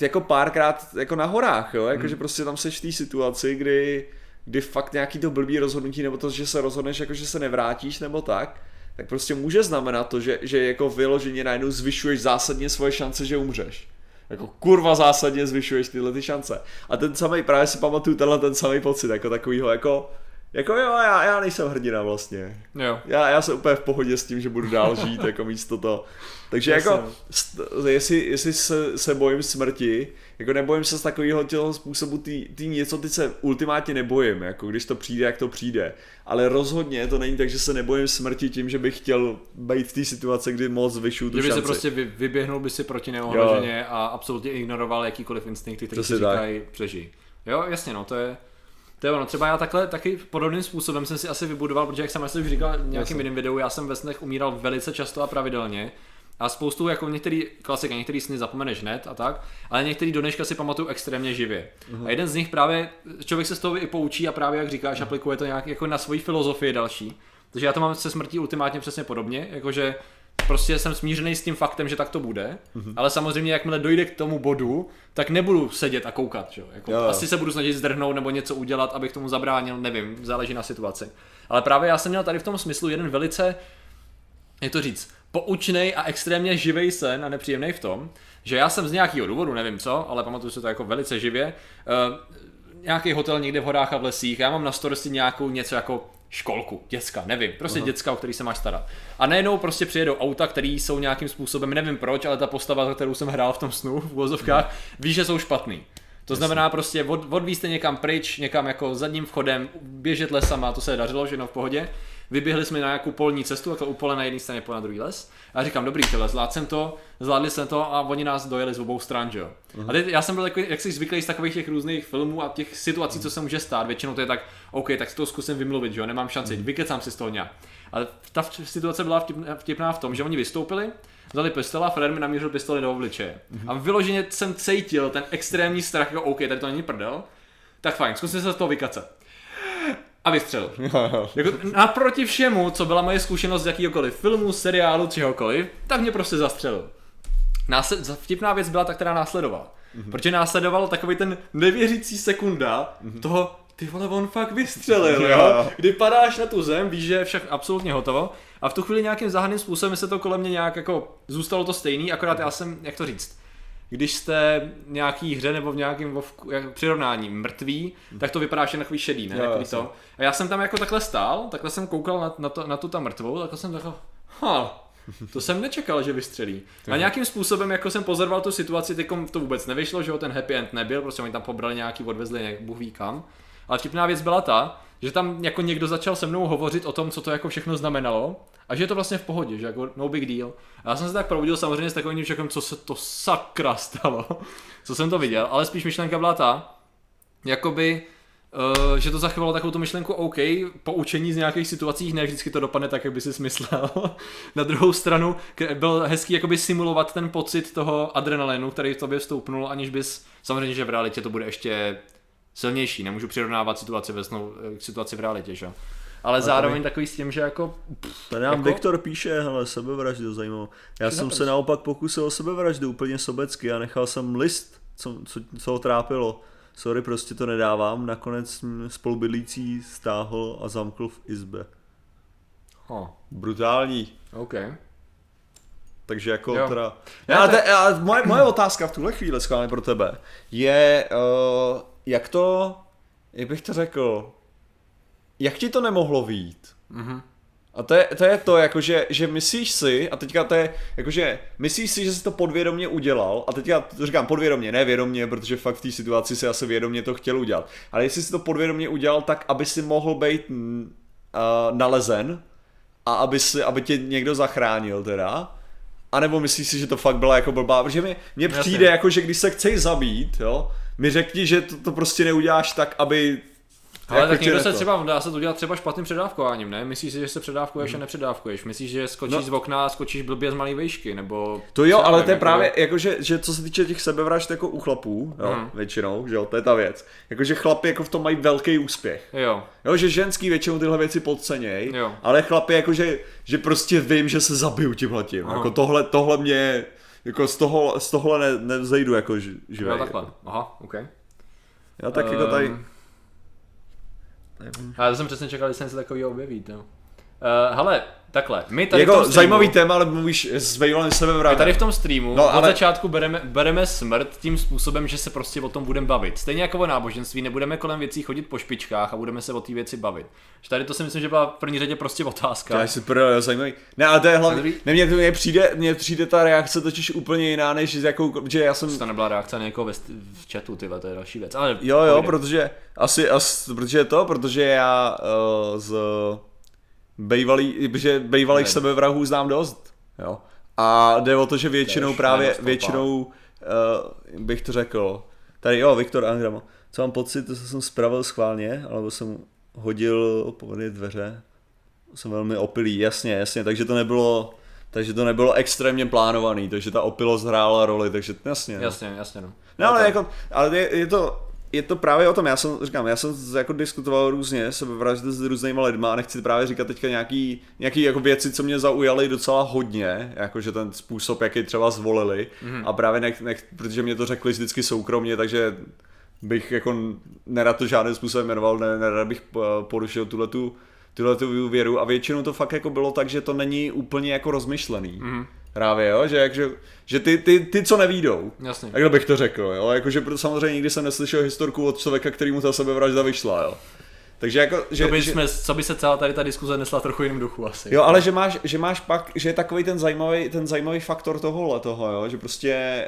jako párkrát jako na horách, jo, Mhm. jakože prostě tam seš v té situaci, kdy kdy fakt nějaký to blbý rozhodnutí, nebo to, že se rozhodneš, jako že se nevrátíš, nebo tak, tak prostě může znamenat to, že, že jako vyloženě najednou zvyšuješ zásadně svoje šance, že umřeš. Jako kurva zásadně zvyšuješ tyhle ty šance. A ten samý, právě si pamatuju tenhle ten samý pocit, jako takovýho, jako, jako jo, já, já nejsem hrdina vlastně. Jo. Já, já jsem úplně v pohodě s tím, že budu dál žít, jako místo to. Takže Jasně, jako, no. st- jestli, jestli se, se bojím smrti, jako nebojím se z takového těho způsobu tý, tý něco, ty se ultimátně nebojím, jako když to přijde, jak to přijde. Ale rozhodně to není tak, že se nebojím smrti tím, že bych chtěl být v té situaci, kdy moc zvyšuju tu Že by šanci. se prostě vy, vyběhnul by si proti neohroženě a absolutně ignoroval jakýkoliv instinkty, které si tak. říkají přežij. Jo, jasně, no, to je, to je ono. Třeba já takhle taky podobným způsobem jsem si asi vybudoval, protože jak jsem asi už říkal v nějakém jiném videu, já jsem ve snech umíral velice často a pravidelně. A spoustu jako některý klasika, některý sny zapomeneš hned a tak, ale některý do dneška si pamatuju extrémně živě. Mhm. A jeden z nich právě, člověk se z toho i poučí a právě jak říkáš, aplikuje to nějak jako na svoji filozofii další. Takže já to mám se smrtí ultimátně přesně podobně, jakože prostě jsem smířený s tím faktem, že tak to bude, Mhm. ale samozřejmě jakmile dojde k tomu bodu, tak nebudu sedět a koukat, že? jo. Jako, Jo, asi se budu snažit zdrhnout nebo něco udělat, abych tomu zabránil, nevím, záleží na situaci. Ale právě já jsem měl tady v tom smyslu jeden velice, jak to říct, poučnej a extrémně živej sen a nepříjemný v tom, že já jsem z nějakého důvodu, nevím co, ale pamatuju si to jako velice živě, uh, nějaký hotel někde v horách a v lesích, já mám na starosti nějakou něco jako školku, děcka, nevím, prostě Aha. děcka, o který se máš starat. A najednou prostě přijedou auta, které jsou nějakým způsobem, nevím proč, ale ta postava, za kterou jsem hrál v tom snu, v vozovkách, ví, že jsou špatný. To znamená prostě od, odvíste někam pryč, někam jako zadním vchodem, běžet lesama, to se dařilo, že no v pohodě. Vyběhli jsme na nějakou polní cestu, takhle u pole na jedné straně, pole na druhý les. A já říkám, dobrý, tyhle, zvládl jsem to, zvládli jsem to a oni nás dojeli z obou stran, že jo. A teď já jsem byl takový, jak jsi zvyklý z takových těch různých filmů a těch situací, co se může stát. Většinou to je tak, OK, tak si to zkusím vymluvit, že jo, nemám šanci, vykecám si z toho nějak. Ale ta situace byla vtipná, v tom, že oni vystoupili, vzali pistole a Fred mi namířil pistoli do obličeje. A vyloženě jsem cítil ten extrémní strach, jako OK, tady to není prdel, tak fajn, zkusím se z toho vykacat. A vystřelil. Jako naproti všemu, co byla moje zkušenost z jakýkoliv filmu, seriálu, čehokoliv, tak mě prostě zastřelil. Násled, vtipná věc byla ta, která následovala. Mm-hmm. Protože následoval takový ten nevěřící sekunda mm-hmm. toho, ty vole, on fakt vystřelil, jo. Kdy padáš na tu zem, víš, že je však absolutně hotovo. A v tu chvíli nějakým záhadným způsobem se to kolem mě nějak jako zůstalo to stejný, akorát já jsem, jak to říct, když jste v nějaký hře nebo v nějakém vovku, jak, přirovnání mrtví, tak to vypadá, že na takový šedý, ne? Jo, Takový to. A já jsem tam jako takhle stál, takhle jsem koukal na, na, to, na tu tam mrtvou, takhle jsem takhle, ha, to jsem nečekal, že vystřelí. A nějakým způsobem, jako jsem pozoroval tu situaci, teď to vůbec nevyšlo, že jo, ten happy end nebyl, prostě oni tam pobrali nějaký, odvezli, nějak, Bůh ví kam. Ale vtipná věc byla ta, že tam jako někdo začal se mnou hovořit o tom, co to jako všechno znamenalo a že je to vlastně v pohodě, že jako no big deal. A já jsem se tak probudil samozřejmě s takovým všakem, co se to sakra stalo, co jsem to viděl, ale spíš myšlenka byla ta, jakoby, uh, že to zachovalo takovou tu myšlenku OK, poučení z nějakých situací, ne vždycky to dopadne tak, jak by si myslel. Na druhou stranu byl hezký jakoby simulovat ten pocit toho adrenalinu, který v tobě vstoupnul, aniž bys, samozřejmě, že v realitě to bude ještě silnější, nemůžu přirovnávat situaci ve snu eh, k situaci v realitě, že? jo. Ale zároveň takový s tím, že jako Tady nám Jako? Viktor píše, hele, sebevraždu zajímavou. Já jsem se naopak pokusil o sebevraždu úplně sobecky a nechal jsem list, co, co, co ho trápilo. Sorry, prostě to nedávám. Nakonec spolubydlící stáhl a zamkl v izbě. oh, Brutální. OK. Takže jako Jo. teda... Já, to- te, já, moje, moje otázka v tuhle chvíli schválně pro tebe je, uh, jak to, jak bych to řekl, jak ti to nemohlo výjít? Mhm. A to je, to je to, jakože, že myslíš si, a teďka to je, jakože, myslíš si, že jsi to podvědomě udělal, a teďka to říkám podvědomě, ne vědomě, protože fakt v té situaci si asi vědomě to chtěl udělat, ale jestli jsi to podvědomě udělal tak, aby si mohl být uh, nalezen a aby, si, aby tě někdo zachránil teda, a nebo myslíš si, že to fakt byla jako blbá, protože mi, mně Jasně. přijde jako, že když se chceš zabít, jo, mi řekni, že to, to prostě neuděláš tak, aby Ale jako tak někdo se třeba, dá se to dělat třeba špatným předávkováním, ne? Myslíš si, že se předávkuješ a nepředávkuješ? Myslíš, že skočíš No. z okna a skočíš blbě z malé výšky, nebo... To jo, ale to je jako- právě, jakože, že co se týče těch sebevražd jako u chlapů, jo, Mhm. většinou, že jo, to je ta věc. Jakože chlapi jako v tom mají velký úspěch. Jo, Jo, že ženský většinou tyhle věci podcenějí, Jo. ale chlapi jakože, že prostě vím, že se zabiju tímhletím. Jako tohle, tohle mě, jako z, toho, z tohle ne, nevzejdu jako ži- živej. jo, takhle. Aha, OK. Jo, tak jako tady, Ehm, nevím. Já jsem přesně čekal, že se něco takového objeví. No. Uh, hele, takhle, my tady v Jako tom streamu, zajímavý téma, ale mluvíš s Vejvalem sebevrahem. my tady v tom streamu No, ale- od začátku bereme, bereme smrt tím způsobem, že se prostě o tom budeme bavit. Stejně jako o náboženství, nebudeme kolem věcí chodit po špičkách a budeme se o té věci bavit. Že tady to si myslím, že byla v první řadě prostě otázka. Já si pro zajímavý. Ne, ale to je hlavně, Dobrý. ne, mně, to- mně přijde, mně přijde ta reakce totiž úplně jiná, než s jakou, že já jsem, To nebyla reakce na někoho ve, v chatu, ty vole, to je další věc. Ale jo, jo, povídej. protože, asi, asi protože je to, protože já uh, z bejvalý, že bejvalých Ne. sebevrahů znám dost, jo. A jde o to, že většinou právě, většinou, uh, bych to řekl, tady jo, Viktor Angramo, co mám pocit, to jsem spravil schválně, alebo jsem hodil po dveře, jsem velmi opilý, jasně, jasně, takže to nebylo, takže to nebylo extrémně plánovaný, takže ta opilost hrála roli, takže jasně. no. Jasně, jasně no. No ale jako, ale je, je, to, je to právě o tom, já jsem, říkám, já jsem jako diskutoval různě, sebevraždy s různýma lidma a nechci právě říkat teďka nějaký, nějaký jako věci, co mě zaujaly docela hodně, jakože ten způsob, jaký třeba zvolili mm-hmm. a právě nech, nech, protože mě to řekli vždycky soukromně, takže bych jako nerad to žádným způsobem jmenoval, ne, nerad bych po- porušil tuhle tu tuhle tu věru a většinou to fakt jako bylo tak, že to není úplně jako rozmyšlený. Mm-hmm. Právě, jo, že, jak, že, že ty, ty, ty, co nevídou, Jasně. Takhle bych to řekl, jo, jakože samozřejmě nikdy jsem neslyšel historku od člověka, který mu ta sebevražda vyšla, jo. Takže jako, že, To by, že, jsme, co by se celá tady ta diskuze nesla trochu jiném duchu asi. Jo, ale že máš, že máš pak, že je takový ten zajímavý, ten zajímavý faktor tohohle toho, jo, že prostě,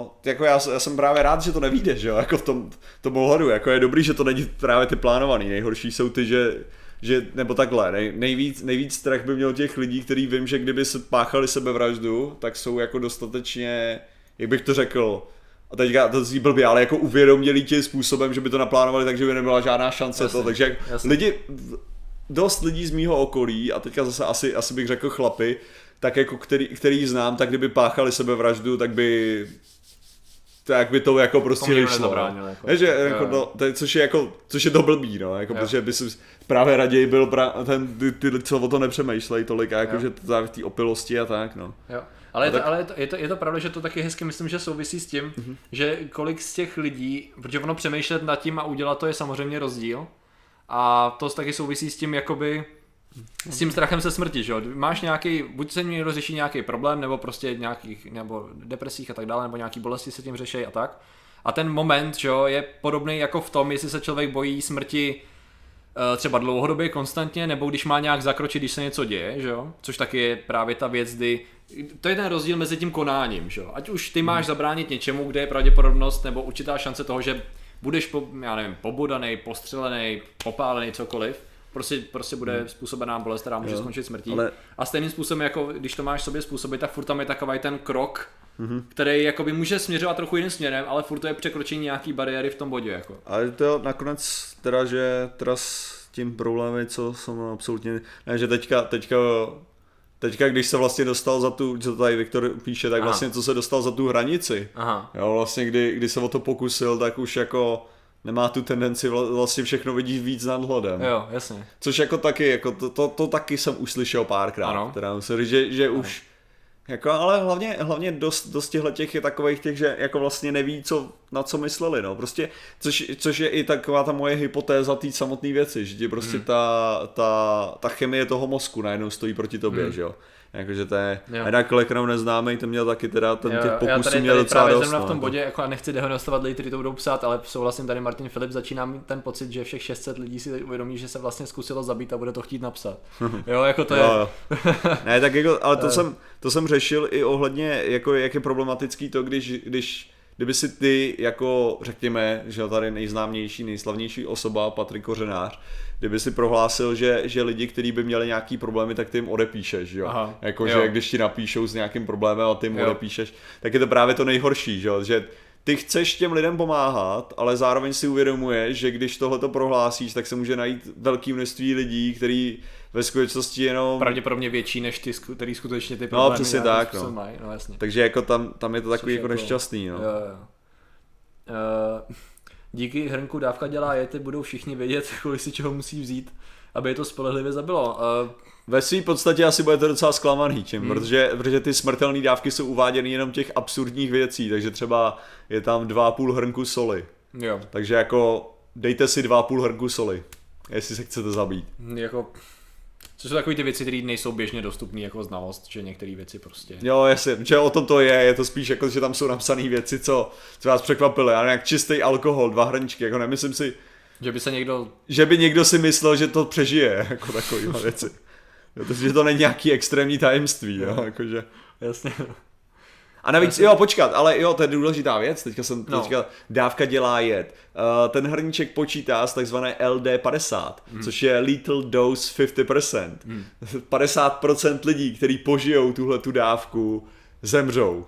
uh, jako já, já, jsem právě rád, že to nevíde, že jo, jako v tom, tom ohledu, jako je dobrý, že to není právě ty plánovaný, nejhorší jsou ty, že, že nebo takhle, nej, nejvíc, nejvíc strach by měl těch lidí, který vím, že kdyby se páchali sebevraždu, tak jsou jako dostatečně, jak bych to řekl, a teďka to zní blbě, ale jako uvědomělí tím způsobem, že by to naplánovali, takže by nebyla žádná šance Jasně, to, takže jak lidi, dost lidí z mýho okolí, a teďka zase asi, asi bych řekl chlapy, tak jako který, který znám, tak kdyby páchali sebevraždu, tak by tak by to jako prostě vyšlo. nezabránilo, jako. Ne, že, jako, no, to, je- což je jako, což je to blbý, no, jako, Jo. protože by si právě raději byl pra, ten, ty, ty, co o to nepřemýšlej tolik, a jako, Jo. že to závisí té opilosti a tak, no. Jo. Ale, je No to, ale je, to, je, to, je to pravda, že to taky hezky myslím, že souvisí s tím, Mhm. mm-hmm. že kolik z těch lidí, protože ono přemýšlet nad tím a udělat to je samozřejmě rozdíl. A to taky souvisí s tím, jakoby, s tím strachem se smrti, že jo? Máš nějaký, buď se někdo řeší nějaký problém, nebo prostě nějakých, nebo depresích a tak dále, nebo nějaký bolesti se tím řeší a tak. A ten moment, že jo, je podobný jako v tom, jestli se člověk bojí smrti eh, třeba dlouhodobě, konstantně, nebo když má nějak zakročit, když se něco děje, že jo? Což taky je právě ta věc, kdy to je ten rozdíl mezi tím konáním, že jo? Ať už ty máš zabránit něčemu, kde je pravděpodobnost nebo určitá šance toho, že budeš, po, já nevím, pobodaný, postřelený, popálený, cokoliv, prostě, prostě bude způsobená bolest, která může Jo, skončit smrtí. ale- A stejným způsobem, jako když to máš sobě způsobit, tak furt tam je takový ten krok, mm-hmm. který jakoby může směřovat trochu jiným směrem, ale furt to je překročení nějaký bariéry v tom bodě. Jako. Ale to jo, nakonec teda, že teda s tím problémy, co jsem absolutně, Ne, že teďka, teďka, teďka, když se vlastně dostal za tu, co tady Viktor píše, tak Aha. vlastně co se dostal za tu hranici, Aha. Jo, vlastně kdy, kdy se o to pokusil, tak už jako nemá tu tendenci vla- vlastně všechno vidí víc nadhledem. Jo, jasně. Což jako taky, jako to, to, to taky jsem už slyšel párkrát. Ano. Teda musím říct, že, že už jako, ale hlavně, hlavně dost, dost těchto těch je takových těch, že jako vlastně neví, co, na co mysleli, no. Prostě, což, což je i taková ta moje hypotéza té samotné věci, že ti prostě Hmm. ta, ta, ta chemie toho mozku najednou stojí proti tobě, Hmm. že jo. Jakože to je, Jo. a jinak Lekram neznámý, ten měl taky teda, ten těch já pokusů tady, měl tady docela dost. v no, tom jako. bodě, jako a nechci dehonestovat lidi, kteří to budou psát, ale souhlasím tady Martin Filip, začíná mít ten pocit, že všech 600 lidí si uvědomí, že se vlastně zkusilo zabít a bude to chtít napsat. Jo, jako to je, Jo, jo. ne, tak jako, ale to jsem, to jsem řešil i ohledně, jako jak je problematický to, když, když kdyby si ty jako, řekněme, že tady nejznámější, nejslavnější osoba, Patrik Kořenář, kdyby si prohlásil, že, že lidi, kteří by měli nějaký problémy, tak ty jim odepíšeš, že jo? Aha, Jako, jo. že když ti napíšou s nějakým problémem a ty jim Jo. odepíšeš, tak je to právě to nejhorší, že jo? Že ty chceš těm lidem pomáhat, ale zároveň si uvědomuješ, že když tohleto prohlásíš, tak se může najít velké množství lidí, který ve skutečnosti jenom pravděpodobně větší než ty, který skutečně ty No, problémy přesně nějakým tak, no. Mají, no jasně. Takže jako tam, tam je to takový Což jako jako- nešťastný, no. Jo, jo. Uh, díky hrnku dávka dělá jety, budou všichni vědět, kolik si čeho musí vzít, aby je to spolehlivě zabilo. Uh, Ve své podstatě asi budete docela zklamaný čím, hmm. protože, protože ty smrtelné dávky jsou uváděny jenom těch absurdních věcí, takže třeba je tam 2,5 hrnku soli. jo. Takže jako dejte si 2,5 hrnku soli. jestli se chcete zabít. Jako, co jsou takové ty věci, které nejsou běžně dostupné jako znalost, že některé věci prostě. Jo, jasně, že o tom to je, je to spíš jako, že tam jsou napsané věci, co, co vás překvapily, ale jak čistý alkohol, dva hrničky, jako nemyslím si, Že by se někdo že by někdo si myslel, že to přežije, jako takovýhle věci. Jo, to, že to není nějaký extrémní tajemství, jo, jakože. Jasně. A navíc, jo, počkat, ale jo, to je důležitá věc, teďka jsem, No. teďka dávka dělá jed. Uh, ten hrníček počítá z takzvané LD50, Hmm. což je Lethal Dose 50%. 50% lidí, kteří požijou tuhle tu dávku, zemřou.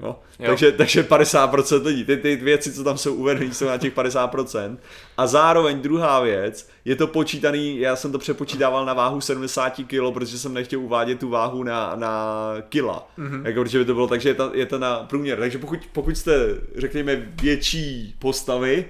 No, Jo. takže, takže 50% lidí, ty, ty věci, co tam jsou uvedeny, jsou na těch 50%. A zároveň druhá věc, je to počítaný, já jsem to přepočítával na váhu 70 kg, protože jsem nechtěl uvádět tu váhu na, na kila. Mm-hmm. Jako, protože by to bylo tak, že je to, je to na průměr. Takže pokud, pokud jste, řekněme, větší postavy,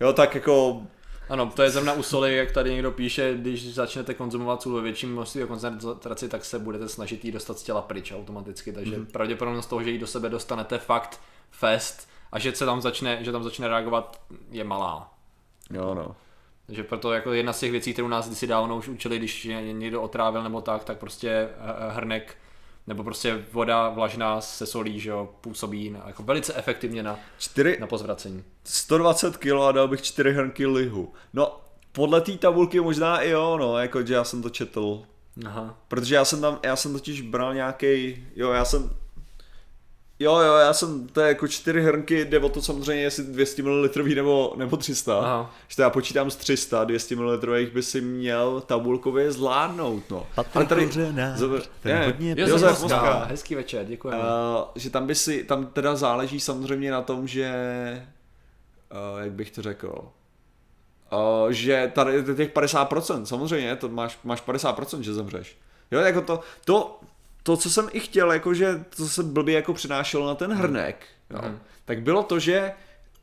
jo, tak jako Ano, to je zrovna u soli, jak tady někdo píše, když začnete konzumovat sůl ve větším množství a koncentraci, tak se budete snažit jí dostat z těla pryč automaticky, takže mm-hmm. pravděpodobnost toho, že ji do sebe dostanete fakt fest a že se tam začne, že tam začne reagovat, je malá. Jo, no. Takže proto jako jedna z těch věcí, kterou nás kdysi dávno už učili, když někdo otrávil nebo tak, tak prostě eh, hrnek nebo prostě voda vlažná se solí, že jo, působí na, jako velice efektivně na, Čtyři, na pozvracení. 120 kg a dal bych 4 hrnky lihu. No, podle té tabulky možná i jo, no, jako, že já jsem to četl. Aha. Protože já jsem tam, já jsem totiž bral nějaký, jo, já jsem, jo, jo, já jsem, to je jako čtyři hrnky, jde o to samozřejmě, jestli 200 ml nebo, nebo 300. Aha. Že to já počítám z 300, 200 ml by si měl tabulkově zvládnout, no. Patrik Kořenář, Zober- ten ne, hodně Josef. Moskva. Hezký večer, děkujeme. Uh, že tam by si, tam teda záleží samozřejmě na tom, že, uh, jak bych to řekl, uh, že tady je těch 50%, samozřejmě, to máš, máš 50%, že zemřeš. Jo, jako to, to, to, co jsem i chtěl, jakože to se blbě jako přenášelo na ten hrnek, jo, Mhm. tak bylo to, že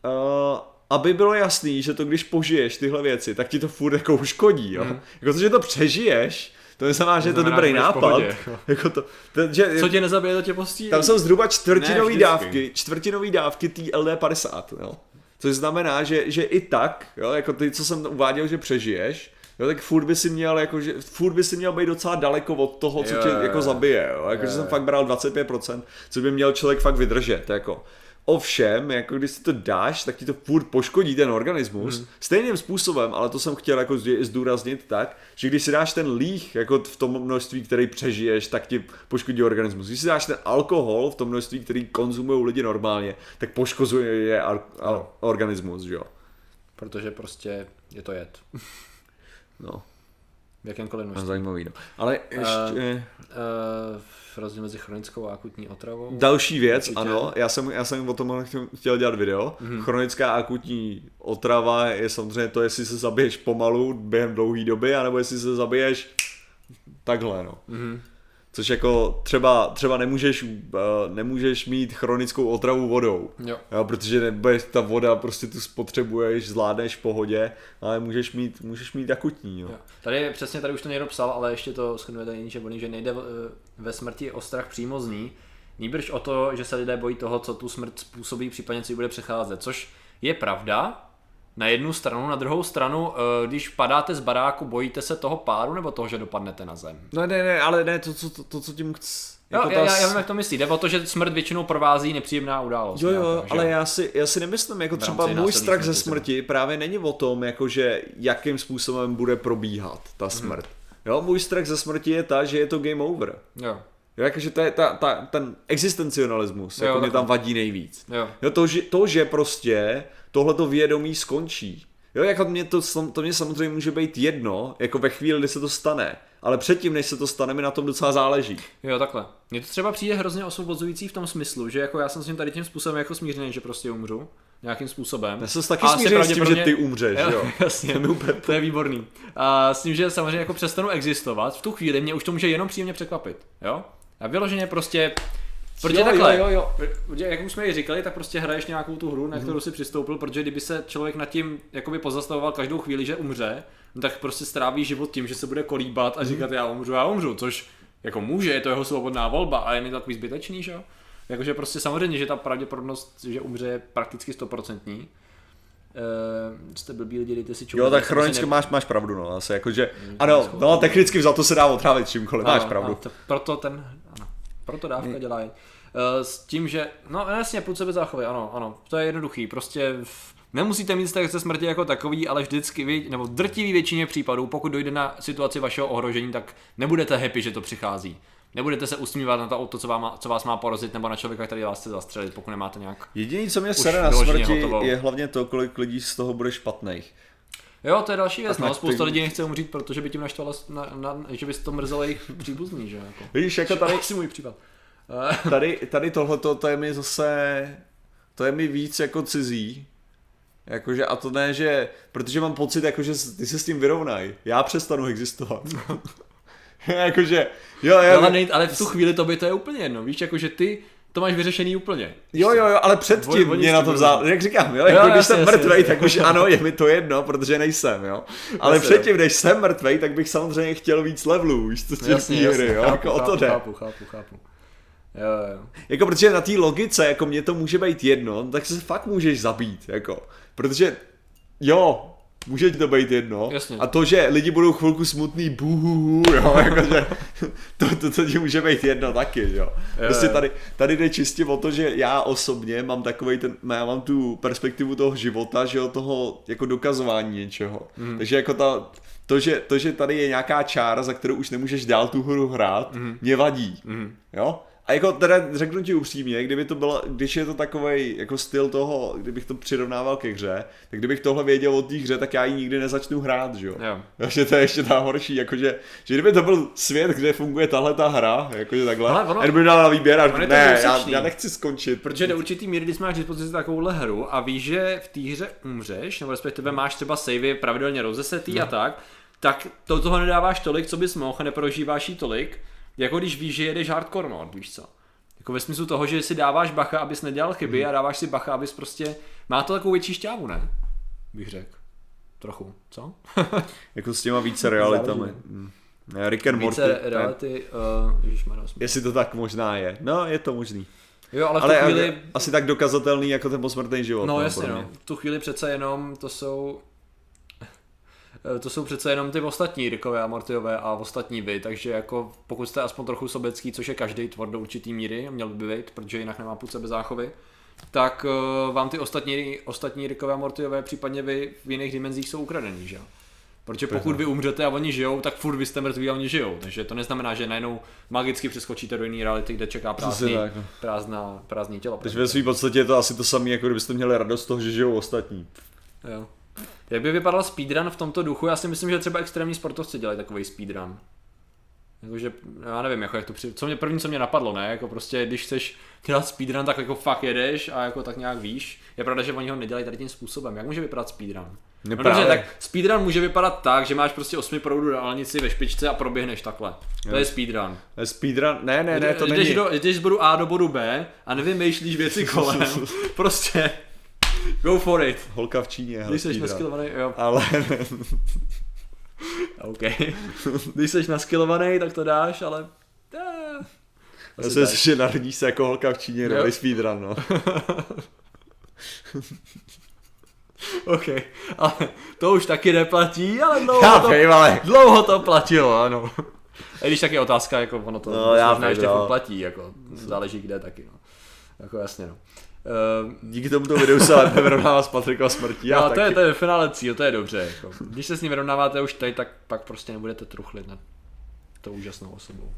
uh, aby bylo jasný, že to když požiješ tyhle věci, tak ti to furt jako uškodí, jo. Mhm. Jako to, že to přežiješ, to neznamená, že je to dobrý nápad. pohodě. Jako to, to, že, Co tě nezabije, to tě postí. tam jsou zhruba čtvrtinové dávky, čtvrtinové dávky té LD50, jo. Což znamená, že, že i tak, jo, jako ty, co jsem uváděl, že přežiješ, jo, tak furt by si měl, jako, že, furt by si měl být docela daleko od toho, co Jo, tě jako zabije, jo. Jako, Jo, že jsem fakt bral 25%, co by měl člověk fakt vydržet, jako. Ovšem, jako když si to dáš, tak ti to furt poškodí ten organismus. Mhm. Stejným způsobem, ale to jsem chtěl jako zdůraznit tak, že když si dáš ten líh jako v tom množství, který přežiješ, tak ti poškodí organismus. Když si dáš ten alkohol v tom množství, který konzumují lidi normálně, tak poškozuje je ar- ar- No. organismus, že jo. Protože prostě je to jed. No, V jakémkoliv množství. zajímavý, no. Ale ještě... Uh, rozdíl mezi chronickou a akutní otravou. Další věc, Určitě. ano, já jsem, já jsem o tom chtěl- dělat video. Mm-hmm. Chronická akutní otrava je samozřejmě to, jestli se zabiješ pomalu během dlouhé doby, anebo jestli se zabiješ takhle, no. Mhm. Což jako třeba, třeba nemůžeš, uh, nemůžeš mít chronickou otravu vodou. Jo. Jo, protože nebudeš, ta voda prostě tu spotřebuješ, zvládneš v pohodě, ale můžeš mít, můžeš mít akutní. Jo. Jo. Tady přesně, tady už to někdo psal, ale ještě to shrnuje tady body, že nejde eh, ve smrti o strach přímo z ní, nýbrž o to, že se lidé bojí toho, co tu smrt způsobí, případně co jí bude přecházet, což je pravda, na jednu stranu, na druhou stranu, eh, když padáte z baráku, bojíte se toho páru nebo toho, že dopadnete na zem? No ne, ne, ale ne, to, to, to, to co tím chc... Jo, jako já, ta já, já vím, jak to myslí. Jde o to, že smrt většinou provází nepříjemná událost. Jo, jo, nějaká, že ale já si, já si nemyslím, jako třeba můj strach ze smrti, právě není o tom, jakože jakým způsobem bude probíhat ta Mhm. smrt. Jo, můj strach ze smrti je ta, že je to game over. Jo, Jo, jakože to je ta, ta, ten existencionalismus, Jo, jako mě tam vadí nejvíc. jo. Jo, to, že, to, že prostě tohleto vědomí skončí. Jo, jako mě to, to mě samozřejmě může být jedno, jako ve chvíli, kdy se to stane. Ale předtím, než se to stane, mi na tom docela záleží. Jo, takhle. Mně to třeba přijde hrozně osvobozující v tom smyslu, že jako já jsem s tím tady tím způsobem jako smířený, že prostě umřu nějakým způsobem. Já jsem se taky A smířil s tím, že ty umřeš, jo. Jasně, To mi úplně- to je výborný. A s tím, že samozřejmě jako přestanu existovat, v tu chvíli mě už to může jenom příjemně překvapit, jo? A vyloženě prostě Protože Jo, takhle, jo, jo, jo. protože jak už jsme ji říkali, tak prostě hraješ nějakou tu hru, na kterou si přistoupil, protože kdyby se člověk nad tím jakoby pozastavoval každou chvíli, že umře, no tak prostě stráví život tím, že se bude kolíbat a říkat já umřu, já umřu, což jako může, je to jeho svobodná volba a je takový zbytečný, že jo? Jakože prostě samozřejmě, že ta pravděpodobnost, že umře je prakticky stoprocentní. Uh, jste blbí lidi, dejte si čumu. Jo, tak chronicky ne- máš, máš pravdu, no, asi jakože, Mm, ano, no, technicky za to se dá otrávit čímkoliv, máš pravdu. to, proto ten, ano, proto dávka dělá. Uh, s tím, že, no jasně, půl sebe záchovy, ano, ano, to je jednoduchý, prostě nemusíte mít vztah se smrti jako takový, ale vždycky, nebo v drtivý většině případů, pokud dojde na situaci vašeho ohrožení, tak nebudete happy, že to přichází. Nebudete se usmívat na to auto, co, vám, co vás má porazit, nebo na člověka, který vás chce zastřelit, pokud nemáte nějak. Jediné, co mě sere na smrti, hotovo. je hlavně to, kolik lidí z toho bude špatných. Jo, to je další věc, no, spousta lidí nechce umřít, protože by tím naštvala, na, na, že by to mrzelo jejich příbuzný, že jako. Víš, jako tady, Asi můj případ. Tady, tady tohleto, to je mi zase, to je mi víc jako cizí. Jakože, a to ne, že, protože mám pocit, jakože ty se s tím vyrovnají. Já přestanu existovat. jakože, jo, jo, ale, nej, ale v tu chvíli to by to je úplně jedno, víš, jako že ty to máš vyřešený úplně. Jo, jo, jo, ale předtím Oni- mě na to vzal, jak říkám, jo, Jo, jako když jasně, jsem mrtvej, tak už ano, je mi to jedno, protože nejsem, jo. Ale Jasně, předtím, než jsem mrtvej, tak bych samozřejmě chtěl víc levelů, z Jasně, té jasně, hry, jo, chápu, jako o to chápu, jde. chápu, chápu, chápu. Jo, jo. Jako protože na té logice, jako mně to může být jedno, tak se fakt můžeš zabít, jako. Protože, jo, může to být jedno. Jasně. A to, že lidi budou chvilku smutný, buhuhu, jo, jakože, to, to, to ti může být jedno taky, jo. Prostě tady, tady jde čistě o to, že já osobně mám takový ten, já mám tu perspektivu toho života, že jo, toho jako dokazování něčeho. Mhm. Takže jako ta, to že, to, že tady je nějaká čára, za kterou už nemůžeš dál tu hru hrát, Mhm. mě vadí. Jo? A jako teda řeknu ti upřímně, kdyby to bylo, když je to takový jako styl toho, kdybych to přirovnával ke hře, tak kdybych tohle věděl o té hře, tak já ji nikdy nezačnu hrát, že jo. Jo. Takže to je ještě ta horší, jakože, že kdyby to byl svět, kde funguje tahle ta hra, jakože takhle, ono- a kdyby dal na výběr a ono je to ne, já, já, nechci skončit. Protože do určitý míry, když máš dispozici takovouhle hru a víš, že v té hře umřeš, nebo respektive máš třeba savey pravidelně rozesetý a tak, tak to toho nedáváš tolik, co bys mohl neprožíváš jí tolik, jako když víš, že jedeš hardcore mode, víš co. Jako ve smyslu toho, že si dáváš bacha, abys nedělal chyby a dáváš si bacha, abys prostě... Má to takovou větší šťávu, ne? Bych řekl. Trochu, co? Jako s těma více realitami. Mm. Ne, Rick and Morty, Více reality, uh, jestli to tak možná je. No, je to možný. Jo, ale v tu Ale chvíli... asi tak dokazatelný jako ten posmrtný život. No jasně, podle no. V tu chvíli přece jenom to jsou to jsou přece jenom ty ostatní Rickové a Mortyové a ostatní vy, takže jako pokud jste aspoň trochu sobecký, což je každý tvor do určitý míry, měl by být, protože jinak nemá půd sebe záchovy, tak uh, vám ty ostatní, ostatní Rickové a Mortyové, případně vy v jiných dimenzích jsou ukradený, že jo? Protože pokud vy umřete a oni žijou, tak furt vy jste mrtví a oni žijou. Takže to neznamená, že najednou magicky přeskočíte do jiné reality, kde čeká prázdný, tak, no. prázdná, prázdný tělo. Takže ve své podstatě je to asi to samé, jako kdybyste měli radost z toho, že žijou ostatní. Jo. Jak by vypadal speedrun v tomto duchu? Já si myslím, že třeba extrémní sportovci dělají takový speedrun. Jakože, já nevím, jako jak to při... co mě první, co mě napadlo, ne, jako prostě, když chceš dělat speedrun, tak jako fakt jedeš a jako tak nějak víš. Je pravda, že oni ho nedělají tady tím způsobem. Jak může vypadat speedrun? No dobře, právě. tak speedrun může vypadat tak, že máš prostě 8 proudů dálnici ve špičce a proběhneš takhle. To je speedrun. Speedrun, ne, ne, ne, to jdeš, není. do, jdeš z bodu A do bodu B a nevymýšlíš věci kolem. prostě go for it. Holka v Číně, Když jsi naskilovaný, jo, Ale OK. Když jsi naskilovaný, tak to dáš, ale... Eh, já asi si že narodíš se jako holka v Číně, dobrý speedrun, no. OK, ale to už taky neplatí, ale dlouho, Já to, vím, ale dlouho to platilo, ano. A když tak je otázka, jako ono to No, já možná vím, ještě no. platí, jako záleží kde taky, no. Jako jasně, no. Uh, díky tomuto videu se lépe vyrovnává s Patrikou smrtí. Já no, to je, to je finále cíl, to je dobře. Jako. Když se s ním vyrovnáváte už tady, tak pak prostě nebudete truchlit nad tou úžasnou osobou.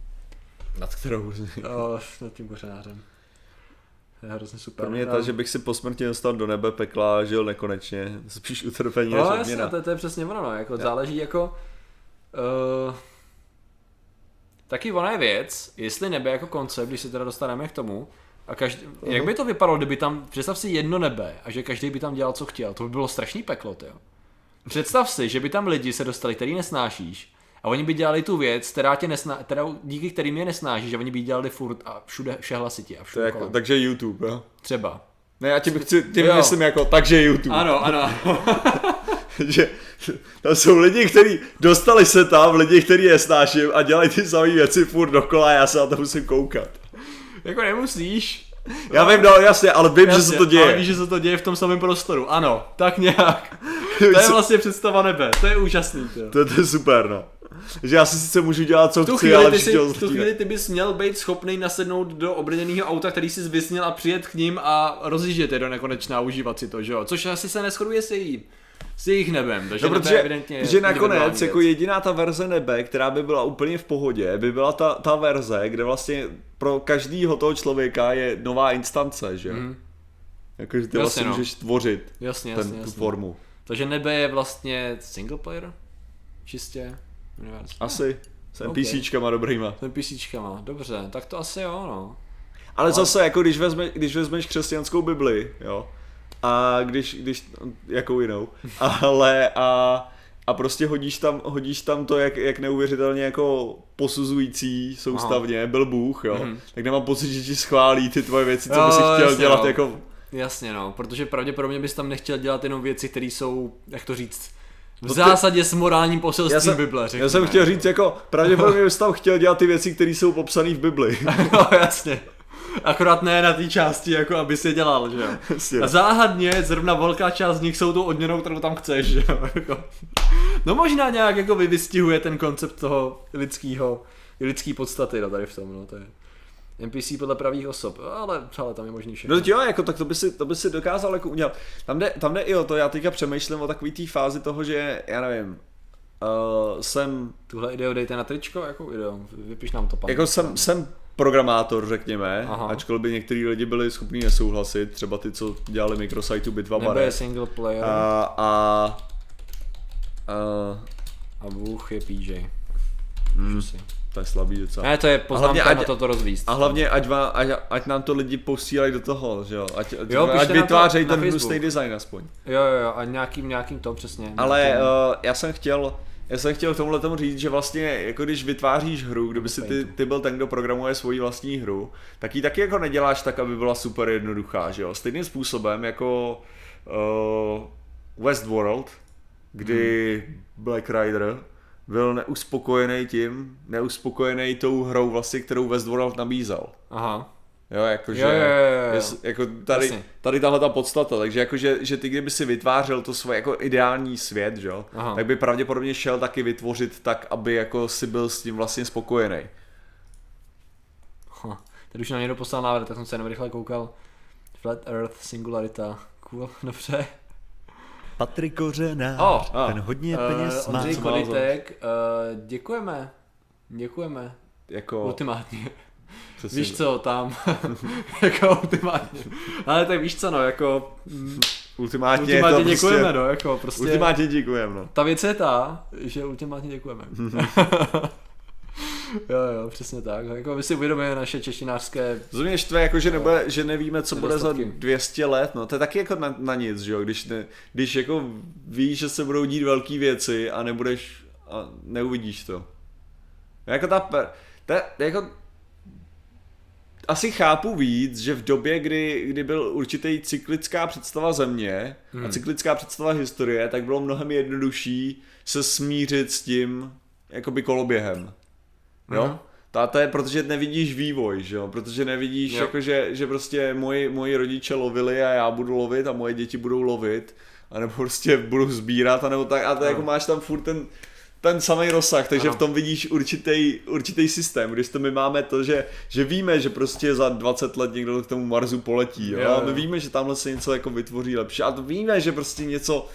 Nad kterou? Oh, nad tím kořenářem. To je hrozně super. Pro mě je No. to, že bych si po smrti dostal do nebe pekla a žil nekonečně. Spíš utrpení než No jasně, odměna. no, to, to je přesně ono, no. jako záleží jako... Uh, taky ona je věc, jestli nebe jako koncept, když se teda dostaneme k tomu, a každý, uh-huh. jak by to vypadalo, kdyby tam, představ si jedno nebe a že každý by tam dělal, co chtěl, to by bylo strašný peklo, jo. Představ si, že by tam lidi se dostali, který nesnášíš, a oni by dělali tu věc, která tě nesná, teda, díky kterým je nesnášíš, že oni by dělali furt a všude, vše hlasitě a To je všude jako, kolem. takže YouTube, jo? Třeba. Ne, já ti chci, tím Jo. myslím jako, takže YouTube. Ano, ano. že tam jsou lidi, kteří dostali se tam, lidi, kteří je snáším a dělají ty samé věci furt dokola a já se na to musím koukat. Jako nemusíš, Já vím, no jasně, ale vím, že se to děje. Ale víš, že se to děje v tom samém prostoru. Ano, tak nějak. To je vlastně představa nebe. To je úžasný. Tě. To, to je super, no. Že já si sice můžu dělat, co tu chci, ale ty, všichni si, ho v tu chvíli ty bys měl být schopný nasednout do obrněného auta, který si zvysnil a přijet k ním a rozjíždět je do nekonečna a užívat si to, že jo? Což asi se neschoduje s jejím. S jejich nebem, takže No, nebe je protože, evidentně že nakonec jako jediná ta verze nebe, která by byla úplně v pohodě, by byla ta, ta verze, kde vlastně pro každýho toho člověka je nová instance, že? Mm. Jakože ty Jasně, vlastně no. můžeš tvořit Jasně, ten, jasně, tu jasně. formu. Takže nebe je vlastně single player? Čistě? Univerz. Asi. S. NPCčkama dobrýma. Ten PCčkama, dobře, tak to asi jo, no. Ale zase, jako když, vezme, když vezmeš křesťanskou Bibli, jo, a když, když, jakou jinou, ale a, a prostě hodíš tam, hodíš tam to, jak, jak neuvěřitelně jako posuzující soustavně byl Bůh, jo, Mhm. tak nemám pocit, že ti schválí ty tvoje věci, co Jo, by si chtěl jasně, dělat no. jako, Jasně no, protože pravděpodobně bys tam nechtěl dělat jenom věci, které jsou, jak to říct, v No zásadě s morálním poselstvím já jsem, Bible, řekněme. já jsem chtěl říct jako, pravděpodobně bys tam chtěl dělat ty věci, které jsou popsané v Bibli. no jasně. Akorát ne na té části, jako aby si je dělal, že jo. A záhadně, zrovna velká část z nich jsou tou odměnou, kterou tam chceš, že jo. Jako. No možná nějak jako vystihuje ten koncept toho lidského, lidský podstaty, no tady v tom, no to je. NPC podle pravých osob, ale, ale tam je možný všechno. No jo, jako tak to by si, to by si dokázal jako udělat. Tam jde, tam jde i o to, já teďka přemýšlím o takový té fázi toho, že, já nevím, uh, jsem, Tuhle ideu dejte na tričko, jakou ideu? Vypiš nám to pan. jako jsem, jsem programátor, řekněme, Aha. ačkoliv by některý lidi byli schopní nesouhlasit, třeba ty, co dělali mikrosajtu Bitva Nebo je Baret. single player A, a, a, a Bůh je PJ. Hmm. Si. to je slabý docela. Ne, to je poznámka ať- na toto rozvíst. A hlavně, ať, má, ať, ať nám to lidi posílají do toho, že jo, ať, ať, Jo, ať to vytvářejí ten hnusný design aspoň. Jo, jo, jo, a nějakým, nějakým to přesně. Ale nějakým- uh, já jsem chtěl, já jsem chtěl k tomuhle tomu říct, že vlastně jako když vytváříš hru, kdyby si ty, ty byl ten, kdo programuje svoji vlastní hru, tak ji taky jako neděláš tak, aby byla super jednoduchá, že jo. Stejným způsobem jako uh, Westworld, kdy Hmm. Black Rider byl neuspokojený tím, neuspokojený tou hrou vlastně, kterou Westworld nabízel. Aha. Jo, jakože, Jo, jo, jo, jo. jest- jako tady, Jasně. tady tahle ta podstata, takže jakože, že ty kdyby si vytvářel to svoje jako ideální svět, že? jo, Aha. tak by pravděpodobně šel taky vytvořit tak, aby jako si byl s tím vlastně spokojený. Ha. Teď už na někdo poslal návrh, tak jsem se jenom rychle koukal. Flat Earth, Singularita. Cool, dobře. Patrik Kořená, Oh, a, ten hodně Uh, peněz má. Ondřej co má Koditek, uh, děkujeme. Děkujeme. Jako, Ultimátně. Přesně, Víš co, tam. jako ultimátně. Ale tak víš co, no, jako... mm, ultimátně, ultimátně to děkujeme, prostě, no, jako prostě... Ultimátně děkujeme, no. Ta věc je ta, že ultimátně děkujeme. jo, jo, přesně tak. Jako my si uvědomujeme naše češtinářské... To mě štve, jako, že, nebude, že nevíme, co bude za Nedostatky. 200 let, no to je taky jako na, na nic, že jo, když, ne, když jako víš, že se budou dít velké věci a nebudeš, a neuvidíš to. Jako ta, per- ta jako, asi chápu víc, že v době, kdy, kdy byl určitý cyklická představa země hmm. a cyklická představa historie, tak bylo mnohem jednodušší se smířit s tím jakoby koloběhem. Jo? Mhm. Ta, to je, protože nevidíš vývoj, že jo? Protože nevidíš, Jo. jako, že, že prostě moji, moji rodiče lovili a já budu lovit a moje děti budou lovit a nebo prostě budu sbírat a nebo tak a to jako máš tam furt ten, ten samý rozsah, takže Ano. v tom vidíš určitý, určitý systém, když to my máme to, že, že víme, že prostě za 20 let někdo k tomu Marsu poletí, jo? Jo, a my jo. víme, že tamhle se něco jako vytvoří lepší a to víme, že prostě něco,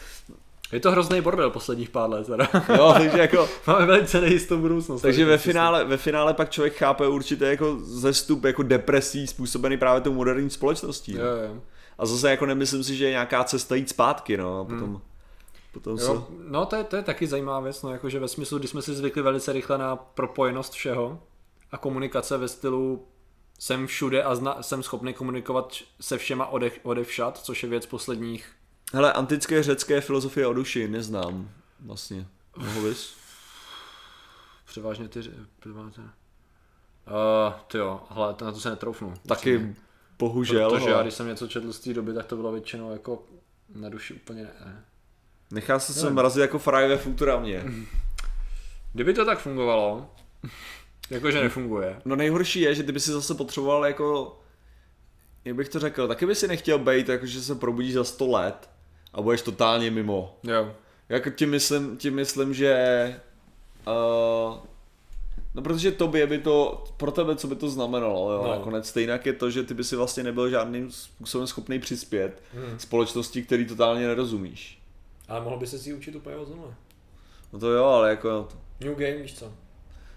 Je to hrozný bordel posledních pár let, teda. jo, takže jako Máme velice nejistou budoucnost. Takže ve finále, ve finále pak člověk chápe určitě jako zestup jako depresí způsobený právě tou moderní společností. No. Jo, jo. A zase jako nemyslím si, že je nějaká cesta jít zpátky, no. A potom, potom se... No to je, to je taky zajímavá věc, no jakože ve smyslu, když jsme si zvykli velice rychle na propojenost všeho a komunikace ve stylu jsem všude a zna, jsem schopný komunikovat se všema ode, odevšat, což je věc posledních Hele, antické řecké filozofie o duši neznám vlastně. Mohl bys? převážně ty... Převážně. Uh, ty jo, hele, to na to se netroufnu. Taky bohužel. Protože ale já, když jsem něco četl z té doby, tak to bylo většinou jako na duši úplně ne. Nechá se sem mrazit jako fraj ve Futuramě. Kdyby to tak fungovalo, jakože nefunguje. No nejhorší je, že ty by si zase potřeboval jako jak bych to řekl, taky by si nechtěl být, jakože se probudíš za 100 let a budeš totálně mimo. Jo. Jako tím myslím, tím myslím že uh, No protože tobě by to, pro tebe co by to znamenalo, jo, No. no. nakonec stejně je to, že ty by si vlastně nebyl žádným způsobem schopný přispět Hmm. společnosti, který totálně nerozumíš. Ale mohl by se si učit úplně od znova. No to jo, ale jako, New game, víš co?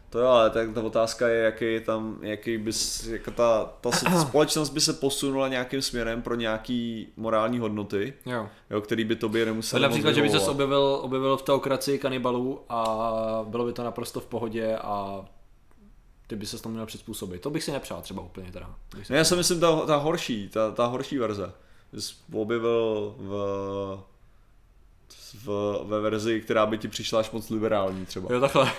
to jo, ale tak ta otázka je, jaký je tam, jaký bys, jako ta, ta společnost by se posunula nějakým směrem pro nějaký morální hodnoty, Jo. jo, který by tobě nemusel například, že by se objevil, objevil v teokracii kanibalů a bylo by to naprosto v pohodě a ty by se tomu měl přizpůsobit. To bych si nepřál třeba úplně teda. Ne, já si myslím ta, ta horší, ta, ta horší verze. Jsi objevil v, v, ve verzi, která by ti přišla až moc liberální třeba. Jo, takhle.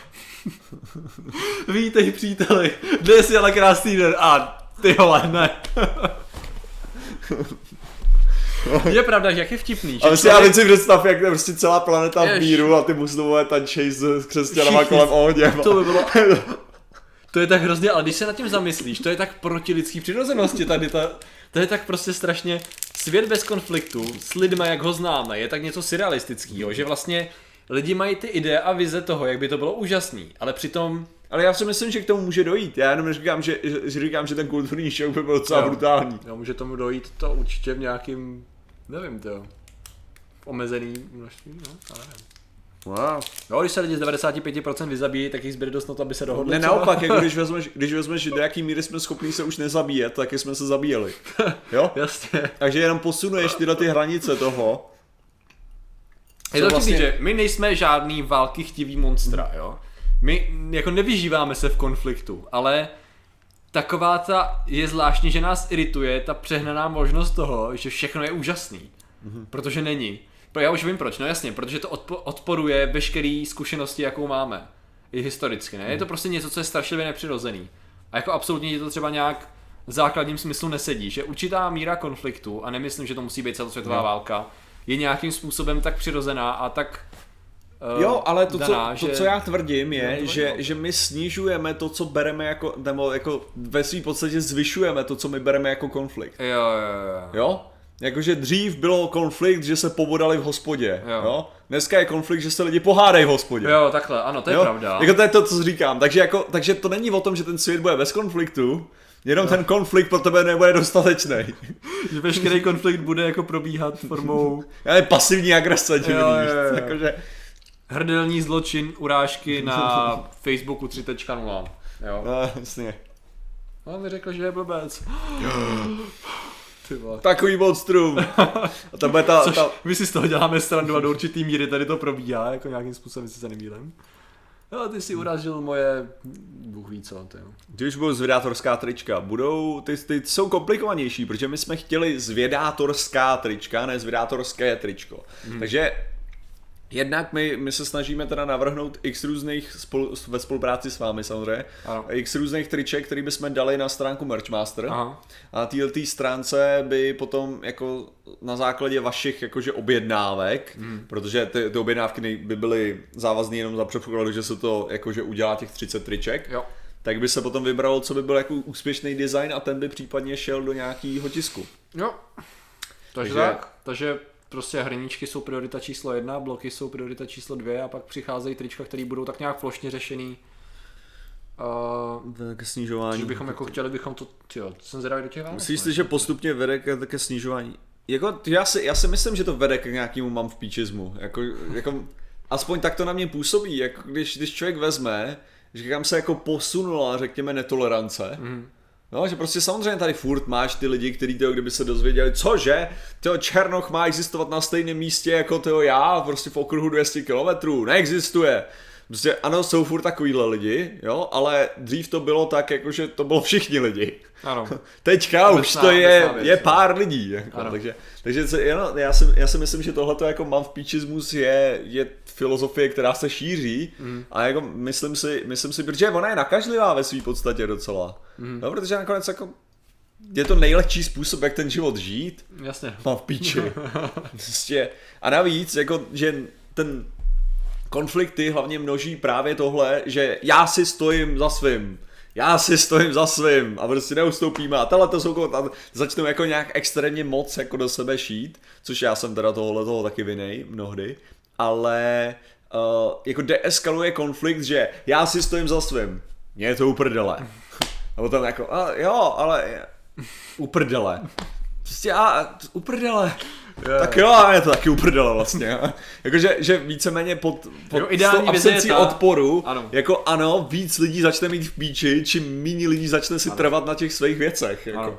Vítej příteli, dnes je ale krásný den a ty vole, ne. je pravda, že jak je vtipný, že Ale si já člověk- teď si představ, jak je prostě celá planeta v Jež. míru a ty muslimové tančej s, křesťanama kolem ohně. To by bylo... To je tak hrozně, ale když se nad tím zamyslíš, to je tak proti lidský přirozenosti tady ta, to je tak prostě strašně svět bez konfliktu s lidmi, jak ho známe, je tak něco surrealistického, že vlastně lidi mají ty ideje a vize toho, jak by to bylo úžasný, ale přitom Ale já si myslím, že k tomu může dojít. Já jenom říkám, že, že říkám, že ten kulturní šok by byl docela Jo. brutální. jo, může tomu dojít to určitě v nějakým, nevím to, v omezený množství, no, já nevím. Wow. No, když se lidi z 95% vyzabíjí, tak jich zbyde dost na to, aby se dohodli. Ne, třeba. naopak, jako když vezmeš, když vezmeš, do jaký míry jsme schopni se už nezabíjet, tak jsme se zabíjeli. Jo? Jasně. Takže jenom posunuješ tyhle ty hranice toho. Je Co to vlastně- že my nejsme žádný války chtivý monstra, jo. My jako nevyžíváme se v konfliktu, ale taková ta je zvláštní, že nás irituje ta přehnaná možnost toho, že všechno je úžasný. Mhm. Protože není. Já už vím proč, no jasně, protože to odpo- odporuje veškeré zkušenosti, jakou máme. I historicky, ne? Je to Mhm. prostě něco, co je strašlivě nepřirozený. A jako absolutně ti to třeba nějak v základním smyslu nesedí, že určitá míra konfliktu, a nemyslím, že to musí být celosvětová No. válka, je nějakým způsobem tak přirozená a tak uh, Jo, ale to, co, daná, to, co já tvrdím, je, No, že, vadilo. že my snižujeme to, co bereme jako, nebo jako ve své podstatě zvyšujeme to, co my bereme jako konflikt. Jo, jo, jo. Jo? Jakože dřív bylo konflikt, že se pobodali v hospodě. Jo. Jo. Dneska je konflikt, že se lidi pohádají v hospodě. Jo, takhle, ano, to je jo? pravda. Jako to je to, co říkám. Takže, jako, takže to není o tom, že ten svět bude bez konfliktu, jenom ten konflikt pro tebe nebude dostatečný. Že veškerý konflikt bude jako probíhat formou Ale pasivní agrese, Jo, jo, jo. Jakože, hrdelní zločin, urážky na Facebooku 3.0. Jo. no, jasně. On mi řekl, že je blbec. Takový monstrum. A ta, Což ta, my si z toho děláme strandu a do určitý míry tady to probíhá, jako nějakým způsobem, jestli se nemýlím. Jo, ty si urazil moje, Bůh ví co, ty jo. Když budou zvědátorská trička, budou, ty, ty jsou komplikovanější, protože my jsme chtěli zvědátorská trička, ne zvědátorské tričko. Hmm. Takže jednak my, my se snažíme teda navrhnout x různých, spolu, ve spolupráci s vámi samozřejmě, Ano. x různých triček, který bychom dali na stránku Merchmaster. Aha. A této stránce by potom jako na základě vašich jakože objednávek, hmm. protože ty, ty objednávky by byly závazné jenom za předpokladu, že se to jakože udělá těch 30 triček, Jo. tak by se potom vybralo, co by byl jako úspěšný design a ten by případně šel do nějakého tisku. Jo. Takže, Takže- tak. Takže prostě hrníčky jsou priorita číslo jedna, bloky jsou priorita číslo dvě a pak přicházejí trička, které budou tak nějak plošně řešený. Uh, K snižování. že bychom jako chtěli bychom to, tyjo, jsem zvědavý do těch Vánoc. Myslíš si, že postupně vede ke, ke snižování? Jako, já, si, já si myslím, že to vede k nějakému mám v píčismu. Jako, jako, aspoň tak to na mě působí. Jako, když, když člověk vezme, že kam se jako posunula, řekněme, netolerance, Mhm. No, že prostě samozřejmě tady furt máš ty lidi, kteří to, kdyby se dozvěděli, cože, to Černoch má existovat na stejném místě jako to já, prostě v okruhu 200 km, neexistuje. Prostě ano, jsou furt takovýhle lidi, jo, ale dřív to bylo tak, jako že to bylo všichni lidi. Ano. Teďka už Obecná- to je, věc, je no. pár lidí. Jako, Ano. takže takže se, já, já, si, já si myslím, že tohle jako mám v píčismus je, je filozofie, která se šíří Mhm. a jako myslím si, myslím si, protože ona je nakažlivá ve své podstatě docela. Mhm. No, protože nakonec jako je to nejlehčí způsob, jak ten život žít. Jasně. Mám v píči. prostě. A navíc, jako, že ten konflikty hlavně množí právě tohle, že já si stojím za svým. já si stojím za svým a prostě neustoupíme a tohle to jsou a začnou jako nějak extrémně moc jako do sebe šít, což já jsem teda tohle toho taky vinej mnohdy, ale uh, jako deeskaluje konflikt, že já si stojím za svým, mě je to uprdele. A potom jako, a jo, ale uprdele. Prostě a uprdele. Jo. Tak jo, a je to taky uprdele vlastně. Jakože že víceméně pod, pod Jo, ideální absencí ta- odporu, Ano. jako ano, víc lidí začne mít v píči, čím méně lidí začne si Ano. trvat na těch svých věcech. Jako. Ano.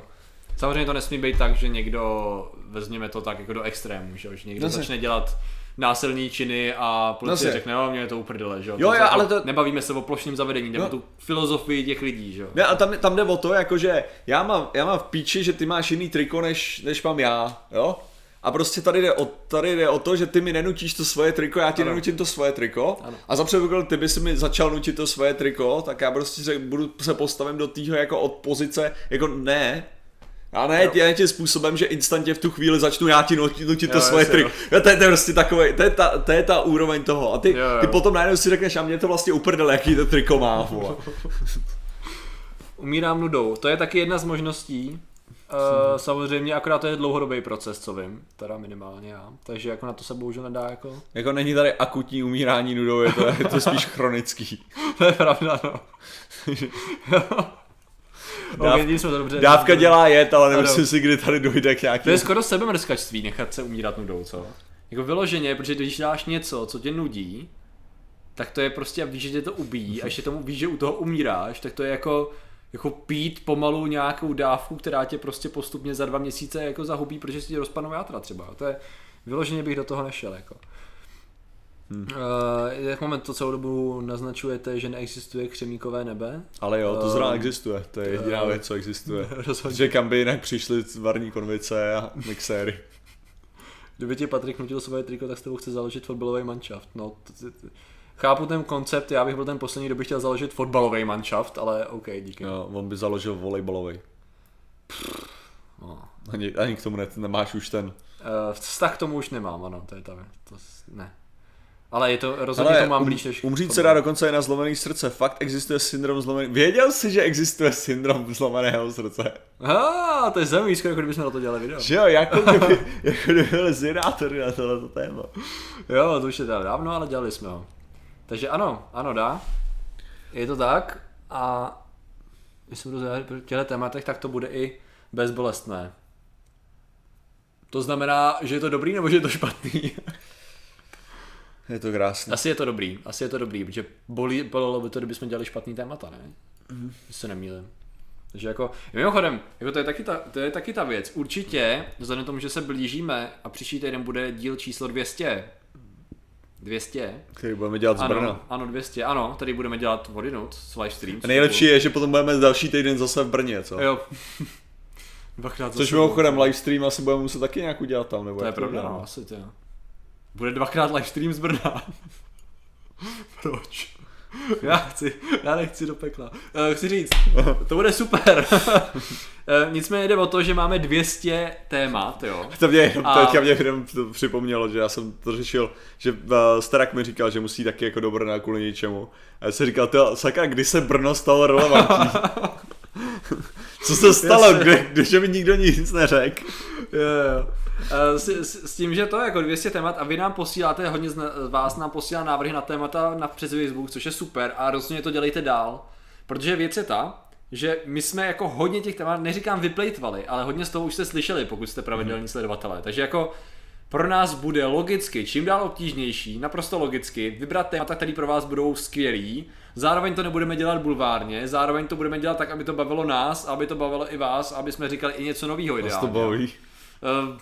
Samozřejmě to nesmí být tak, že někdo, vezměme to tak jako do extrému, že, že někdo Zase. začne dělat násilný činy a policie Zase. řekne, jo, mě je to uprdele, že jo. Jo, jako ale to- Nebavíme se o plošném zavedení, nebo Jo. tu filozofii těch lidí, že jo. Ne, a tam, tam jde o to, jakože já mám, já mám v píči, že ty máš jiný triko, než, než mám já, jo? A prostě tady jde, o, tady jde o to, že ty mi nenutíš to svoje triko, já ti Ano. nenutím to svoje triko. Ano. A za předpoklad, ty by si mi začal nutit to svoje triko, tak já prostě se, budu se postavím do týho jako od pozice, jako ne, a ne, Jo. ne tím způsobem, že instantně v tu chvíli začnu já ti nutit, nutit to svoje triko. Jo, to, je, to je prostě takový, to je, ta, to je ta úroveň toho. A ty, Jo, jo. ty potom najednou si řekneš, a mě to vlastně uprdele, jaký to triko má. Umírám nudou, to je taky jedna z možností. Uh, samozřejmě, akorát to je dlouhodobý proces, co vím, teda minimálně já. Takže jako na to se bohužel nedá jako... Jako není tady akutní umírání nudou, je to, je to spíš chronický. to je pravda, no. Dáv- okay, jsme to dobře. Dávka dělá jet, ale nemyslím si, kdy tady dojde k nějaký... To je skoro sebemrskačství nechat se umírat nudou, co? Jako vyloženě, protože když dáš něco, co tě nudí, tak to je prostě, a víš, že tě to ubíjí, a ještě tomu víš, že u toho umíráš, tak to je jako, jako pít pomalu nějakou dávku, která tě prostě postupně za dva měsíce jako zahubí, protože si ti rozpadnou játra třeba. To je, vyloženě bych do toho nešel, jako. Hmm. Uh, jak moment to celou dobu naznačujete, že neexistuje křemíkové nebe? Ale jo, to Um, zrovna existuje, to je jediná um, věc, co existuje. Rozhodně. Že kam by jinak přišly varní konvice a mixéry. Kdyby ti Patrik nutil svoje triko, tak s tebou chce založit fotbalový manšaft. No, t- t- t- chápu ten koncept, já bych byl ten poslední, kdo by chtěl založit fotbalový manšaft, ale OK, díky. Jo, on by založil volejbalový. No. Ani, ani k tomu ne, nemáš už ten. Uh, vztah k tomu už nemám, ano, to je ta to, ne. Ale je to, rozhodně Ale to mám um, blíž než umřít se dá dokonce i na zlomený srce. Fakt existuje syndrom zlomený. Věděl jsi, že existuje syndrom zlomeného srdce? Ah, to je zajímavý, skoro jako kdybychom na to dělali video. Že jo, jako kdyby, jako kdyby byli na tohleto téma. Jo, to už je dávno, ale dělali jsme ho. Takže ano, ano dá. Je to tak a myslím, že v těchto tématech tak to bude i bezbolestné. To znamená, že je to dobrý nebo že je to špatný? Je to krásné. Asi je to dobrý, asi je to dobrý, protože bolí, bolelo by to, kdybychom dělali špatný témata, ne? Mm. se nemýlím. Takže jako, mimochodem, jako to, je taky ta, to je taky ta věc. Určitě, vzhledem tomu, že se blížíme a příští týden bude díl číslo 200. 200. Který budeme dělat z Brna. Ano, ano, 200, ano, tady budeme dělat vodinut s livestream. A nejlepší je, že potom budeme další týden zase v Brně, co? Jo. Dvakrát Což mimochodem livestream asi budeme muset taky nějak udělat tam, nebo To je pravda, no, asi to. Bude dvakrát livestream z Brna. Proč? Já chci, já nechci do pekla. Uh, chci říct, to bude super. uh, nicméně jde o to, že máme 200 témat, jo. To mě jenom, A- teďka mě jenom to připomnělo, že já jsem to řešil, že uh, Starak mi říkal, že musí taky jako do Brna kvůli něčemu. A já jsem říkal, tyjo, sakra, kdy se Brno stalo relevantní? Co se stalo, kdy, když mi nikdo nic neřekl? Jo, jo. Uh, s, s, s, tím, že to je jako 200 témat a vy nám posíláte, hodně z vás nám posílá návrhy na témata na přes Facebook, což je super a rozhodně to dělejte dál, protože věc je ta, že my jsme jako hodně těch témat, neříkám vyplejtvali, ale hodně z toho už jste slyšeli, pokud jste pravidelní sledovatelé. Takže jako pro nás bude logicky, čím dál obtížnější, naprosto logicky, vybrat témata, které pro vás budou skvělý. Zároveň to nebudeme dělat bulvárně, zároveň to budeme dělat tak, aby to bavilo nás, aby to bavilo i vás, aby jsme říkali i něco nového ideálně. to baví. Uh,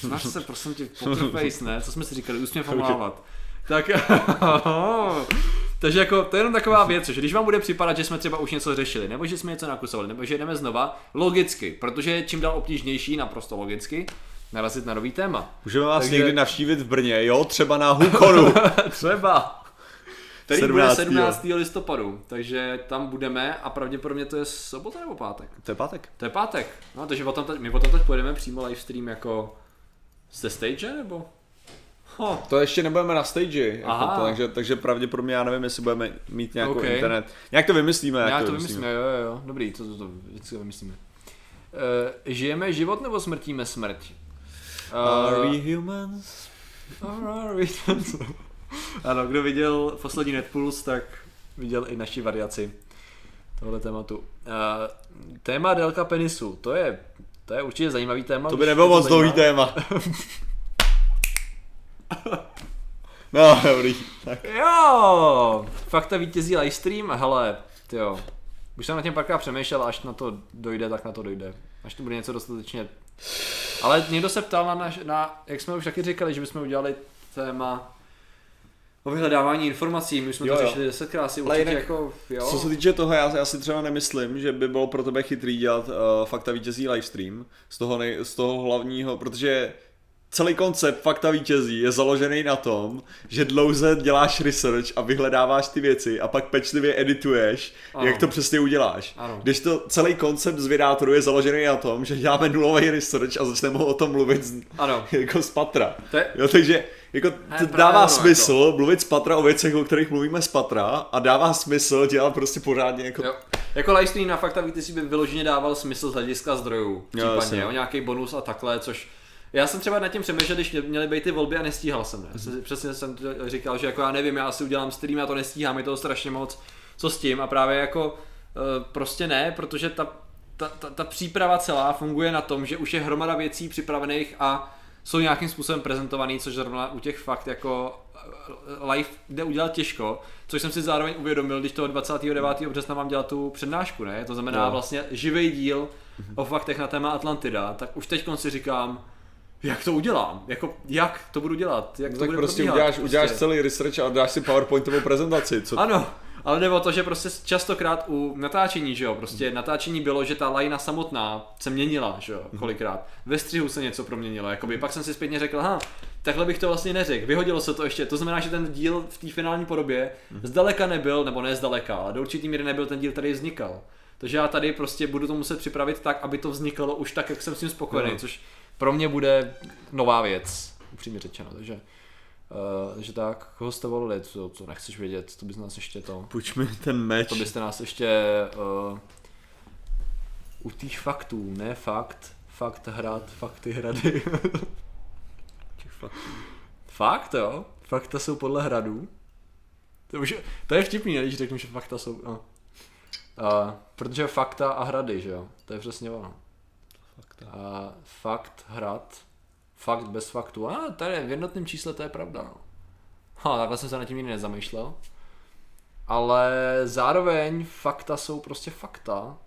tvář se, prosím tě, poker face, ne? Co jsme si říkali, úsměv a mávat. Tak, takže jako, to je jenom taková věc, že když vám bude připadat, že jsme třeba už něco řešili, nebo že jsme něco nakusovali, nebo že jdeme znova, logicky, protože je čím dál obtížnější, naprosto logicky, narazit na nový téma. Můžeme vás Takže- někdy navštívit v Brně, jo? Třeba na Hukonu. Třeba. Který 17. bude 17. 17. listopadu, takže tam budeme a pravděpodobně to je sobota nebo pátek? to je pátek. To je pátek, no takže potom teď, my potom teď pojedeme přímo livestream jako ze stage nebo? Huh. To ještě nebudeme na stage, jako Aha. to, takže, takže pravděpodobně já nevím, jestli budeme mít nějakou OK. internet. Nějak to vymyslíme. Jak Já to vymyslíme, jo, jo, jo. Dobrý, to, to, to vždycky vymyslíme. Uh, žijeme život nebo smrtíme smrť? Are Uh, we humans? are we- ano, kdo viděl poslední Netpuls, tak viděl i naši variaci tohle tématu. Uh, téma délka penisu, to je, to je určitě zajímavý téma. To by nebylo moc dlouhý téma. No, dobrý. Tak. Jo, fakta vítězí livestream, hele, jo. Už jsem na tím párkrát přemýšlel, až na to dojde, tak na to dojde. Až to bude něco dostatečně... Ale někdo se ptal na, naš, na jak jsme už taky říkali, že bychom udělali téma o vyhledávání informací, my jsme Jo, to řešili desetkrát, si určitě jinak, jako, jo. Co se týče toho, já, já si třeba nemyslím, že by bylo pro tebe chytrý dělat uh, fakta vítězí livestream z toho, nej, z toho hlavního, protože celý koncept fakta vítězí je založený na tom, že dlouze děláš research a vyhledáváš ty věci a pak pečlivě edituješ, Ano. ano. jak to přesně uděláš. Ano. Když to celý koncept z Vydátoru je založený na tom, že děláme nulový research a začneme o tom mluvit z, Ano. jako z patra. To je- Jo, takže jako to dává ono, smysl mluvit z patra o věcech, o kterých mluvíme z patra a dává smysl dělat prostě pořádně jako Jo. Jako livestream na fakta vítězí by vyloženě dával smysl z hlediska zdrojů, případně, jasně. jo, nějaký bonus a takhle, což já jsem třeba nad tím přemýšlel, když mě- měly být ty volby a nestíhal jsem. Ne? Mm-hmm. Přesně jsem říkal, že jako já nevím, já si udělám stream, já to nestíhám, je toho strašně moc, co s tím a právě jako eh, prostě ne, protože ta, ta, ta, ta příprava celá funguje na tom, že už je hromada věcí připravených a jsou nějakým způsobem prezentovaný, což zrovna u těch fakt jako eh, live jde udělat těžko, což jsem si zároveň uvědomil, když toho 29. března mám dělat tu přednášku, ne? To znamená Jo. vlastně živý díl o faktech na téma Atlantida, tak už teď si říkám, jak to udělám? Jako, jak to budu dělat? Jak No to tak bude prostě probíhat? uděláš, prostě. uděláš celý research a dáš si PowerPointovou prezentaci. Co... Ano, ale jde o to, že prostě častokrát u natáčení, že jo, prostě Mhm. natáčení bylo, že ta lajna samotná se měnila, že Mhm. jo, kolikrát. Ve střihu se něco proměnilo, jakoby. Pak jsem si zpětně řekl, ha, takhle bych to vlastně neřekl, vyhodilo se to ještě, to znamená, že ten díl v té finální podobě Mhm. zdaleka nebyl, nebo ne zdaleka, ale do určitý míry nebyl ten díl, který vznikal. Takže já tady prostě budu to muset připravit tak, aby to vznikalo už tak, jak jsem s tím spokojený, Jo. což pro mě bude nová věc, upřímně řečeno, takže Uh, takže tak, koho jste volili, co, co nechceš vědět, to bys nás ještě to, Půjč mi ten meč. to byste nás ještě uh, u těch faktů, ne fakt, fakt hrad, fakty hrady. Těch faktů. Fakt jo, fakta jsou podle hradů. To, už, to je vtipný, ne, když řeknu, že fakta jsou, no. Uh, protože fakta a hrady, že jo, to je přesně ono. Fakta. A fakt, hrad, fakt bez faktu. A tady v jednotném čísle to je pravda. No. Ha, takhle jsem se nad tím nikdy nezamýšlel. Ale zároveň fakta jsou prostě fakta.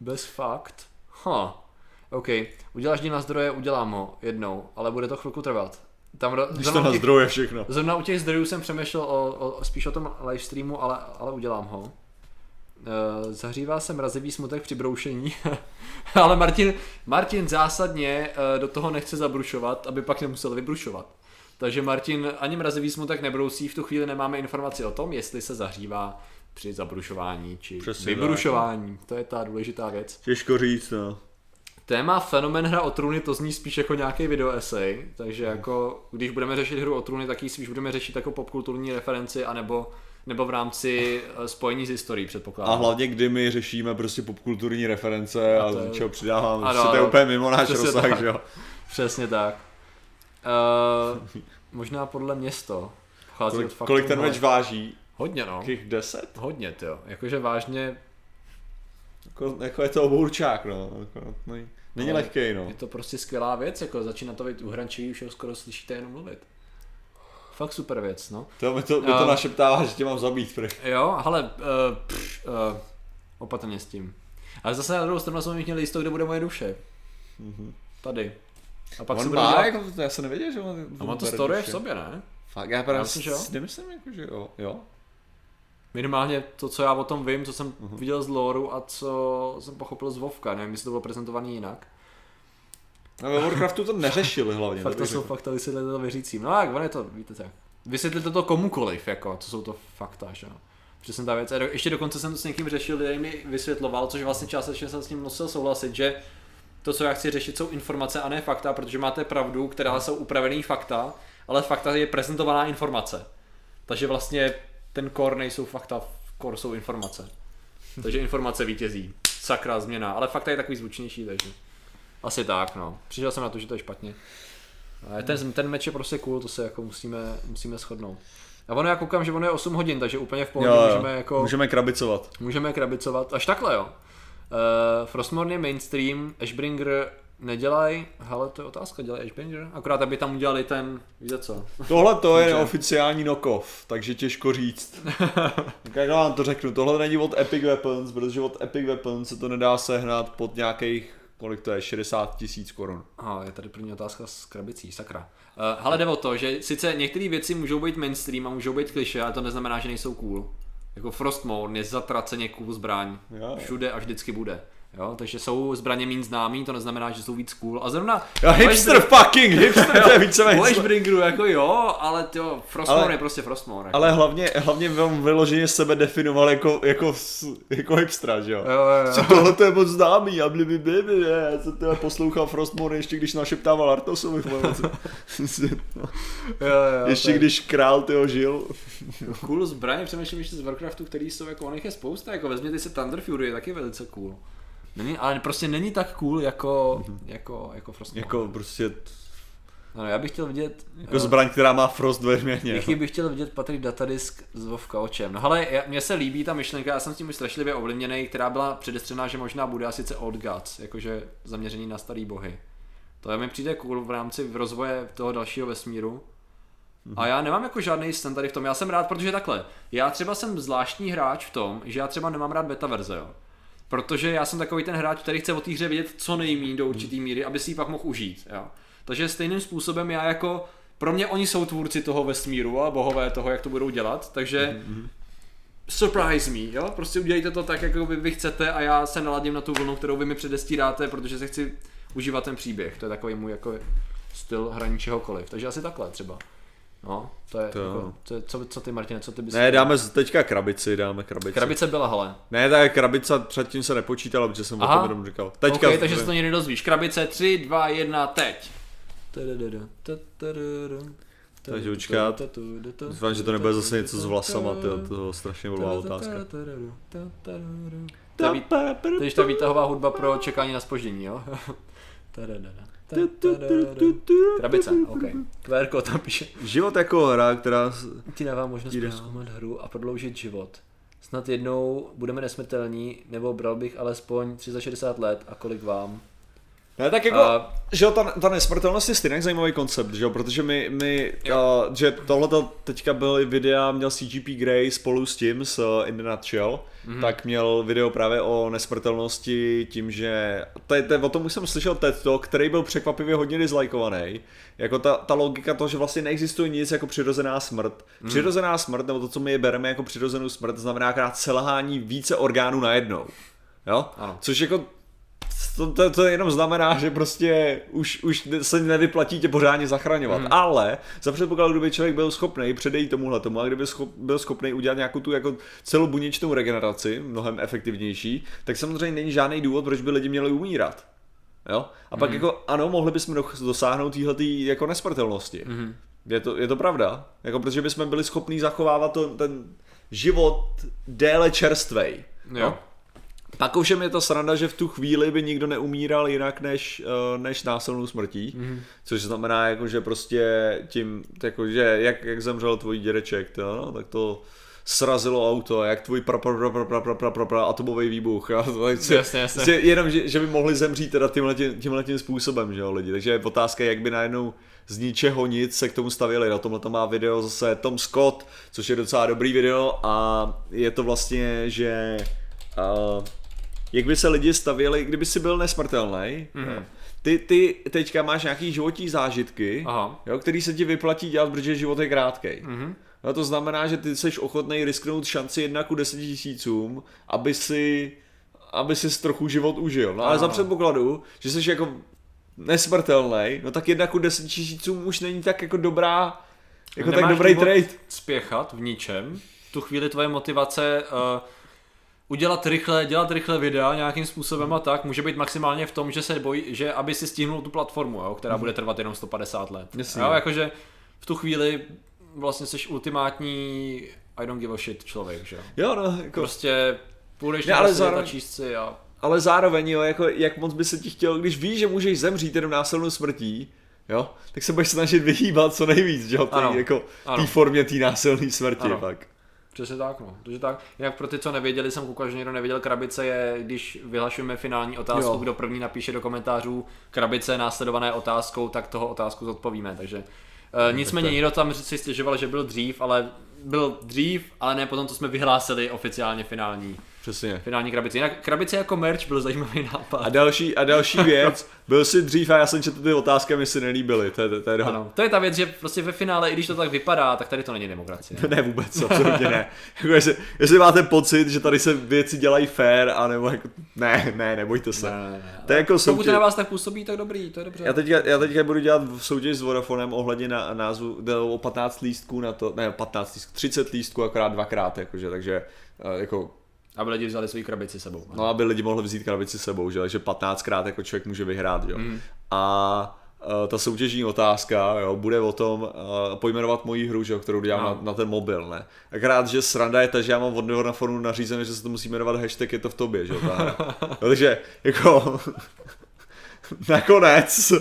Bez fakt. Ha. OK, uděláš díl na zdroje, udělám ho jednou, ale bude to chvilku trvat. Tam ro- Když to na zdroje všechno. zrovna u těch zdrojů jsem přemýšlel o, o, spíš o tom livestreamu, ale, ale udělám ho. Eh, zahřívá se mrazivý smutek při broušení, ale Martin, Martin zásadně eh, do toho nechce zabrušovat, aby pak nemusel vybrušovat. Takže Martin ani mrazivý smutek nebrousí, v tu chvíli nemáme informaci o tom, jestli se zahřívá při zabrušování či Přesně vybrušování. To je ta důležitá věc. Těžko říct, no. Téma fenomen hra o trůny, to zní spíš jako nějaký video essay, takže jako když budeme řešit hru o trůny, tak ji spíš budeme řešit jako popkulturní referenci, anebo nebo v rámci eh, spojení s historií, A předpokládám. hlavně, kdy my řešíme prostě popkulturní reference a, A to je- čeho přidáváme, Ano, to je úplně mimo náš rozsah, tak. že jo. Přesně tak. Uh, možná podle město. Kolik, kolik ten meč váží? Hodně no. Jakých 10? Hodně, jo. Jakože vážně Jako, jako je to obourčák, no. Jako, není, není Ale lehký, no. je to prostě skvělá věc, jako začíná to být uhrančivý, už ho skoro slyšíte jenom mluvit. Fakt super věc, no. To mi to, mi to našeptává, že tě mám zabít. Prý. Jo, ale uh, uh, opatrně s tím. Ale zase na druhou stranu jsem měl jisto, kde bude moje duše. Tady. A pak se on má, dělat... jako, to já se nevěděl, že on, A on to storuje v sobě, ne? Fakt, já právě myslím, že jo. si nemyslím, jako, že jo. jo. Minimálně to, co já o tom vím, co jsem viděl z loreu a co jsem pochopil z Vovka, nevím, jestli to bylo prezentované jinak. A ve Warcraftu to neřešili hlavně. Fakta bych jsou fakta, vysvětlete to věřícím. No jak, on je to, víte tak. Vysvětlete to komukoliv, jako, co jsou to fakta, že jo. Přesně ta věc. A do, ještě dokonce jsem to s někým řešil, který mi vysvětloval, což vlastně částečně jsem s ním musel souhlasit, že to, co já chci řešit, jsou informace a ne fakta, protože máte pravdu, která jsou upravený fakta, ale fakta je prezentovaná informace. Takže vlastně ten core nejsou fakta, core jsou informace. Takže informace vítězí. Sakra změna, ale fakta je takový zvučnější, takže asi tak, no. Přišel jsem na to, že to je špatně. Ale ten, ten meč je prostě cool, to se jako musíme, musíme shodnout. A ono já koukám, že ono je 8 hodin, takže úplně v pohodě Jo, jo. můžeme jako... Můžeme krabicovat. Můžeme krabicovat, až takhle jo. Uh, Frostmourne je mainstream, Ashbringer nedělaj, hele to je otázka, dělají Ashbringer? Akorát aby tam udělali ten, víte co? Tohle to je oficiální knock-off, takže těžko říct. tak já vám to řeknu, tohle není od Epic Weapons, protože od Epic Weapons se to nedá sehnat pod nějakých, kolik to je, 60 tisíc korun. A je tady první otázka s krabicí, sakra. Uh, hele jde o to, že sice některé věci můžou být mainstream a můžou být kliše, ale to neznamená, že nejsou cool. Jako Frostmourne je zatraceně cool zbraň. Jo. Všude a vždycky bude. Jo, takže jsou zbraně méně známý, to neznamená, že jsou víc cool. A zrovna... Ja, hipster fucking, hipster, to je víceméně. U Ashbringeru jako jo, ale to Frostmourne Ale- je prostě Frostmourne. Jako. Ale hlavně, hlavně vám vyloženě sebe definoval jako, jako, jako hipstra, že jo? Jo, jo, jo. Co tohle to je moc známý a blibi blibi, já jsem teda poslouchal Frostmourne ještě když našeptával Artosovi. co- jo, jo, ještě to je- když král tyho žil. Cool zbraně, přemýšlím ještě z Warcraftu, který jsou jako, on je spousta, jako vezměte si Thunder Fury, je taky velice cool. Není, ale prostě není tak cool jako, jako, jako Frostmourne. Jako prostě, No, já bych chtěl vidět, jako zbraň, která má Frost ve jméně. Jaký bych chtěl vidět Patrik Datadisk s Vovka očem. No ale mně se líbí ta myšlenka, já jsem s tím už strašlivě ovlivněný, která byla předestřená, že možná bude a sice Old Gods, jakože zaměření na starý bohy. To mi přijde cool v rámci rozvoje toho dalšího vesmíru. A já nemám jako žádný stan tady v tom, já jsem rád, protože takhle, já třeba jsem zvláštní hráč v tom, že já třeba nemám rád beta verze, jo. Protože já jsem takový ten hráč, který chce o té hře vidět co nejmín do určitý míry, aby si ji pak mohl užít, jo. Takže stejným způsobem já jako, pro mě oni jsou tvůrci toho vesmíru a bohové toho, jak to budou dělat, takže surprise me, jo, prostě udělejte to tak, jako vy, vy chcete a já se naladím na tu vlnu, kterou vy mi předestíráte, protože se chci užívat ten příběh, to je takový můj jako styl hraní čehokoliv, takže asi takhle třeba. No, to je, To jako, to je co, co ty Martine, co ty bys Ne, dáme z- teďka krabici, dáme krabici. Krabice byla, hele. Ne, ta krabice předtím se nepočítala, protože jsem Aha. o tom jenom říkal. Teďka. okay, takže se to někdy dozvíš. Krabice 3, 2, 1, teď. Takže počkat. Doufám, že to nebude zase něco s vlasama, tyjo, to je strašně blbá otázka. To je, vít, to je ta výtahová hudba pro čekání na spoždění, jo? Krabice, ok. Kvérko tam píše. Život jako hra, která... Ti dává možnost přeskoumat hru a prodloužit život. Snad jednou budeme nesmrtelní, nebo bral bych alespoň 360 let a kolik vám. Ne, tak jako, A- že jo, ta, ta nesmrtelnost je stejně zajímavý koncept, že jo, protože my, my uh, že tohleto teďka byly videa, měl CGP Grey spolu s tím, s uh, In the Nutshell, mm-hmm. tak měl video právě o nesmrtelnosti tím, že, to je, to je, o tom už jsem slyšel TED Talk, který byl překvapivě hodně dislikeovaný, jako ta, ta logika toho, že vlastně neexistuje nic jako přirozená smrt. Mm. Přirozená smrt, nebo to, co my je bereme jako přirozenou smrt, znamená krát selhání více orgánů najednou. Jo? Ano. Což jako to, to, to jenom znamená, že prostě už, už se nevyplatí tě pořádně zachraňovat. Mm. Ale za předpokladu, kdyby člověk byl schopný předejít tomuhle tomu a kdyby schop, byl schopný udělat nějakou tu jako celobuněčnou regeneraci, mnohem efektivnější, tak samozřejmě není žádný důvod, proč by lidi měli umírat. Jo? A pak jako ano, mohli bychom do- dosáhnout téhletý jako nesmrtelnosti. Mm. Je, to, je to pravda. Jako protože bychom byli schopní zachovávat to, ten život déle čerstvej. Jo. Pak ovšem je to sranda, že v tu chvíli by nikdo neumíral jinak než, eh, než násilnou smrtí, mm. což znamená, jako, že prostě tím, jako, že jak, jak zemřel tvůj dědeček, to, no, tak to srazilo auto, jak tvůj pra, pra, pra, pra, pra, pra, pra, pra, pra, atomový výbuch. Jo? To, tak, Jasně, jasně. Že, jenom, že, že, by mohli zemřít teda tímhle, tímhle tím způsobem, že jo, lidi. Takže je otázka, jak by najednou z ničeho nic se k tomu stavili. Na tomhle to má video zase Tom Scott, což je docela dobrý video a je to vlastně, že uh, jak by se lidi stavěli, kdyby si byl nesmrtelný, mm-hmm. ty, ty teďka máš nějaký životní zážitky, Aha. jo, který se ti vyplatí dělat, protože život je krátký. Mm-hmm. No to znamená, že ty jsi ochotný risknout šanci jedna ku deseti tisícům, aby si, aby si trochu život užil. No ale Aha. za předpokladu, že jsi jako nesmrtelný, no tak jedna ku deseti tisícům už není tak jako dobrá, jako tak Nemáš dobrý důvod trade. Spěchat v ničem. V tu chvíli tvoje motivace uh, udělat rychle, dělat rychle videa nějakým způsobem a tak, může být maximálně v tom, že se bojí, že aby si stihnul tu platformu, jo, která bude trvat jenom 150 let. Jasně. Jo, jakože v tu chvíli vlastně jsi ultimátní I don't give a shit člověk, že jo. Jo, no, jako, Prostě půjdeš Ne, na ale zároveň- a číst si a ale zároveň, jo, jako, jak moc by se ti chtělo, když víš, že můžeš zemřít jenom násilnou smrtí, jo, tak se budeš snažit vyhýbat co nejvíc, že jo, Ano. tý, jako Ano. té formě té násilné smrti, Ano. fakt. Přesně tak, no. Takže tak. Jinak pro ty, co nevěděli, jsem koukal, že někdo nevěděl, krabice je, když vyhlašujeme finální otázku, Jo. kdo první napíše do komentářů krabice následované otázkou, tak toho otázku zodpovíme. Takže uh, nicméně někdo tam si stěžoval, že byl dřív, ale byl dřív, ale ne potom, co jsme vyhlásili oficiálně finální, Přesně. finální krabici. Jinak krabice jako merch byl zajímavý nápad. A další, a další věc, byl jsi dřív a já jsem četl ty otázky a mi se nelíbily, to je, to je Ano, to je ta věc, že prostě ve finále, i když to tak vypadá, tak tady to není demokracie. Ne vůbec, absolutně ne. Jako jestli, jestli máte pocit, že tady se věci dělají fair, anebo jako, ne, ne, nebojte se. Ne, ne, ne. To je jako Pokud to soutěž. na vás tak působí, tak dobrý, to je dobře. Já teďka, já teďka budu dělat soutěž s Vodafonem ohledně na názvu, o 15 lístků na to, ne 15 lístků, 30 lístků akorát dvakrát, jakože, takže eh, jako, Aby lidi vzali svoji krabici sebou. no aby lidi mohli vzít krabici sebou, že, takže 15krát jako člověk může vyhrát, jo. Mm. A eh, ta soutěžní otázka jo, bude o tom uh, pojmenovat moji hru, že, jo, kterou dělám No. na, na, ten mobil. Ne? Akorát, že sranda je ta, že já mám od Vodafonu nařízené, že se to musí jmenovat hashtag je to v tobě. Že, jo, ta hra. takže jako nakonec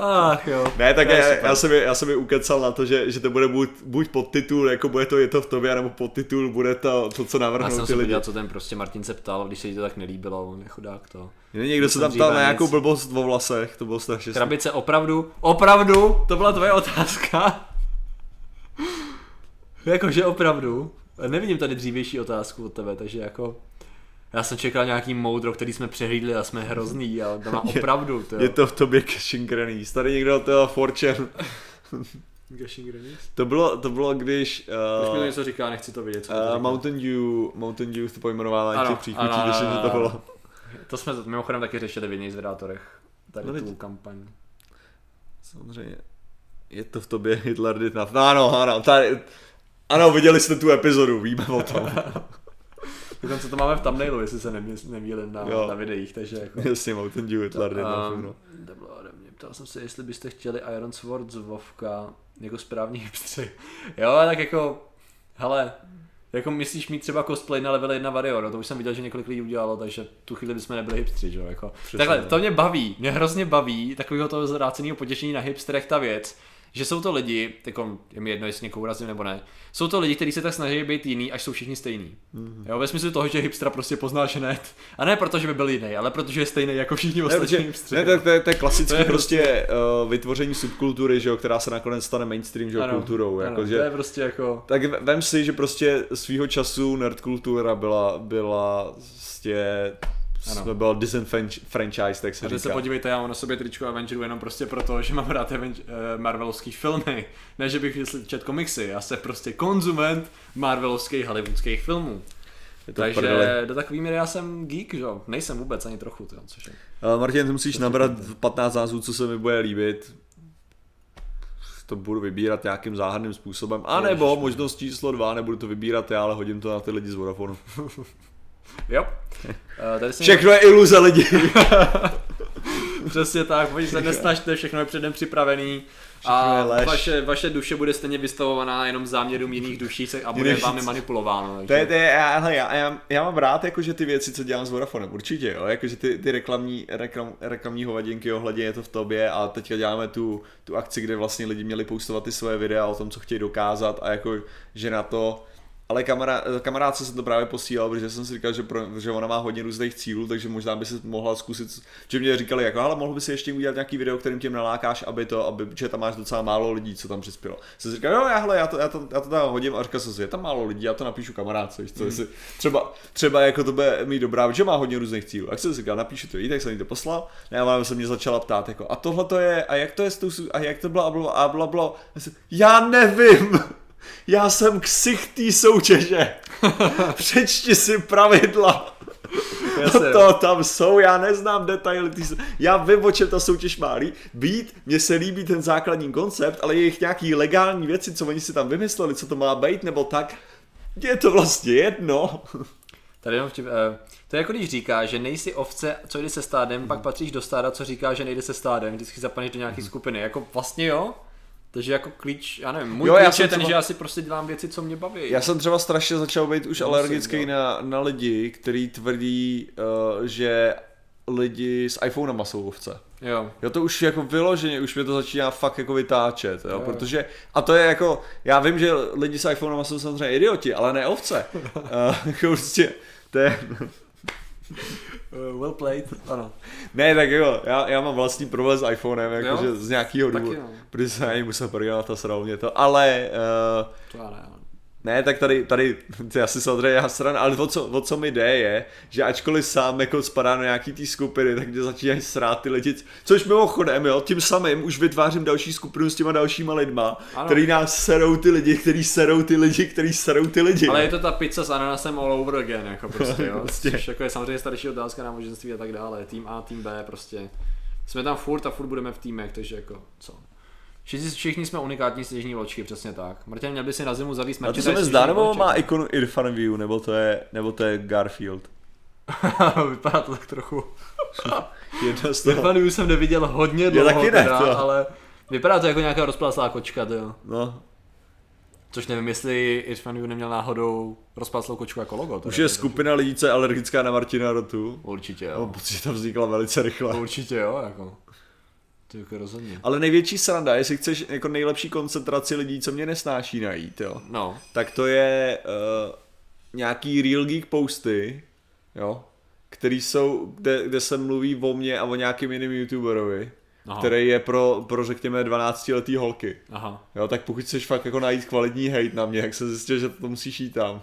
Ach jo. Ne, tak já, já, jsem je, já jsem je ukecal na to, že, že to bude buď, buď podtitul, jako bude to je to v tobě, nebo podtitul bude to, to co Já navrhnou jsem ty se lidi. podíval, co ten prostě Martin se ptal, když se jí to tak nelíbilo, on je chudák to. Ne, někdo se jsem tam ptal na nějakou blbost o vlasech, to bylo strašně Krabice opravdu, opravdu, to byla tvoje otázka. Jakože opravdu. Nevidím tady dřívější otázku od tebe, takže jako... Já jsem čekal nějaký moudro, který jsme přehlídli a jsme hrozný, ale to má opravdu, to Je to v tobě grannies. Tady někdo to Fortune. To bylo, to bylo když Už mi to uh, něco říká, nechci to vidět. Co to uh, říká. Mountain Dew, Mountain Dew to pojmenovávání těch příchutí, ano, ano, že to bylo. To jsme mimochodem taky řešili v jiných zvedátorech. Tady No, tu teď- kampaň. Samozřejmě. Je to v tobě Hitler did not. No, ano, ano, tady, ano, viděli jste tu epizodu, víme o tom. Dokonce to máme v thumbnailu, jestli se nemý- nemýlím na, Jo. na videích, takže jako... Jasně, Mountain Dew, not. Um, no. to bylo ode mě. Ptal jsem se, jestli byste chtěli Iron Sword z Vovka jako správní hipstři. Jo, tak jako, hele, jako myslíš mít třeba cosplay na level 1 Warrior, no to už jsem viděl, že několik lidí udělalo, takže tu chvíli bychom nebyli hipstři, že jo, jako. Přesně, Takhle, no. to mě baví, mě hrozně baví takového toho zvráceného potěšení na hipsterech ta věc, že jsou to lidi, jako je mi jedno, jestli někoho urazím nebo ne, jsou to lidi, kteří se tak snaží být jiný, až jsou všichni stejní. Mm-hmm. Jo, ve smyslu toho, že hipstra prostě poznáš hned. A ne proto, že by byl jiný, ale protože je stejný jako všichni Ne, ostatní hipstři. ne, to, to, je, to je klasický To je prostě uh, vytvoření subkultury, že jo, která se nakonec stane mainstream že jo, Ano, kulturou. ano, Jako, to že, je prostě jako... tak ve- vem si, že prostě svýho času nerd kultura byla, byla prostě Ano. jsme byl disenfranchise, tak se A teď se říká. podívejte, já mám na sobě tričko Avengeru jenom prostě proto, že mám rád Aven- eh, Marvelovský filmy. Ne, že bych čet komiksy, já jsem prostě konzument Marvelovských hollywoodských filmů. Je to Takže prdeli. do takové míry já jsem geek, že jo? Nejsem vůbec ani trochu, tyjo, což je. Uh, Martin, ty musíš nabrat 15 názvů, co se mi bude líbit. To budu vybírat nějakým záhadným způsobem. A nebo možnost číslo 2, nebudu to vybírat já, ale hodím to na ty lidi z Vodafonu. Jo. Uh, tady Všechno je iluze lidi. Přesně tak, pojď se nesnažte, všechno je předem připravený. A vaše, vaše duše bude stejně vystavovaná jenom záměrům jiných duší se- a bude vámi manipulováno. To je, to je, já, já, já, mám rád jakože ty věci, co dělám s Vodafonem, určitě, jo, jakože ty, ty reklamní, reklam, reklamní hovadinky ohledně je to v tobě a teďka děláme tu, tu akci, kde vlastně lidi měli postovat ty svoje videa o tom, co chtějí dokázat a jako, že na to, ale kamarád, kamarádce jsem to právě posílal, protože jsem si říkal, že, pro, že ona má hodně různých cílů, takže možná by si mohla zkusit, že mě říkali jako, ale mohl by si ještě udělat nějaký video, kterým tě nalákáš, aby to, aby, že tam máš docela málo lidí, co tam přispělo. Jsem si říkal, jo, já, hele, já to, já to, já to tam hodím a říkal jsem si, je tam málo lidí, já to napíšu kamarádce, víš co, jestli třeba, třeba jako to bude mít dobrá, že má hodně různých cílů. Jak jsem si říkal, napíšu to jí, tak jsem jí to poslal, ne, a ona se mě začala ptát, jako, a tohle to je, a jak to je s tou, a jak to bla, a bla, bla. Já, jsem, já nevím, já jsem ksich té soutěže. Přečti si pravidla. Jasně. to tam jsou, já neznám detaily. Tý, já vím, o čem ta soutěž má být, mně se líbí ten základní koncept, ale jejich nějaký legální věci, co oni si tam vymysleli, co to má být, nebo tak, Je to vlastně jedno. Tady jenom vtip, eh, to je jako když říká, že nejsi ovce, co jde se stádem, pak patříš do stáda, co říká, že nejde se stádem, vždycky zapadneš do nějaké skupiny. Jako vlastně jo, takže jako klíč, já nevím, můj Jo, klíč je ten, třeba- že já si prostě dělám věci, co mě baví. Já jsem třeba strašně začal být už alergický na, na lidi, kteří tvrdí, uh, že lidi s iPhonema jsou ovce. Jo. Jo, to už jako vyloženě, už mě to začíná fakt jako vytáčet, jo, Jo. protože, a to je jako, já vím, že lidi s iPhonema jsou samozřejmě idioti, ale ne ovce. uh, jako prostě, to je, well played. Ano. ne, tak jo, já, já mám vlastní problém s iPhonem, jakože z nějakého důvodu, protože se na něj musel podívat a sral mě to, ale uh, To já ne, ale. Ne, tak tady, tady, je asi samozřejmě já stran, ale o co, o co mi jde je, že ačkoliv sám jako spadá do nějaký té skupiny, tak mě začínají srát ty lidi, což mimochodem, jo, tím samým už vytvářím další skupinu s těma dalšíma lidma, Ano. který nás serou ty lidi, který serou ty lidi, který serou ty lidi. Ale je to ta pizza s ananasem all over again, jako prostě, jo. Prostě. Což jako je samozřejmě starší otázka na možnoství a tak dále. Tým A, tým B, prostě. Jsme tam furt a furt budeme v týmech, takže jako, co. Všichni, všichni jsme unikátní stěžní ločky, přesně tak. Martin, měl by si na zimu zavíst a to se mi zdá, nebo má ikonu Irfan View, nebo to je, nebo to je Garfield. Vypadá to tak trochu. Jedna z toho. Irfanu jsem neviděl hodně dlouho, taky ne, teda, to. ale vypadá to jako nějaká rozpláslá kočka, to jo. No, Což nevím, jestli Irfan neměl náhodou rozpláslou kočku jako logo. to už je skupina lidí, co je alergická na Martina Rotu. Určitě jo. pocit, že to vznikla velice rychle. Určitě jo, jako. To jako rozhodně. Ale největší sranda, jestli chceš jako nejlepší koncentraci lidí, co mě nesnáší najít, jo, No, tak to je uh, nějaký Real Geek posty, jo, který jsou, kde, kde se mluví o mně a o nějakým jiným youtuberovi, Aha. který je pro, pro řekněme 12 letý holky. aha. Jo, tak pokud chceš fakt jako najít kvalitní hate na mě, jak se zjistil, že to musíš jít tam.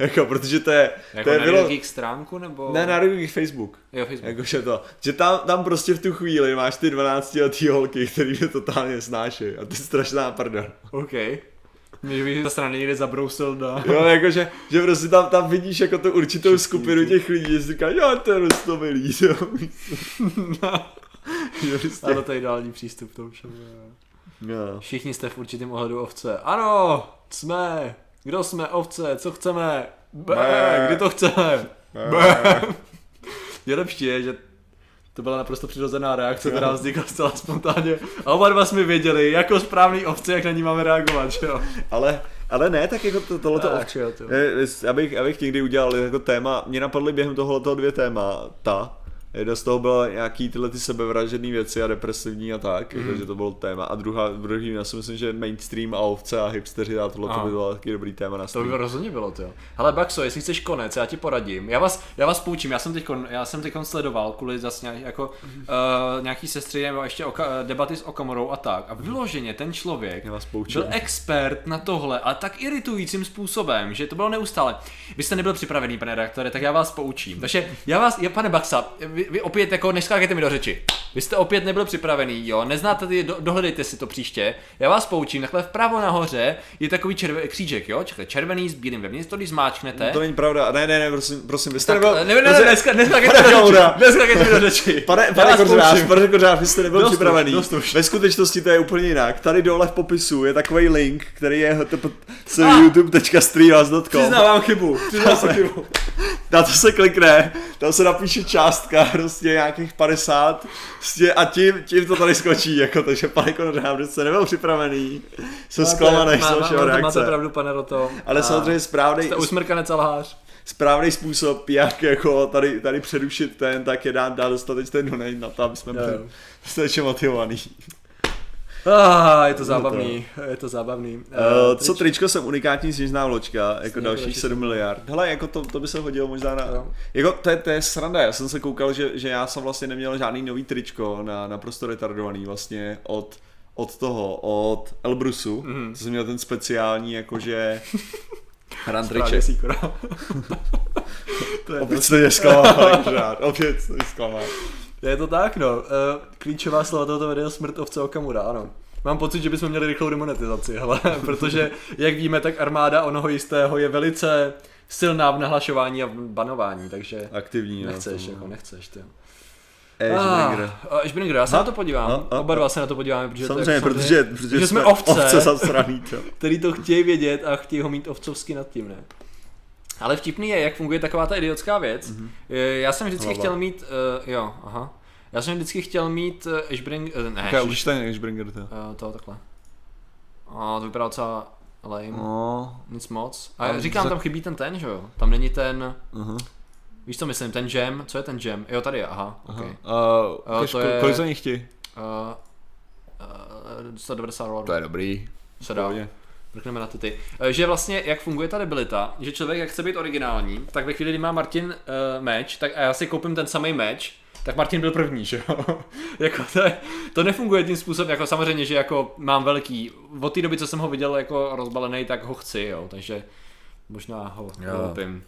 Jako, protože to je, Jako to je na bylo... Geek stránku, nebo? Ne, na Geek Facebook. Jo, Facebook. Jakože to, že tam, tam prostě v tu chvíli máš ty 12 letý holky, který mě totálně snáší a ty strašná prdel. OK. Mě bych ta strana někde zabrousil do... Jo, jakože, že prostě tam, tam vidíš jako tu určitou skupinu těch lidí, že si říkáš, jo, to je rostomilý, jo. že prostě, Ano, to je ideální přístup k tomu všemu. jo. no. Všichni jste v určitém ohledu ovce. Ano, jsme. Kdo jsme ovce? Co chceme? Bé, kdy to chceme? Bé. Nejlepší je, že to byla naprosto přirozená reakce, která vznikla zcela spontánně. A oba dva jsme věděli, jako správný ovce, jak na ní máme reagovat, že jo? Ale, ale ne, tak jako to, tohleto. Je, je- abych, abych někdy udělal jako téma, mě napadly během tohoto dvě témata. Jedna z toho byla nějaký tyhle ty sebevražedné věci a depresivní a tak, mm. takže to bylo téma. A druhá, druhý, já si myslím, že mainstream a ovce a hipsteři a tohle to by bylo taky dobrý téma na To stream. by rozhodně bylo, to jo. Hele, Baxo, jestli chceš konec, já ti poradím. Já vás, já vás poučím, já jsem teď, já jsem teď sledoval kvůli zase nějak, jako uh, nějaký sestry nebo ještě oka, debaty s Okamorou a tak. A vyloženě ten člověk Já vás poučím. byl expert na tohle, ale tak iritujícím způsobem, že to bylo neustále. Vy jste nebyl připravený, pane redaktore, tak já vás poučím. Takže já vás, já, pane Baxa, vy, vy opět jako neskákejte mi do řeči. Vy jste opět nebyl připravený, jo, neznáte ty, do, dohledejte si to příště. Já vás poučím, takhle vpravo nahoře je takový červe, křížek, jo, čekaj, červený s bílým vevnitř, to když zmáčknete. To není pravda, ne, ne, ne, prosím, prosím, vy jste nebyl... ne, ne, ne, prosím- dneska, dneska Pane Koura. Dneska mi do řeči. Pane, pane Kořář, pane Kořář, vy jste nebyl Dost připravený. dost už. Ve skutečnosti to je úplně jinak. Tady dole v popisu je takový link, který je Ah. youtube.streamers.com Přiznávám chybu, přiznávám chybu. Na to se klikne, tam se napíše částka, prostě nějakých 50 prostě a tím, tím to tady skočí, jako, takže pane Konrad, že jste nebyl připravený, jsem zklamaný z Má- má- vašeho máte- reakce. Máte pravdu, pane Roto. Ale A samozřejmě správný, Jste usmrkanec a lhář. správný způsob, jak jako tady, tady přerušit ten, tak je dát, dát dostatečný donate na to, aby jsme byli dostatečně motivovaný. Ah, je to zábavný, je to zábavný. Uh, Eh, co tričko jsem unikátní sněžná vločka, jako Sněžná dalších vločka. 7 miliard. Hele, jako to, to by se hodilo možná na... Jo. Jako to je, to je sranda, já jsem se koukal, že, že já jsem vlastně neměl žádný nový tričko na naprosto retardovaný vlastně od, od toho, od Elbrusu, Mhm. mm. to jsem měl ten speciální jakože síkora. to je Opět jste mě zklamal, opět jste mě zklamal. Je to tak, no. Uh, klíčová slova tohoto videa smrt ovce Okamura, ano. Mám pocit, že bychom měli rychlou demonetizaci, hele, protože, jak víme, tak armáda onoho jistého je velice silná v nahlašování a v banování, takže Aktivní, no, nechceš, jako nechceš, ty. Ashbringer. Ah, Ashbringer, já se Ha? na to podívám, Ha? Ha? oba dva se na to podíváme, protože Samozřejmě, to je jako protože, protože že jsme ovce. ovce zasraný, který to chtějí vědět a chtějí ho mít ovcovsky nad tím, ne? Ale vtipný je, jak funguje taková ta idiotská věc. Mhm. Mm-hmm. Já jsem vždycky Hlava. chtěl mít, uh, jo, aha. Já jsem vždycky chtěl mít uh, Ashbring, uh, ne, Okay, už ten Ashbringer to. uh, to takhle. A to vypadá docela lame, no. Nic moc. A Ale říkám, za- tam chybí ten ten, že jo? Tam není ten, aha, víš co myslím, ten jam, co je ten jam? Jo, tady je, aha, aha. okay. Uh, ukaž, to je- Kolik za nich chtějí? Uh, uh, 190 dolarů. To je dobrý. se dá. Pohodě. Mrkneme na ty ty. Eh, Že vlastně, jak funguje ta debilita, že člověk, jak chce být originální, tak ve chvíli, kdy má Martin uh, meč, tak a já si koupím ten samý meč, tak Martin byl první, že jo? jako to, je, to nefunguje tím způsobem, jako samozřejmě, že jako mám velký, od té doby, co jsem ho viděl jako rozbalený, tak ho chci, jo, takže možná ho koupím.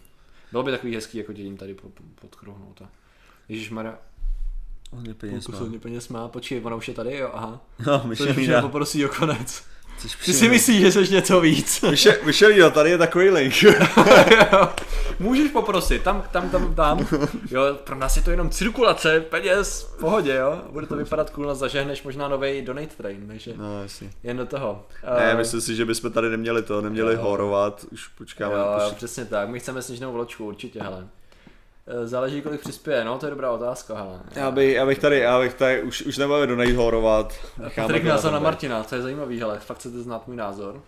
Bylo by takový hezký, jako jim tady po- po- podkrouhnout. a- Ježišmarja, Hodně peněz má. hodně peněz má, počkej, ona už je tady, jo, aha. No, To Michelina. můžeme poprosit o konec. Což Ty si myslíš, že jsi něco víc? Michel- Michelino, tady je takový link. Jo. Můžeš poprosit, tam, tam, tam, tam. Jo, pro nás je to jenom cirkulace peněz, v pohodě, jo. Bude to vypadat cool, zažehneš možná nový donate train, takže No, jasně. jen do toho. Ne, Eh, myslím si, že bychom tady neměli to, neměli Jo. horovat, už počkáme. Jo, jo, přesně tak, my chceme sněžnou vločku, určitě, hele. Eh, Záleží, kolik přispěje, no, to je dobrá otázka, hele. Já bych, já bych tady, já bych tady, už, už nebudeme do horovat. Necháme Patrik názor na. Martina, to je zajímavý, hele, fakt chcete znát můj názor.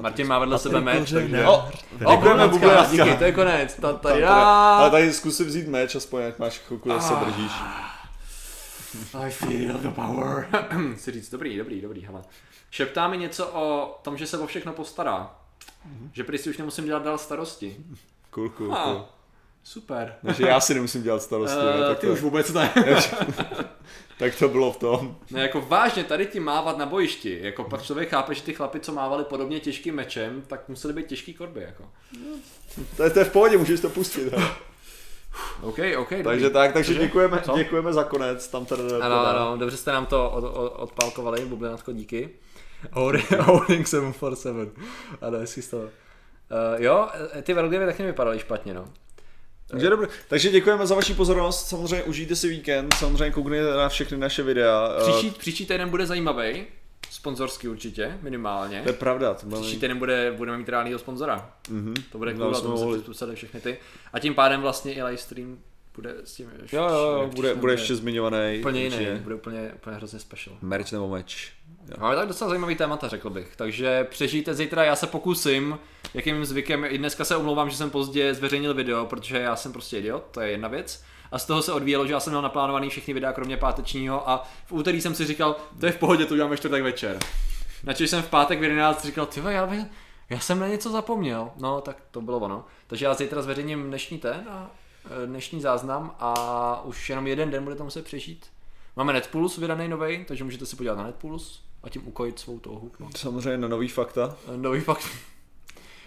Martin má vedle sebe Patrik meč, takže... O, o, Děkujeme, Bublancka, Bublancka. díky, to je konec. Ta, ta, já... Ale tady zkusím vzít meč, aspoň jak máš chvilku, jak se držíš. I feel the power. si říct, dobrý, dobrý, dobrý, hele. Šeptá mi něco o tom, že se o všechno postará. Že prý si už nemusím dělat dál starosti. Cool, cool, Ah, cool. Super. Takže já si nemusím dělat starosti, ne? Uh, tak, ty to, už vůbec ne. tak to bylo v tom. ne, jako vážně tady ti mávat na bojišti. Jako pak člověk chápe, že ty chlapi, co mávali podobně těžkým mečem, tak museli být těžký korby, jako. To je, to je v pohodě, můžeš to pustit. hele. OK, OK, dobrý. takže tak, takže Cože? děkujeme, Co? děkujeme za konec. Tam tady Ano, ano, dobře jste nám to od, od, odpálkovali, bublinatko, díky. Holding holding 747. Ano, z toho. Uh, jo, eh, ty Velgavy taky nevypadaly špatně, no. Takže, dobrý. takže děkujeme za vaši pozornost, samozřejmě užijte si víkend, samozřejmě koukněte na všechny naše videa. Příští, příští týden bude zajímavý, sponzorský určitě, minimálně. To je pravda, to. Příští týden bude, budeme mít reálného sponzora. Mhm. To bude No, cool, se mohli- přizpůsobili všechny ty. A tím pádem vlastně i livestream bude s tím Jo, jo, jo, bude, bude ještě zmiňovaný. úplně jiný, bude úplně, úplně hrozně special. Merch nebo meč. Jo. Máme tak docela zajímavý témata, řekl bych. Takže přežijte zítra, já se pokusím, jakým zvykem, i dneska se omlouvám, že jsem pozdě zveřejnil video, protože já jsem prostě idiot, to je jedna věc. A z toho se odvíjelo, že já jsem měl naplánovaný všechny videa, kromě pátečního a v úterý jsem si říkal, to je v pohodě, to uděláme čtvrtek večer. Načež jsem v pátek v 11 říkal, ty já, bych, já jsem na něco zapomněl. No, tak to bylo ono. Takže já zítra zveřejním dnešní ten a e, dnešní záznam a už jenom jeden den budete muset přežít. Máme Netpuls vydaný nový, takže můžete si podívat na Netpuls a tím ukojit svou touhu. No. Samozřejmě na nový fakta. Nový fakt.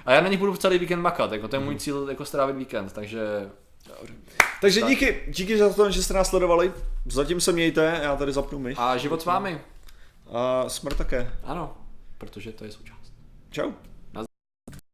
A já na nich budu celý víkend makat, jako to je Mhm. můj cíl, jako strávit víkend, takže Takže Tak. díky, díky za to, že jste nás sledovali. Zatím se mějte, já tady zapnu myš. a život s vámi, A smrt také. ano, protože to je součást. Čau.